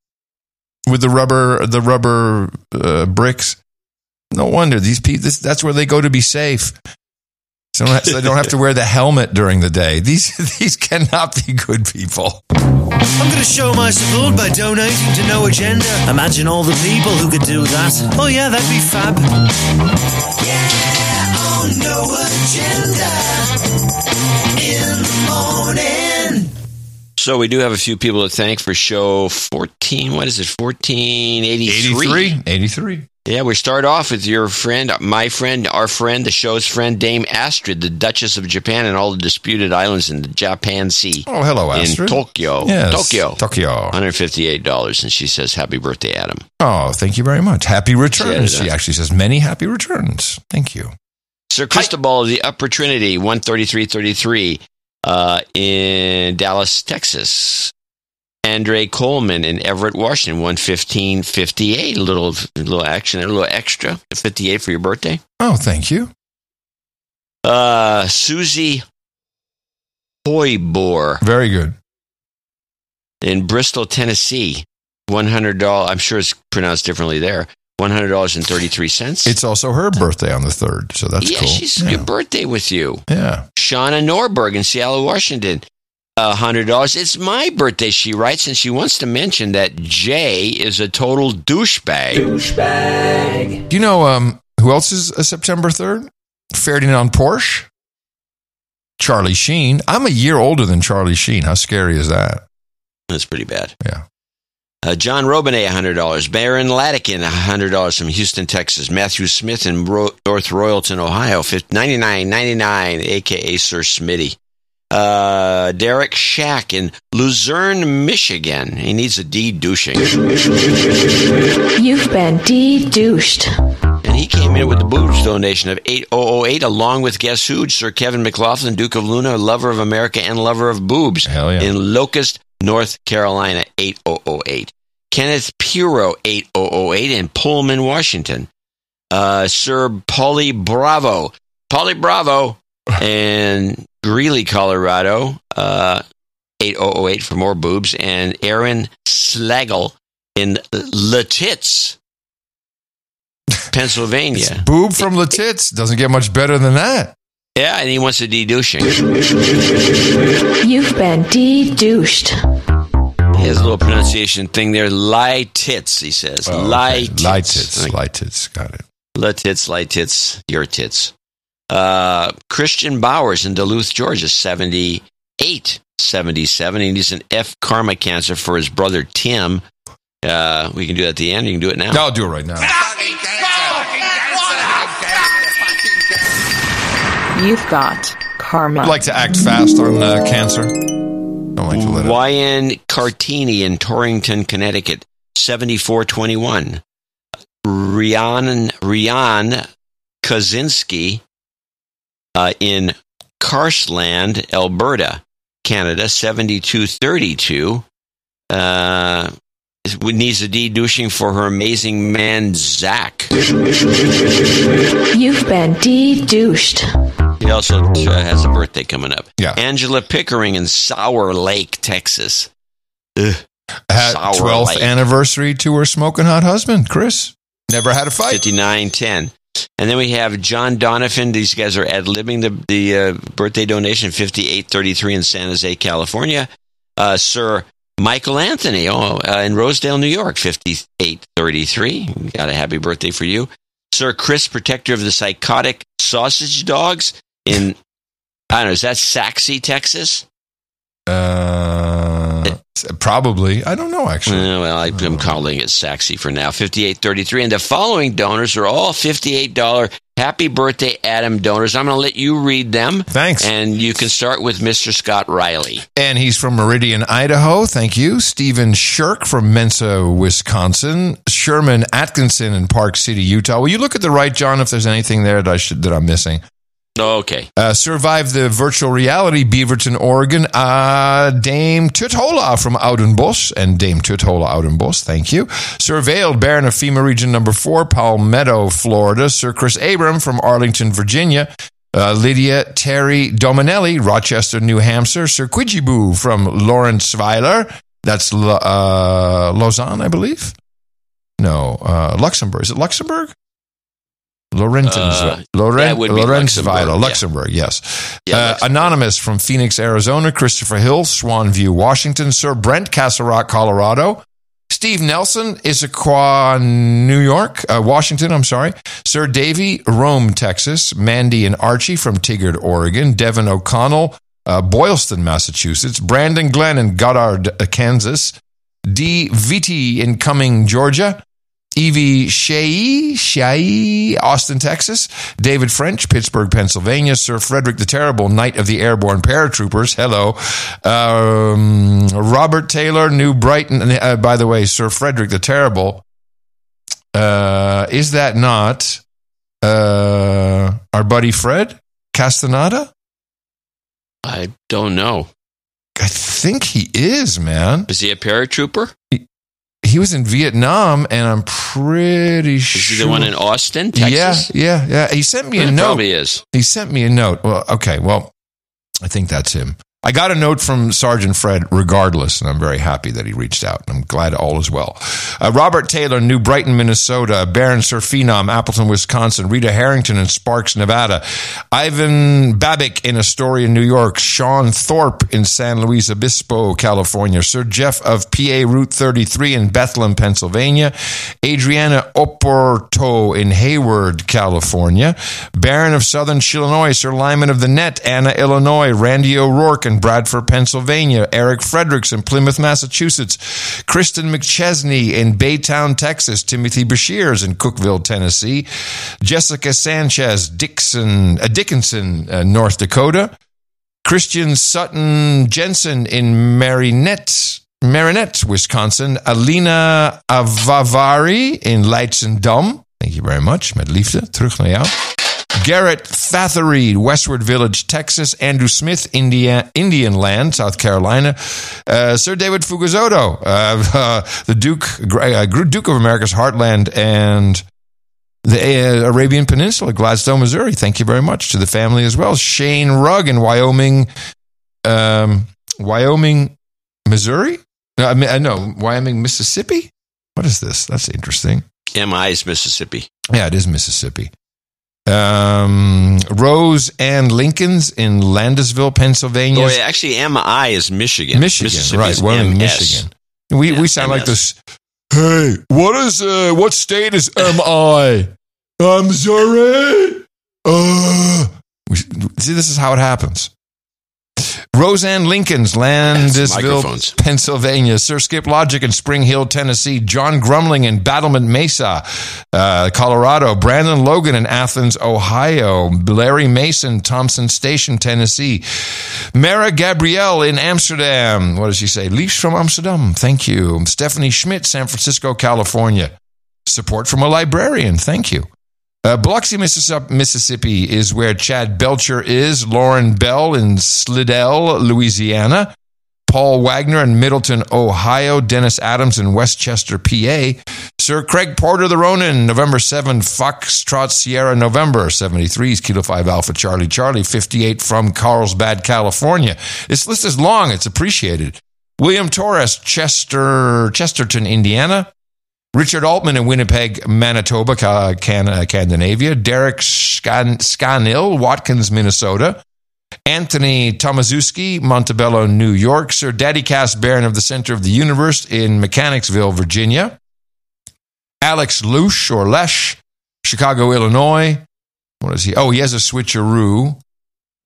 with the rubber the rubber uh, bricks. No wonder these people. This, that's where they go to be safe. So they don't have- so don't have to wear the helmet during the day. These these cannot be good people. I'm gonna show my support by donating to No Agenda. Imagine all the people who could do that. Oh yeah, that'd be fab. Yeah, on No Agenda. In the morning. So we do have a few people to thank for show 14. What is it? 1483. 83. 83. Yeah, we start off with your friend, my friend, our friend, the show's friend, Dame Astrid, the Duchess of Japan, and all the disputed islands in the Japan Sea. Oh, hello, Astrid. In Tokyo. Yes, Tokyo. Tokyo. $158. And she says, Happy birthday, Adam. Oh, thank you very much. Happy returns. Yeah, She actually says many happy returns. Thank you. Sir Cristobal of the Upper Trinity, 13333 uh, in Dallas, Texas. Andre Coleman in Everett, Washington, 11558. A little, a little action, a little extra. 58 for your birthday. Oh, thank you. Uh, Susie Hoybor Very good. in Bristol, Tennessee, $100. I'm sure it's pronounced differently there. $100.33. It's also her birthday on the third, so that's yeah, cool. she's yeah. good birthday with you. yeah. Shauna Norberg in Seattle, Washington. A hundred dollars. It's my birthday, she writes, and she wants to mention that Jay is a total douchebag. Douchebag. Do you know um, who else is a September 3rd? Ferdinand Porsche? Charlie Sheen. I'm a year older than Charlie Sheen. How scary is that? That's pretty bad. Yeah. Uh, John Robinet, hundred dollars. Baron Latikin, hundred dollars from Houston, Texas. Matthew Smith in Ro- North Royalton, Ohio, ninety nine ninety nine, aka Sir Smitty. Uh, Derek Shack in Luzerne, Michigan. He needs a D douching. You've been de-douched. And he came in with the boobs donation of 8008, along with guess who? Sir Kevin McLaughlin, Duke of Luna, lover of America and lover of boobs. Hell yeah. In Locust, North Carolina, 8008. Kenneth Puro, 8008, in Pullman, Washington. Uh, Sir Polly Bravo, Polly Bravo, in Greeley, Colorado, uh, 8008 for more boobs. And Aaron Slagle in Lititz, Pennsylvania. Boob from Lititz doesn't get much better than that. Yeah, and he wants a de-douching. You've been de-douched. He has a little pronunciation thing there. Lie tits, he says. Oh, okay. Lie tits. Lie tits. Like, Lie tits. Got it. La tits, lie tits, your tits. Uh, Christian Bowers in Duluth, Georgia, 78, 77. He needs an F karma cancer for his brother Tim. Uh, we can do it at the end. You can do it now. I'll do it right now. You've got karma. I like to act fast on uh, cancer. Don't like to let it. YN Cartini in Torrington, Connecticut, 7421. Rian, Rian Kaczynski in Karstland, Alberta, Canada, 7232. Uh, needs a de-douching for her amazing man, Zach. You've been de-douched. He also uh, has a birthday coming up. Yeah. Angela Pickering in Sour Lake, Texas. Ugh. Had Sour 12th Lake. anniversary to her smoking hot husband, Chris. Never had a fight. 5910. And then we have John Donovan. These guys are ad libbing the, the uh, birthday donation, 5833 in San Jose, California. Uh, Sir Michael Anthony oh, uh, in Rosedale, New York, 5833. Got a happy birthday for you. Sir Chris, protector of the psychotic sausage dogs in, I don't know, is that Sachse, Texas? Uh, probably. I don't know, actually. Uh, well, I, I'm calling it sexy for now. 5833. And the following donors are all $58 happy birthday Adam donors. I'm going to let you read them. Thanks. And you can start with Mr. Scott Riley. And he's from Meridian, Idaho. Thank you. Stephen Shirk from Mensa, Wisconsin. Sherman Atkinson in Park City, Utah. Will you look at the right, John, if there's anything there that I should that I'm missing? Okay. Uh, survived the virtual reality, Beaverton, Oregon. Uh, Dame Tutola from Oudenbos and Dame Tutola Oudenbos. Thank you. Surveilled Baron of FEMA Region Number Four, Palmetto, Florida. Sir Chris Abram from Arlington, Virginia. Uh, Lydia Terry Dominelli, Rochester, New Hampshire. Sir Quidjiboo from Lorentzweiler. That's uh, Lausanne, I believe. No, uh, Luxembourg. Is it Luxembourg? Laurentins, Uh, Laurent, that would be Lawrence Luxembourg, yeah. Yes. Yeah, uh, Anonymous from Phoenix, Arizona. Christopher Hill, Swan View, Washington. Sir Brent Castle Rock, Colorado. Steve Nelson, Issaquah, New York, uh, Washington, I'm sorry. Sir Davy, Rome, Texas. Mandy and Archie from Tigard, Oregon. Devin O'Connell, uh, Boylston, Massachusetts. Brandon Glenn in Goddard, uh, Kansas. D. Vitti in Cumming, Georgia. Evie Shea, Shea, Austin, Texas. David French, Pittsburgh, Pennsylvania. Sir Frederick the Terrible, Knight of the Airborne Paratroopers. Hello. Um, Robert Taylor, New Brighton. Uh, by the way, Sir Frederick the Terrible, uh, is that not uh, our buddy Fred Castaneda? I don't know. I think he is, man. Is he a paratrooper? He was in Vietnam, and I'm pretty Is sure. he the one in Austin, Texas? Yeah, yeah, yeah. He sent me a It note. probably is. He sent me a note. Well, okay. Well, I think that's him. I got a note from Sergeant Fred regardless, and I'm very happy that he reached out. I'm glad all is well. Uh, Robert Taylor, New Brighton, Minnesota. Baron Sir Phenom, Appleton, Wisconsin. Rita Harrington in Sparks, Nevada. Ivan Babick in Astoria, New York. Sean Thorpe in San Luis Obispo, California. Sir Jeff of PA Route 33 in Bethlehem, Pennsylvania. Adriana Oporto in Hayward, California. Baron of Southern Illinois, Sir Lyman of the Net, Anna, Illinois. Randy O'Rourke in Bradford, Pennsylvania. Eric Fredericks in Plymouth, Massachusetts. Kristen McChesney in Baytown, Texas. Timothy Bashirs in Cookeville, Tennessee. Jessica Sanchez Dixon, uh, Dickinson, uh, North Dakota. Christian Sutton Jensen in Marinette, Marinette, Wisconsin. Alina Avavari in Leidschendam. Thank you very much. Met liefde. Terug naar jou. Garrett Fathery, Westworth Village, Texas. Andrew Smith, India, Indian Land, South Carolina. Uh, Sir David Fugazoto, uh, uh, the Duke, uh, Duke of America's Heartland and the uh, Arabian Peninsula, Gladstone, Missouri. Thank you very much to the family as well. Shane Rugg in Wyoming, um, Wyoming, Missouri. No, I mean, no, Wyoming, Mississippi. What is this? That's interesting. MI is Mississippi. Yeah, it is Mississippi. Um, Rose and Lincoln's in Landisville, Pennsylvania. Oh, yeah, actually, MI is Michigan. Michigan, right? We're in Michigan. We we sound like this. Hey, what is uh, what state is MI? I'm sorry. Uh, we, see, this is how it happens. Roseanne Lincoln's Landisville. Pennsylvania. Sir Skip Logic in Spring Hill, Tennessee. John Grumling in Battlement Mesa, uh, Colorado. Brandon Logan in Athens, Ohio. Larry Mason, Thompson Station, Tennessee. Mara Gabrielle in Amsterdam. What does she say? Leaves from Amsterdam. Thank you. Stephanie Schmidt, San Francisco, California. Support from a librarian. Thank you. Uh, Biloxi, Mississippi is where Chad Belcher is. Lauren Bell in Slidell, Louisiana. Paul Wagner in Middleton, Ohio. Dennis Adams in Westchester, PA. Sir Craig Porter the Ronin, November 7, Foxtrot Sierra, November 73, is Kilo 5 Alpha Charlie Charlie, 58 from Carlsbad, California. This list is long, it's appreciated. William Torres, Chester, Chesterton, Indiana. Richard Altman in Winnipeg, Manitoba, Ca- Can- uh, Scandinavia. Derek Scan- Scanill, Watkins, Minnesota. Anthony Tomaszewski, Montebello, New York. Sir Daddy Cass Baron of the Center of the Universe in Mechanicsville, Virginia. Alex Lush or Lesh, Chicago, Illinois. What is he? Oh, he has a switcheroo.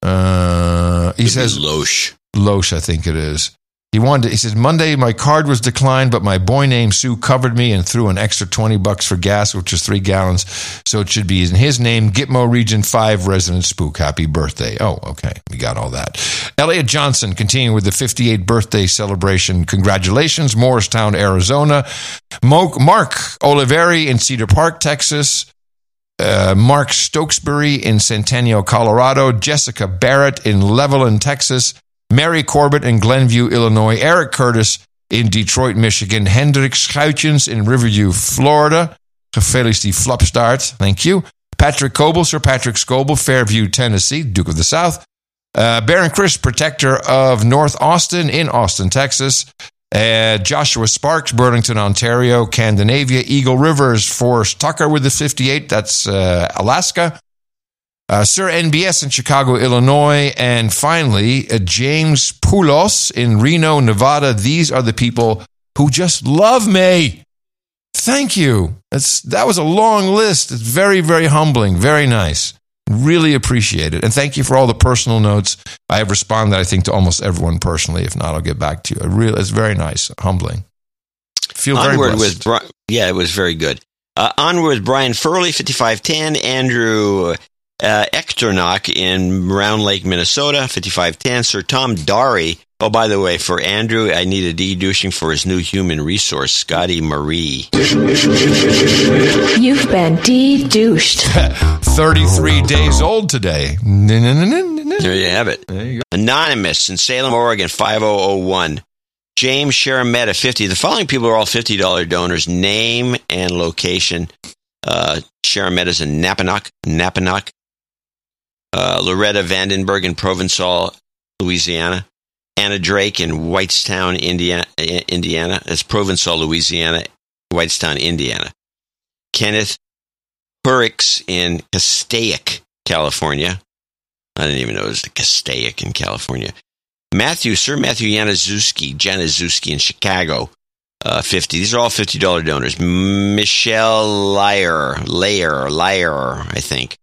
Uh, he says Loesch. Loesch, I think it is. He wanted. To, He says Monday my card was declined, but my boy named Sue covered me and threw an extra twenty bucks for gas, which is three gallons. So it should be in his name. Gitmo Region Five resident spook. Happy birthday! Oh, okay, we got all that. Elliot Johnson continuing with the fifty-eight birthday celebration. Congratulations, Morristown, Arizona. Mark Oliveri in Cedar Park, Texas. Uh, Mark Stokesbury in Centennial, Colorado. Jessica Barrett in Levelland, Texas. Mary Corbett in Glenview, Illinois. Eric Curtis in Detroit, Michigan. Hendrik Schuitjens in Riverview, Florida. Gefeliciteerd Flapstaart. Thank you. Patrick Coble, Sir Patrick Scoble, Fairview, Tennessee, Duke of the South. Uh, Baron Chris, protector of North Austin in Austin, Texas. Uh, Joshua Sparks, Burlington, Ontario, Scandinavia, Eagle Rivers, Forrest Tucker with the 58. That's uh, Alaska. Uh, Sir NBS in Chicago, Illinois. And finally, uh, James Poulos in Reno, Nevada. These are the people who just love me. Thank you. That's, that was a long list. It's very, very humbling. Very nice. Really appreciate it. And thank you for all the personal notes. I have responded, I think, to almost everyone personally. If not, I'll get back to you. It really, it's very nice, humbling. Feel very Onward blessed. with yeah, it was very good. Uh, onward with Brian Furley, fifty-five ten. Andrew uh, Ektornock in Round Lake, Minnesota, fifty-five ten. Sir Tom Dari. Oh, by the way, for Andrew, I need a de-douching for his new human resource, Scotty Marie. You've been de-douched. 33 days old today. There you have it. Anonymous in Salem, Oregon, 5001. James Sharametta, 50. The following people are all $50 donors. Name and location. Uh, Sharametta's in Napanoch, Napanoch. Uh, Loretta Vandenberg in Provençal, Louisiana. Anna Drake in Whitestown, Indiana. Indiana. That's Provençal, Louisiana. Whitestown, Indiana. Kenneth Hurricks in Castaic, California. I didn't even know it was the Castaic in California. Matthew, Sir Matthew Januszewski, Januszewski in Chicago, uh, 50. These are all $50 donors. Michelle Lyer, Layer, Lyer, I think,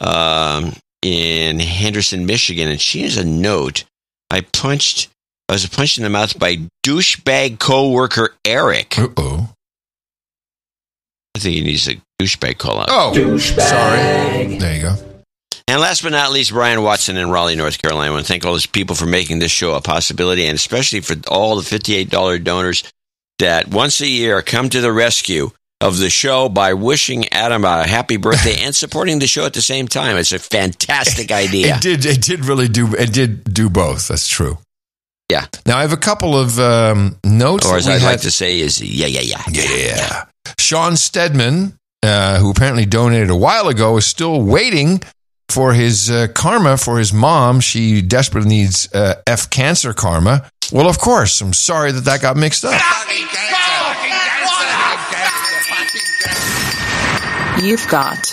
um, in Henderson, Michigan. And she has a note. I punched, I was punched in the mouth by douchebag co-worker Eric. Uh-oh. I think he needs a douchebag call out. Oh, douchebag. sorry. There you go. And last but not least, Brian Watson in Raleigh, North Carolina. I want to thank all those people for making this show a possibility, and especially for all the $58 donors that once a year come to the rescue of the show by wishing Adam a happy birthday and supporting the show at the same time. It's a fantastic idea. It did. It did really do. It did do both. That's true. Yeah. Now I have a couple of um, notes. Or as we I'd like to say is, yeah, yeah, yeah. Yeah. Sean Stedman, uh, who apparently donated a while ago, is still waiting for his uh, karma for his mom. She desperately needs uh, F cancer karma. Well, of course. I'm sorry that that got mixed up. You've got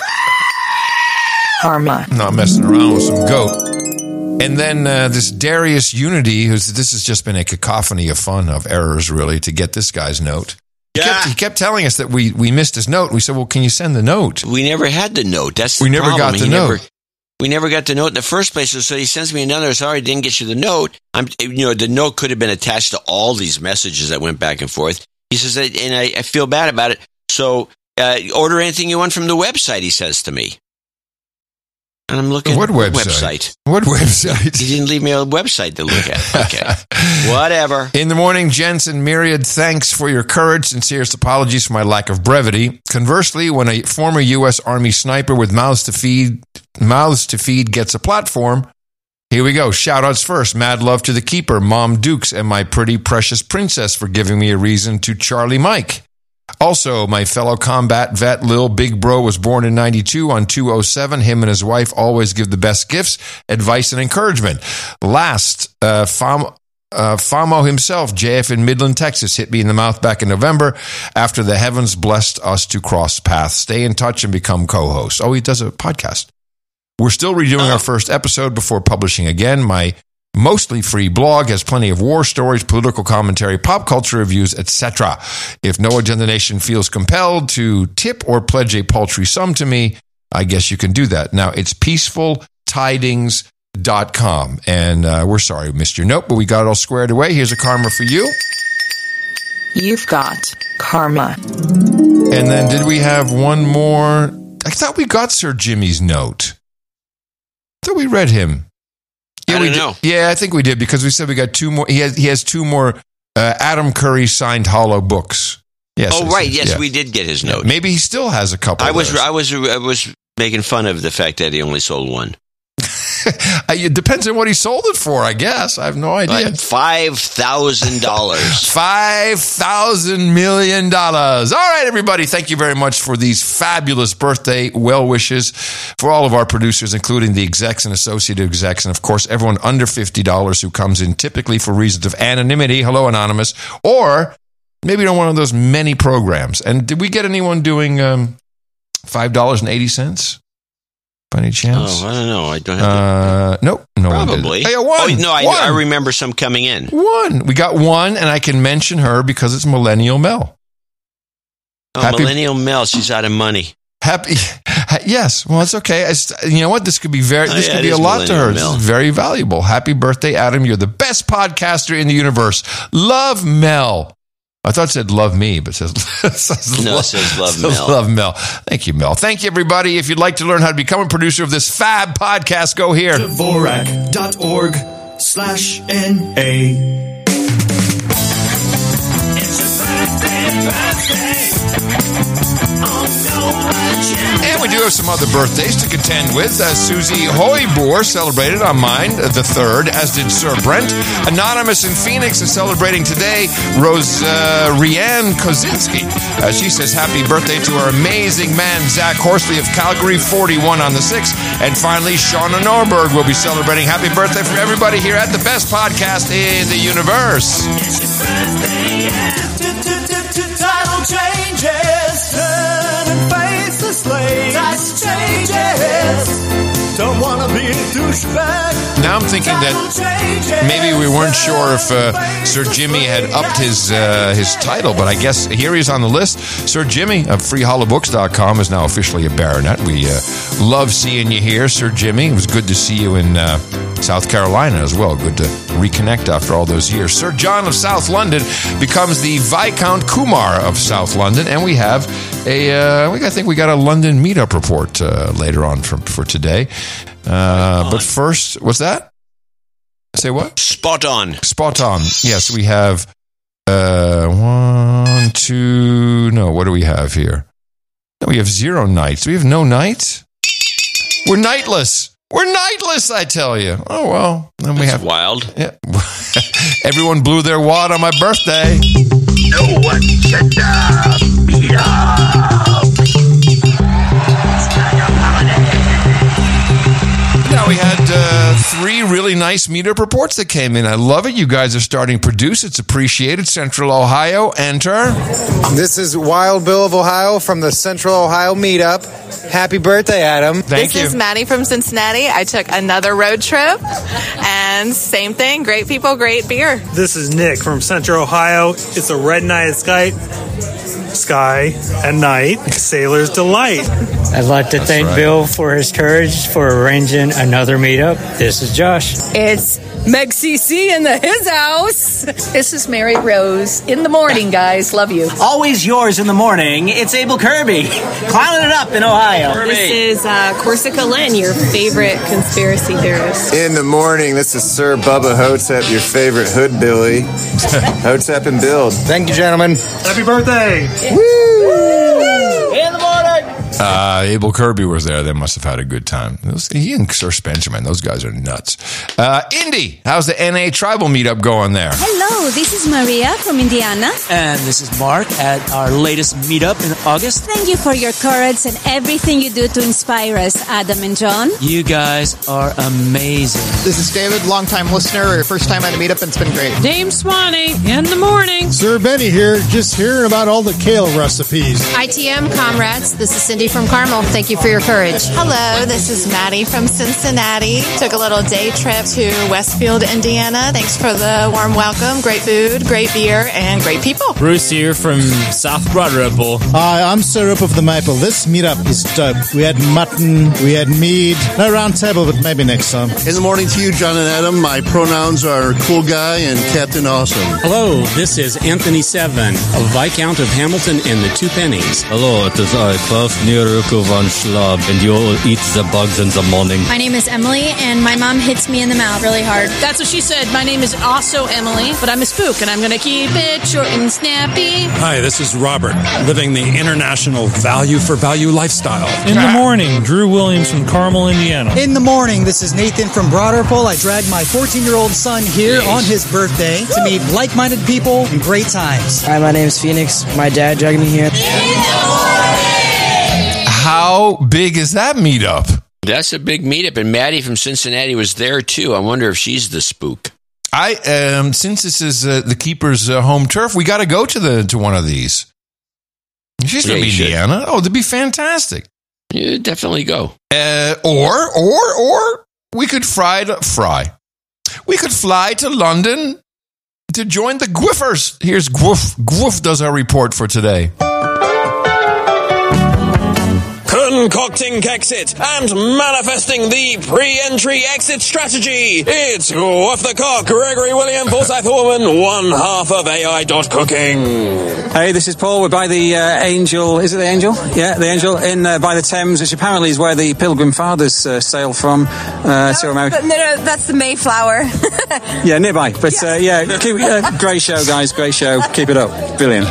karma. Not messing around with some goat. And then uh, this Darius Unity, who's this has just been a cacophony of fun of errors, really, to get this guy's note. He, kept, he kept telling us that we we missed his note. We said, "Well, can you send the note?" We never had the note. That's the we never problem. got the He note. Never, we never got the note in the first place. So he sends me another. Sorry, I didn't get you the note. I'm, you know, the note could have been attached to all these messages that went back and forth. He says, and I, I feel bad about it. So uh, order anything you want from the website. He says to me, and I'm looking. What website? What website? He didn't leave me a website to look at. Okay, whatever. In the morning, Jensen Myriad, thanks for your courage. Sincerest apologies for my lack of brevity. Conversely, when a former U.S. Army sniper with mouths to feed, mouths to feed gets a platform, here we go. Shout outs first. Mad love to the keeper, Mom Dukes, and my pretty precious princess for giving me a reason to Charlie Mike. Also, my fellow combat vet Lil Big Bro was born in 92 on 207. Him and his wife always give the best gifts, advice, and encouragement. Last, uh, Fam, uh, Famo himself, JF in Midland, Texas, hit me in the mouth back in November after the heavens blessed us to cross paths. Stay in touch and become co host. Oh, he does a podcast. We're still redoing our first episode before publishing again. My mostly free blog has plenty of war stories, political commentary, pop culture reviews, etc. If No Agenda Nation feels compelled to tip or pledge a paltry sum to me, I guess you can do that. Now, it's peacefultidings.com. And uh, we're sorry we missed your note, but we got it all squared away. Here's a karma for you. You've got karma. And then did we have one more? I thought we got Sir Jimmy's note. I thought we read him. I we don't did- know. Yeah, I think we did because we said we got two more. He has he has two more uh, Adam Curry signed hollow books. Yes. oh, right. Yes, yeah. we did get his note. Maybe he still has a couple. I was. I was I was making fun of the fact that he only sold one. It depends on what he sold it for. I guess I have no idea. Like Five thousand dollars. Five thousand million dollars. All right, everybody. Thank you very much for these fabulous birthday well wishes for all of our producers, including the execs and associate execs, and of course everyone under fifty dollars who comes in typically for reasons of anonymity. Hello, anonymous, or maybe on one of those many programs. And did we get anyone doing um, five dollars and eighty cents? By any chance? Oh, I don't know. I don't have. Uh, nope, no one did. Probably. Hey, one. Oh, no, I, One. I remember some coming in. One. We got one, and I can mention her because it's Millennial Mel. Oh, Happy- Millennial Mel, she's out of money. Happy, yes. Well, it's okay. I you know what? This could be very. Oh, This yeah, could be a lot to her. Millennial This is very valuable. Happy birthday, Adam! You're the best podcaster in the universe. Love Mel. I thought it said love me, but it says, says No, it says love Mel. Love Mel. Thank you, Mel. Thank you, everybody. If you'd like to learn how to become a producer of this fab podcast, go here. Dvorak.org slash NA. And we do have some other birthdays to contend with. Uh, Susie Hoybor celebrated on mine, the third, as did Sir Brent. Anonymous in Phoenix is celebrating today. Rose uh, Rianne Kozinski. Uh, she says happy birthday to our amazing man, Zach Horsley of Calgary, 41 on the 6th. And finally, Shauna Norberg will be celebrating happy birthday from everybody here at the best podcast in the universe. Title changes, slave. That's changes. Don't wanna be a douchebag. Now I'm thinking that maybe we weren't sure if uh, Sir Jimmy had upped his uh, his title, but I guess here he's on the list. Sir Jimmy of FreeHollowBooks.com is now officially a baronet. We uh, love seeing you here, Sir Jimmy. It was good to see you in uh, South Carolina as well. Good to reconnect after all those years. Sir John of South London becomes the Viscount Kumar of South London, and we have a uh, we I think we got a London meetup report uh, later on for for today. Uh, but first, what's that? Say what? Spot on. Spot on. Yes, we have uh, one, two. No, what do we have here? No, we have zero knights. We have no knights. We're nightless. We're nightless. I tell you. Oh well. Then we have wild. Yeah. Everyone blew their wad on my birthday. No one should meet Now we had uh, three really nice meetup reports that came in. I love it. You guys are starting to produce. It's appreciated. Central Ohio, enter. This is Wild Bill of Ohio from the Central Ohio Meetup. Happy birthday, Adam. Thank this is Maddie from Cincinnati. I took another road trip, and same thing. Great people, great beer. This is Nick from Central Ohio. It's a red night sky, sky at night. Sailor's delight. I'd like to thank right. Bill for his courage for arranging another meetup. This is Josh. It's Meg CC in the his house. This is Mary Rose in the morning, guys. Love you. Always yours in the morning. It's Abel Kirby, clowning it up in Ohio. This is uh, Corsica Lynn, your favorite conspiracy theorist. In the morning, this is Sir Bubba Hotep, your favorite hood Billy. Hotep and build. Thank you, gentlemen. Happy birthday. In the morning. Uh, Abel Kirby was there. They must have had a good time. Those, he and Sir Spencerman, those guys are nuts. Uh, Indy, how's the NA tribal meetup going there? Hello, this is Maria from Indiana. And this is Mark at our latest meetup in August. Thank you for your courage and everything you do to inspire us, Adam and John. You guys are amazing. This is David, longtime listener, first time at a meetup, and it's been great. Dame Swanee in the morning. Sir Benny here, just hearing about all the kale recipes. ITM comrades, this is Cindy from Carmel. Thank you for your courage. Hello, this is Maddie from Cincinnati. Took a little day trip to Westfield, Indiana. Thanks for the warm welcome. Great food, great beer, and great people. Bruce here from South Broad Ripple. Hi, I'm Sir Rip of the Maple. This meetup is dope. We had mutton, we had mead. No round table, but maybe next time. In the morning to you, John and Adam. My pronouns are cool guy and Captain Awesome. Hello, this is Anthony Seven, a Viscount of Hamilton and the Two Pennies. Hello, it is I, Klaus Nieruko von Schlab, and you'll eat the bugs in the morning. My name is Emily, and my mom hits me in the mouth really hard. That's what she said. My name is also Emily, but I'm a spook, and I'm going to keep it short and snappy. Hi, this is Robert, living the international value for value lifestyle. In the morning, Drew Williams from Carmel, Indiana. In the morning, this is Nathan from Broad Ripple. I dragged my 14 year old son here on his birthday to meet like minded people and great times. Hi, my name is Phoenix. My dad dragged me here. How big is that meetup? That's a big meetup, and Maddie from Cincinnati was there too. I wonder if she's the spook. I um, since this is uh, the keeper's uh, home turf, we got to go to the to one of these. She's Yeah, from you should. Indiana. Oh, that'd be fantastic. You definitely go. Uh, or or or we could fry to fry. We could fly to London to join the Gwiffers. Here's Gwoof. Gwoof does our report for today. Concocting exit and manifesting the pre-entry exit strategy. It's off the cock, Gregory William Forsyth Woman, one half of AI dot cooking. Hey, this is Paul. We're by the uh, Angel. Is it the Angel? Yeah, the Angel in uh, by the Thames, which apparently is where the Pilgrim Fathers uh, sail from uh, to America. But no, no, that's the Mayflower. Yeah, nearby. But uh, yeah, keep, uh, great show, guys. Great show. Keep it up. Brilliant.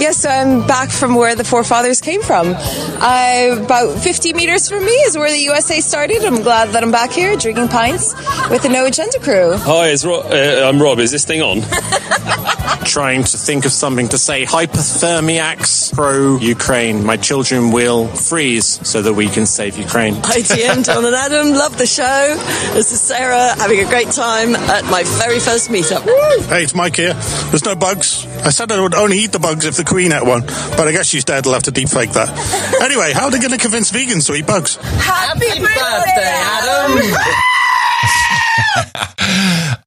yes, so I'm back from where the forefathers came from. Uh, about 50 meters from me is where the USA started. I'm glad that I'm back here drinking pints with the No Agenda crew. Hi, it's Ro- uh, I'm Rob. Is this thing on? Trying to think of something to say. Hypothermiacs pro Ukraine. My children will freeze so that we can save Ukraine. Hi, TM, John and Adam. Love the show. This is Sarah having a great time at my very first meetup. Hey, it's Mike here. There's no bugs. I said I would only eat the bugs if the Queen ate one, but I guess she's dead. I'll have to deep fake that. Anyway, how are they going to convince vegans to eat bugs? Happy birthday, Adam.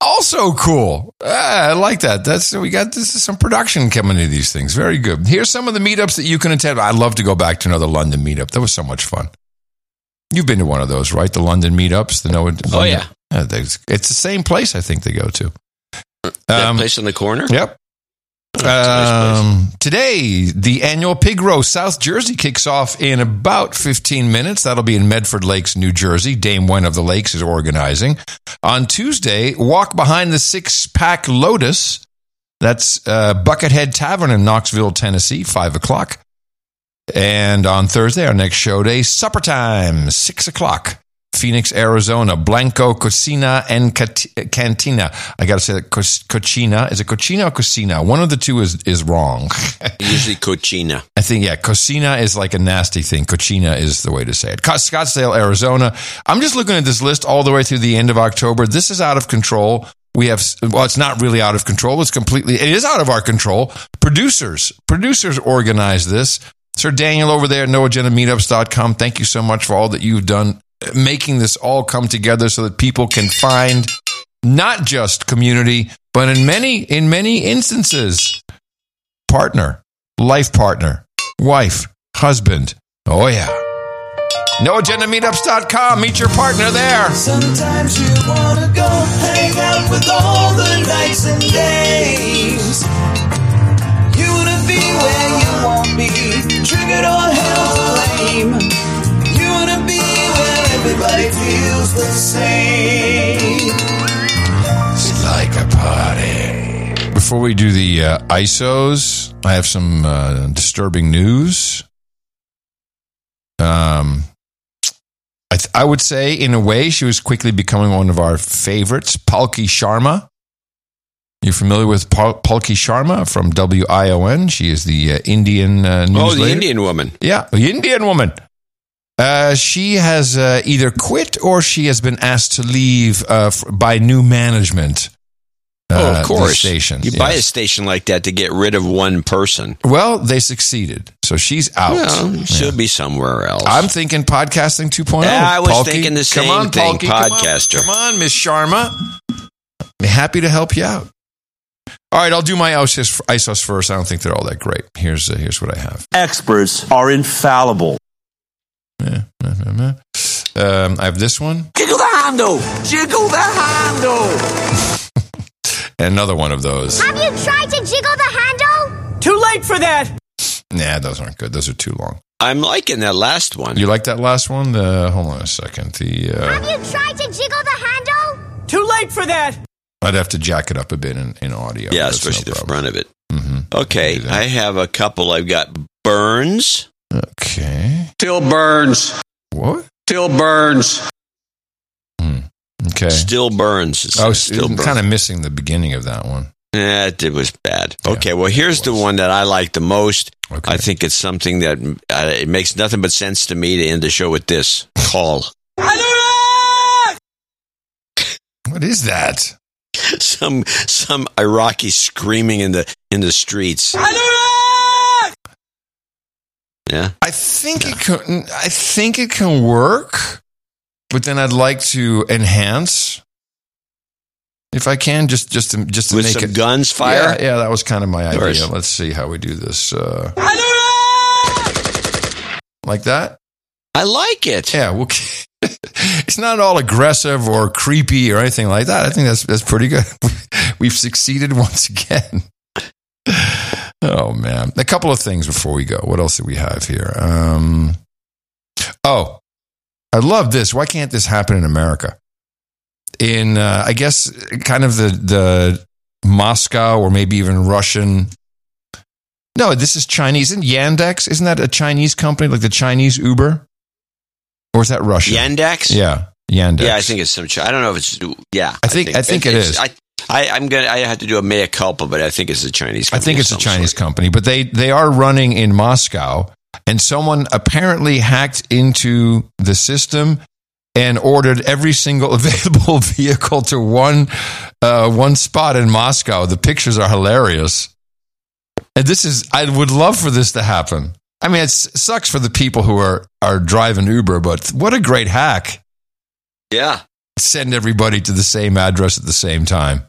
also cool. Ah, I like that. That's we got this is some production coming into these things. Very good. Here's some of the meetups that you can attend. I'd love to go back to another London meetup. That was so much fun. You've been to one of those, right? The London meetups. The no. Oh, yeah. there's- it's the same place I think they go to. That Um, place in the corner. Yep. Um, today, the annual Pig Roast South Jersey kicks off in about 15 minutes. That'll be in Medford Lakes, New Jersey. Dame Wen of the Lakes is organizing. On Tuesday, Walk Behind the Six Pack Lotus. That's uh, Buckethead Tavern in Knoxville, Tennessee, 5 o'clock. And on Thursday, our next show day, supper time, 6 o'clock. Phoenix, Arizona, Blanco Cocina and Cat- Cantina. I got to say that Co- Cochina. Is it Cochina or Cocina? One of the two is, is wrong. Usually Cochina. I think, yeah, Cocina is like a nasty thing. Cochina is the way to say it. Co- Scottsdale, Arizona. I'm just looking at this list all the way through the end of October. This is out of control. We have, well, it's not really out of control. It's completely, it is out of our control. Producers, producers organize this. Sir Daniel over there at noagendameetups.com. Thank you so much for all that you've done making this all come together so that people can find not just community, but in many, in many instances, partner, life partner, wife, husband. Oh yeah. NoAgendaMeetups.com. Meet your partner there. Sometimes you wanna go hang out with all the nights and days. You wanna be where you won't be, triggered or held to blame. Everybody feels the same. It's like a party. Before we do the uh, ISOs, I have some uh, disturbing news. Um, I, th- I would say, in a way, she was quickly becoming one of our favorites, Palki Sharma. You're familiar with Pal- Palki Sharma from WION? She is the uh, Indian uh, news Oh, the. Indian woman. Yeah, the Indian woman. Uh, she has uh, either quit or she has been asked to leave uh, f- by new management. oh, uh, of course. station. You buy a station like that to get rid of one person. Well, they succeeded, so she's out. Well, she'll be somewhere else. I'm thinking podcasting 2.0. Yeah, I was Palky. thinking the Come same on, thing, Palky, come on. podcaster. Come on, Miss Sharma. I'm happy to help you out. All right, I'll do my ISOs, ISOs first. I don't think they're all that great. Here's uh, here's what I have. Experts are infallible. Um, I have this one Jiggle the handle! Jiggle the handle! and another one of those. Have you tried to jiggle the handle? Too late for that! Nah, those aren't good. Those are too long. I'm liking that last one. You like that last one? The hold on a second. The uh, Have you tried to jiggle the handle? Too late for that! I'd have to jack it up a bit in, in audio. yeah, That's no especially the problem. front of it. Mm-hmm. Okay, I have a couple. I've got Burns. Okay. Still burns. What? Still burns. Okay. Still Burns. It's I was still burns. kind of missing the beginning of that one. Yeah, it was bad. Okay, well, here's the one that I like the most. Okay. I think it's something that uh, it makes nothing but sense to me to end the show with this call. What is that? some some Iraqi screaming in the in the streets. Yeah. I think it can. I think it can work, but then I'd like to enhance, if I can, just just to just to With make some it guns fire? Yeah, yeah, that was kind of my Of idea. Let's see how we do this. Uh, like that. I like it. Yeah, well, it's not all aggressive or creepy or anything like that. I think that's that's pretty good. We've succeeded once again. Oh man, a couple of things before we go. What else do we have here? Um, oh, I love this. Why can't this happen in America? In uh, I guess kind of the the Moscow or maybe even Russian. No, this is Chinese. Isn't Yandex? Isn't that a Chinese company like the Chinese Uber? Or is that Russian? Yandex? Yeah, Yandex. Yeah, I think it's some. I don't know if it's. Yeah, I think- I think it it's- I, I, I'm gonna. I have to do a mea culpa, but I think it's a Chinese. Company. I think it's a Chinese sort. company, but they they are running in Moscow, and someone apparently hacked into the system and ordered every single available vehicle to one uh, one spot in Moscow. The pictures are hilarious, and this is I would love for this to happen. I mean, it sucks for the people who are are driving Uber, but what a great hack! Yeah, Send everybody to the same address at the same time.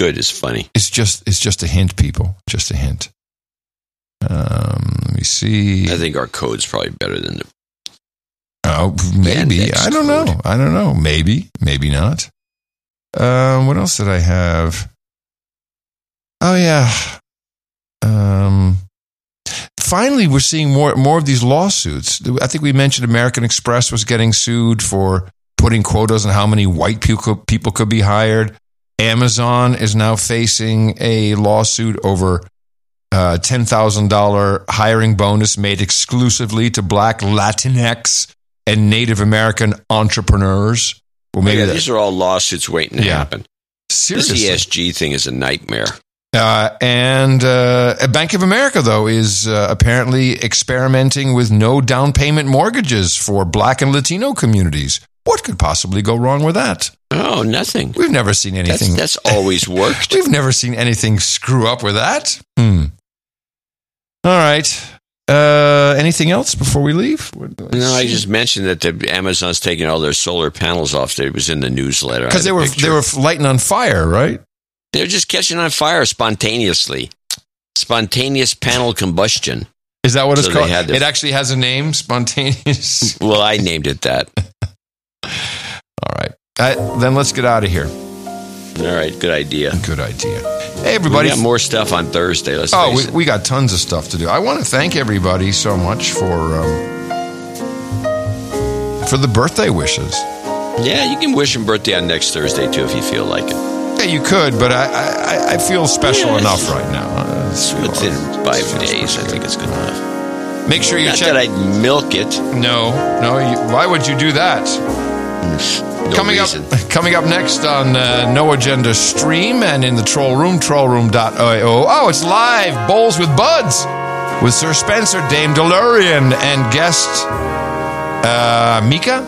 It's good. It's funny. It's just it's just a hint, people. Just a hint. Um, let me see. I think our code's probably better than the. Oh, maybe. I don't know. I don't know. Maybe. Maybe not. Um, what else did I have? Oh yeah. Um, finally, we're seeing more more of these lawsuits. I think we mentioned American Express was getting sued for putting quotas on how many white people people could be hired. Amazon is now facing a lawsuit over uh, ten thousand dollar hiring bonus made exclusively to Black Latinx and Native American entrepreneurs. Well, maybe yeah, that- these are all lawsuits waiting to Yeah. happen. Seriously. This ESG thing is a nightmare. Uh, and uh, Bank of America, though, is uh, apparently experimenting with no down payment mortgages for Black and Latino communities. What could possibly go wrong with that? Oh, nothing. We've never seen anything. That's, that's always worked. We've never seen anything screw up with that. Hmm. All right. Uh, anything else before we leave? No, I just mentioned that the Amazon's taking all their solar panels off. There it was in the newsletter. Because they were they were lighting on fire, right? They're just catching on fire spontaneously. Spontaneous panel combustion. Is that what it's So they called? it actually has a name, spontaneous. Well, I named it that. All right. Uh, then let's get out of here. All right, good idea. Good idea. Hey, everybody. We got more stuff on Thursday. Let's Oh, we, we got tons of stuff to do. I want to thank everybody so much for um, for the birthday wishes. Yeah, you can wish him birthday on next Thursday too if you feel like it. Yeah, you could, but I I, I feel special Yeah, enough right now. Uh, it's- Within five days, I think it's good enough. Make sure you Not check. that I'd milk it. No, no. You, why would you do that? No coming reason. up, coming up next on uh, No Agenda Stream and in the Troll Room, trollroom.io. Oh, it's live, Bowls with Buds, with Sir Spencer, Dame DeLorean, and guest uh, Mika.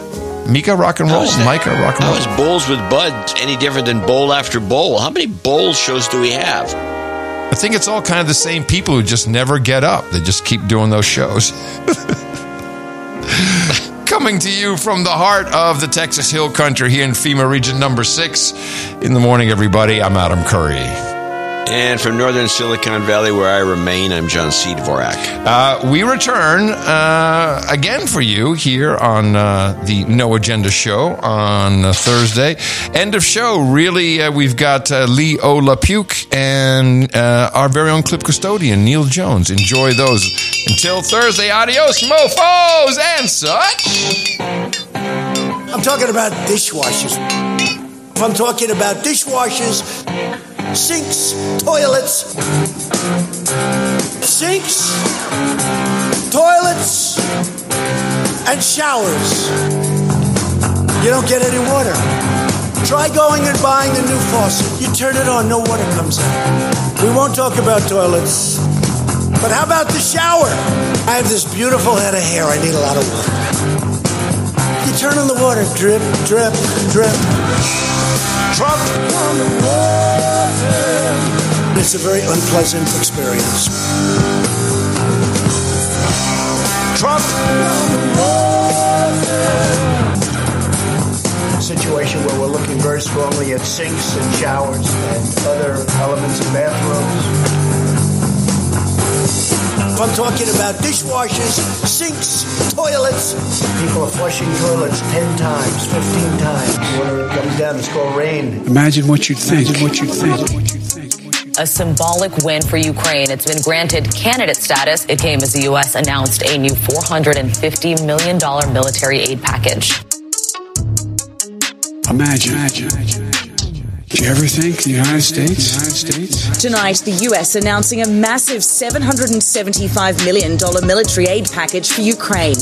Mika rock and roll. Micah rock and roll. is Bowls with Bud any different than Bowl after Bowl? How many Bowl shows do we have? I think it's all kind of the same people who just never get up. They just keep doing those shows. Coming to you from the heart of the Texas Hill Country here in FEMA Region Number Six. In the morning, everybody. I'm Adam Curry. And from northern Silicon Valley, where I remain, I'm John C. Dvorak. Uh, we return uh, again for you here on uh, the No Agenda Show on uh, Thursday. End of show. Really, uh, we've got uh, Lee Olapuke and uh, our very own clip custodian, Neil Jones. Enjoy those. Until Thursday, adios, mofos and such. I'm talking about dishwashers. I'm talking about dishwashers, sinks, toilets, sinks, toilets, and showers. You don't get any water. Try going and buying a new faucet. You turn it on, no water comes out. We won't talk about toilets. But how about the shower? I have this beautiful head of hair. I need a lot of water. You turn on the water, drip, drip, drip. Trump on the water. It's a very unpleasant experience. Trump on the water. Situation where we're looking very strongly at sinks and showers and other elements of bathrooms. If I'm talking about dishwashers, sinks, toilets, people are flushing toilets 10 times, 15 times. Water comes down, it's called rain. Imagine what you'd think. Imagine what you'd think. A symbolic win for Ukraine. It's been granted candidate status. It came as the U.S. announced a new $450 million military aid package. Imagine. Imagine. Did you ever think the United States? United States? Tonight, the US announcing a massive $775 million military aid package for Ukraine.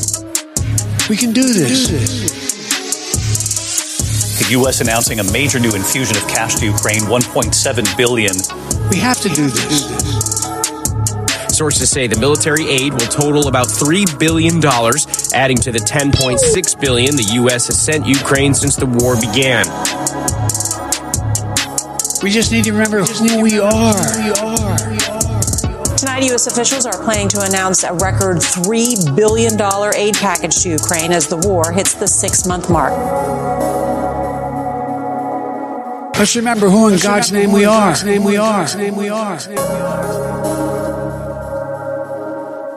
We can do this. The U.S. announcing a major new infusion of cash to Ukraine, 1.7 billion. We have to do this. Sources say the military aid will total about $3 billion, adding to the 10.6 billion the U.S. has sent Ukraine since the war began. We just need to remember who we are. Tonight, U.S. officials are planning to announce a record $3 billion aid package to Ukraine as the war hits the six month mark. Let's remember who in God's name we are. Name we are. Name we are.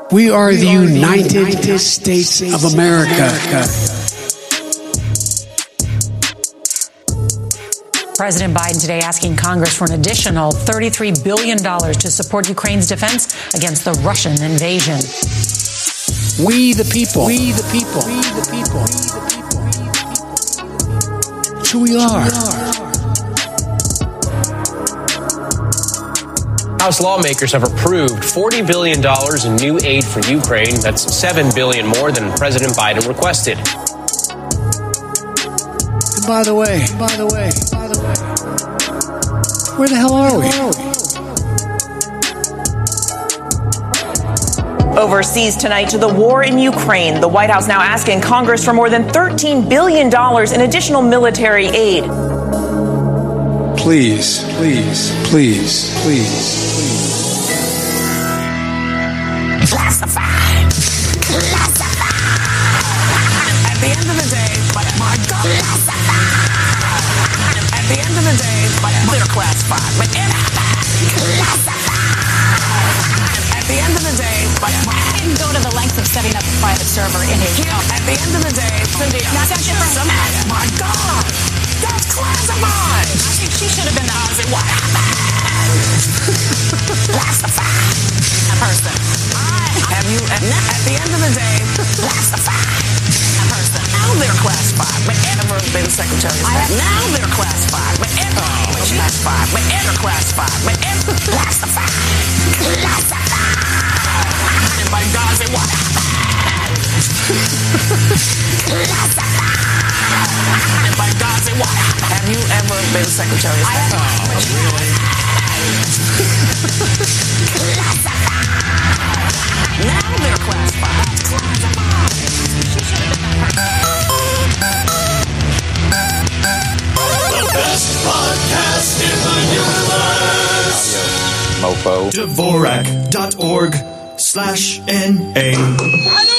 We are the United States of America. President Biden today asking Congress for an additional $33 billion to support Ukraine's defense against the Russian invasion. We the people. We the people. We the people. We the people. It's who we are. House lawmakers have approved $40 billion in new aid for Ukraine. That's 7 billion more than President Biden requested. By the way, by the way, by the way, where the hell are we? Overseas tonight to the war in Ukraine. The White House now asking Congress for more than $13 billion in additional military aid. Please, please, please, please. Classified. But it. At the end of the day, but didn't go to the lengths of setting up a private server in his yeah, At the end of the day, Cynthia. Not that different. Somehow, my God. That's classified. I think she should have been the Ozzy. What happened? classified. A person. Have you, at, at the end of the day, classified. Now they're classified, but ever been Secretary of State. Now they're classified, but ever oh, classified, but ever classified, but ever classified. Classified. And by God, what happened? classified. And by God, say what? Have you ever been Secretary of State? Oh, really? classified. Now they're classified. Classified podcast in the universe. Mofo. Dvorak.org slash N-A.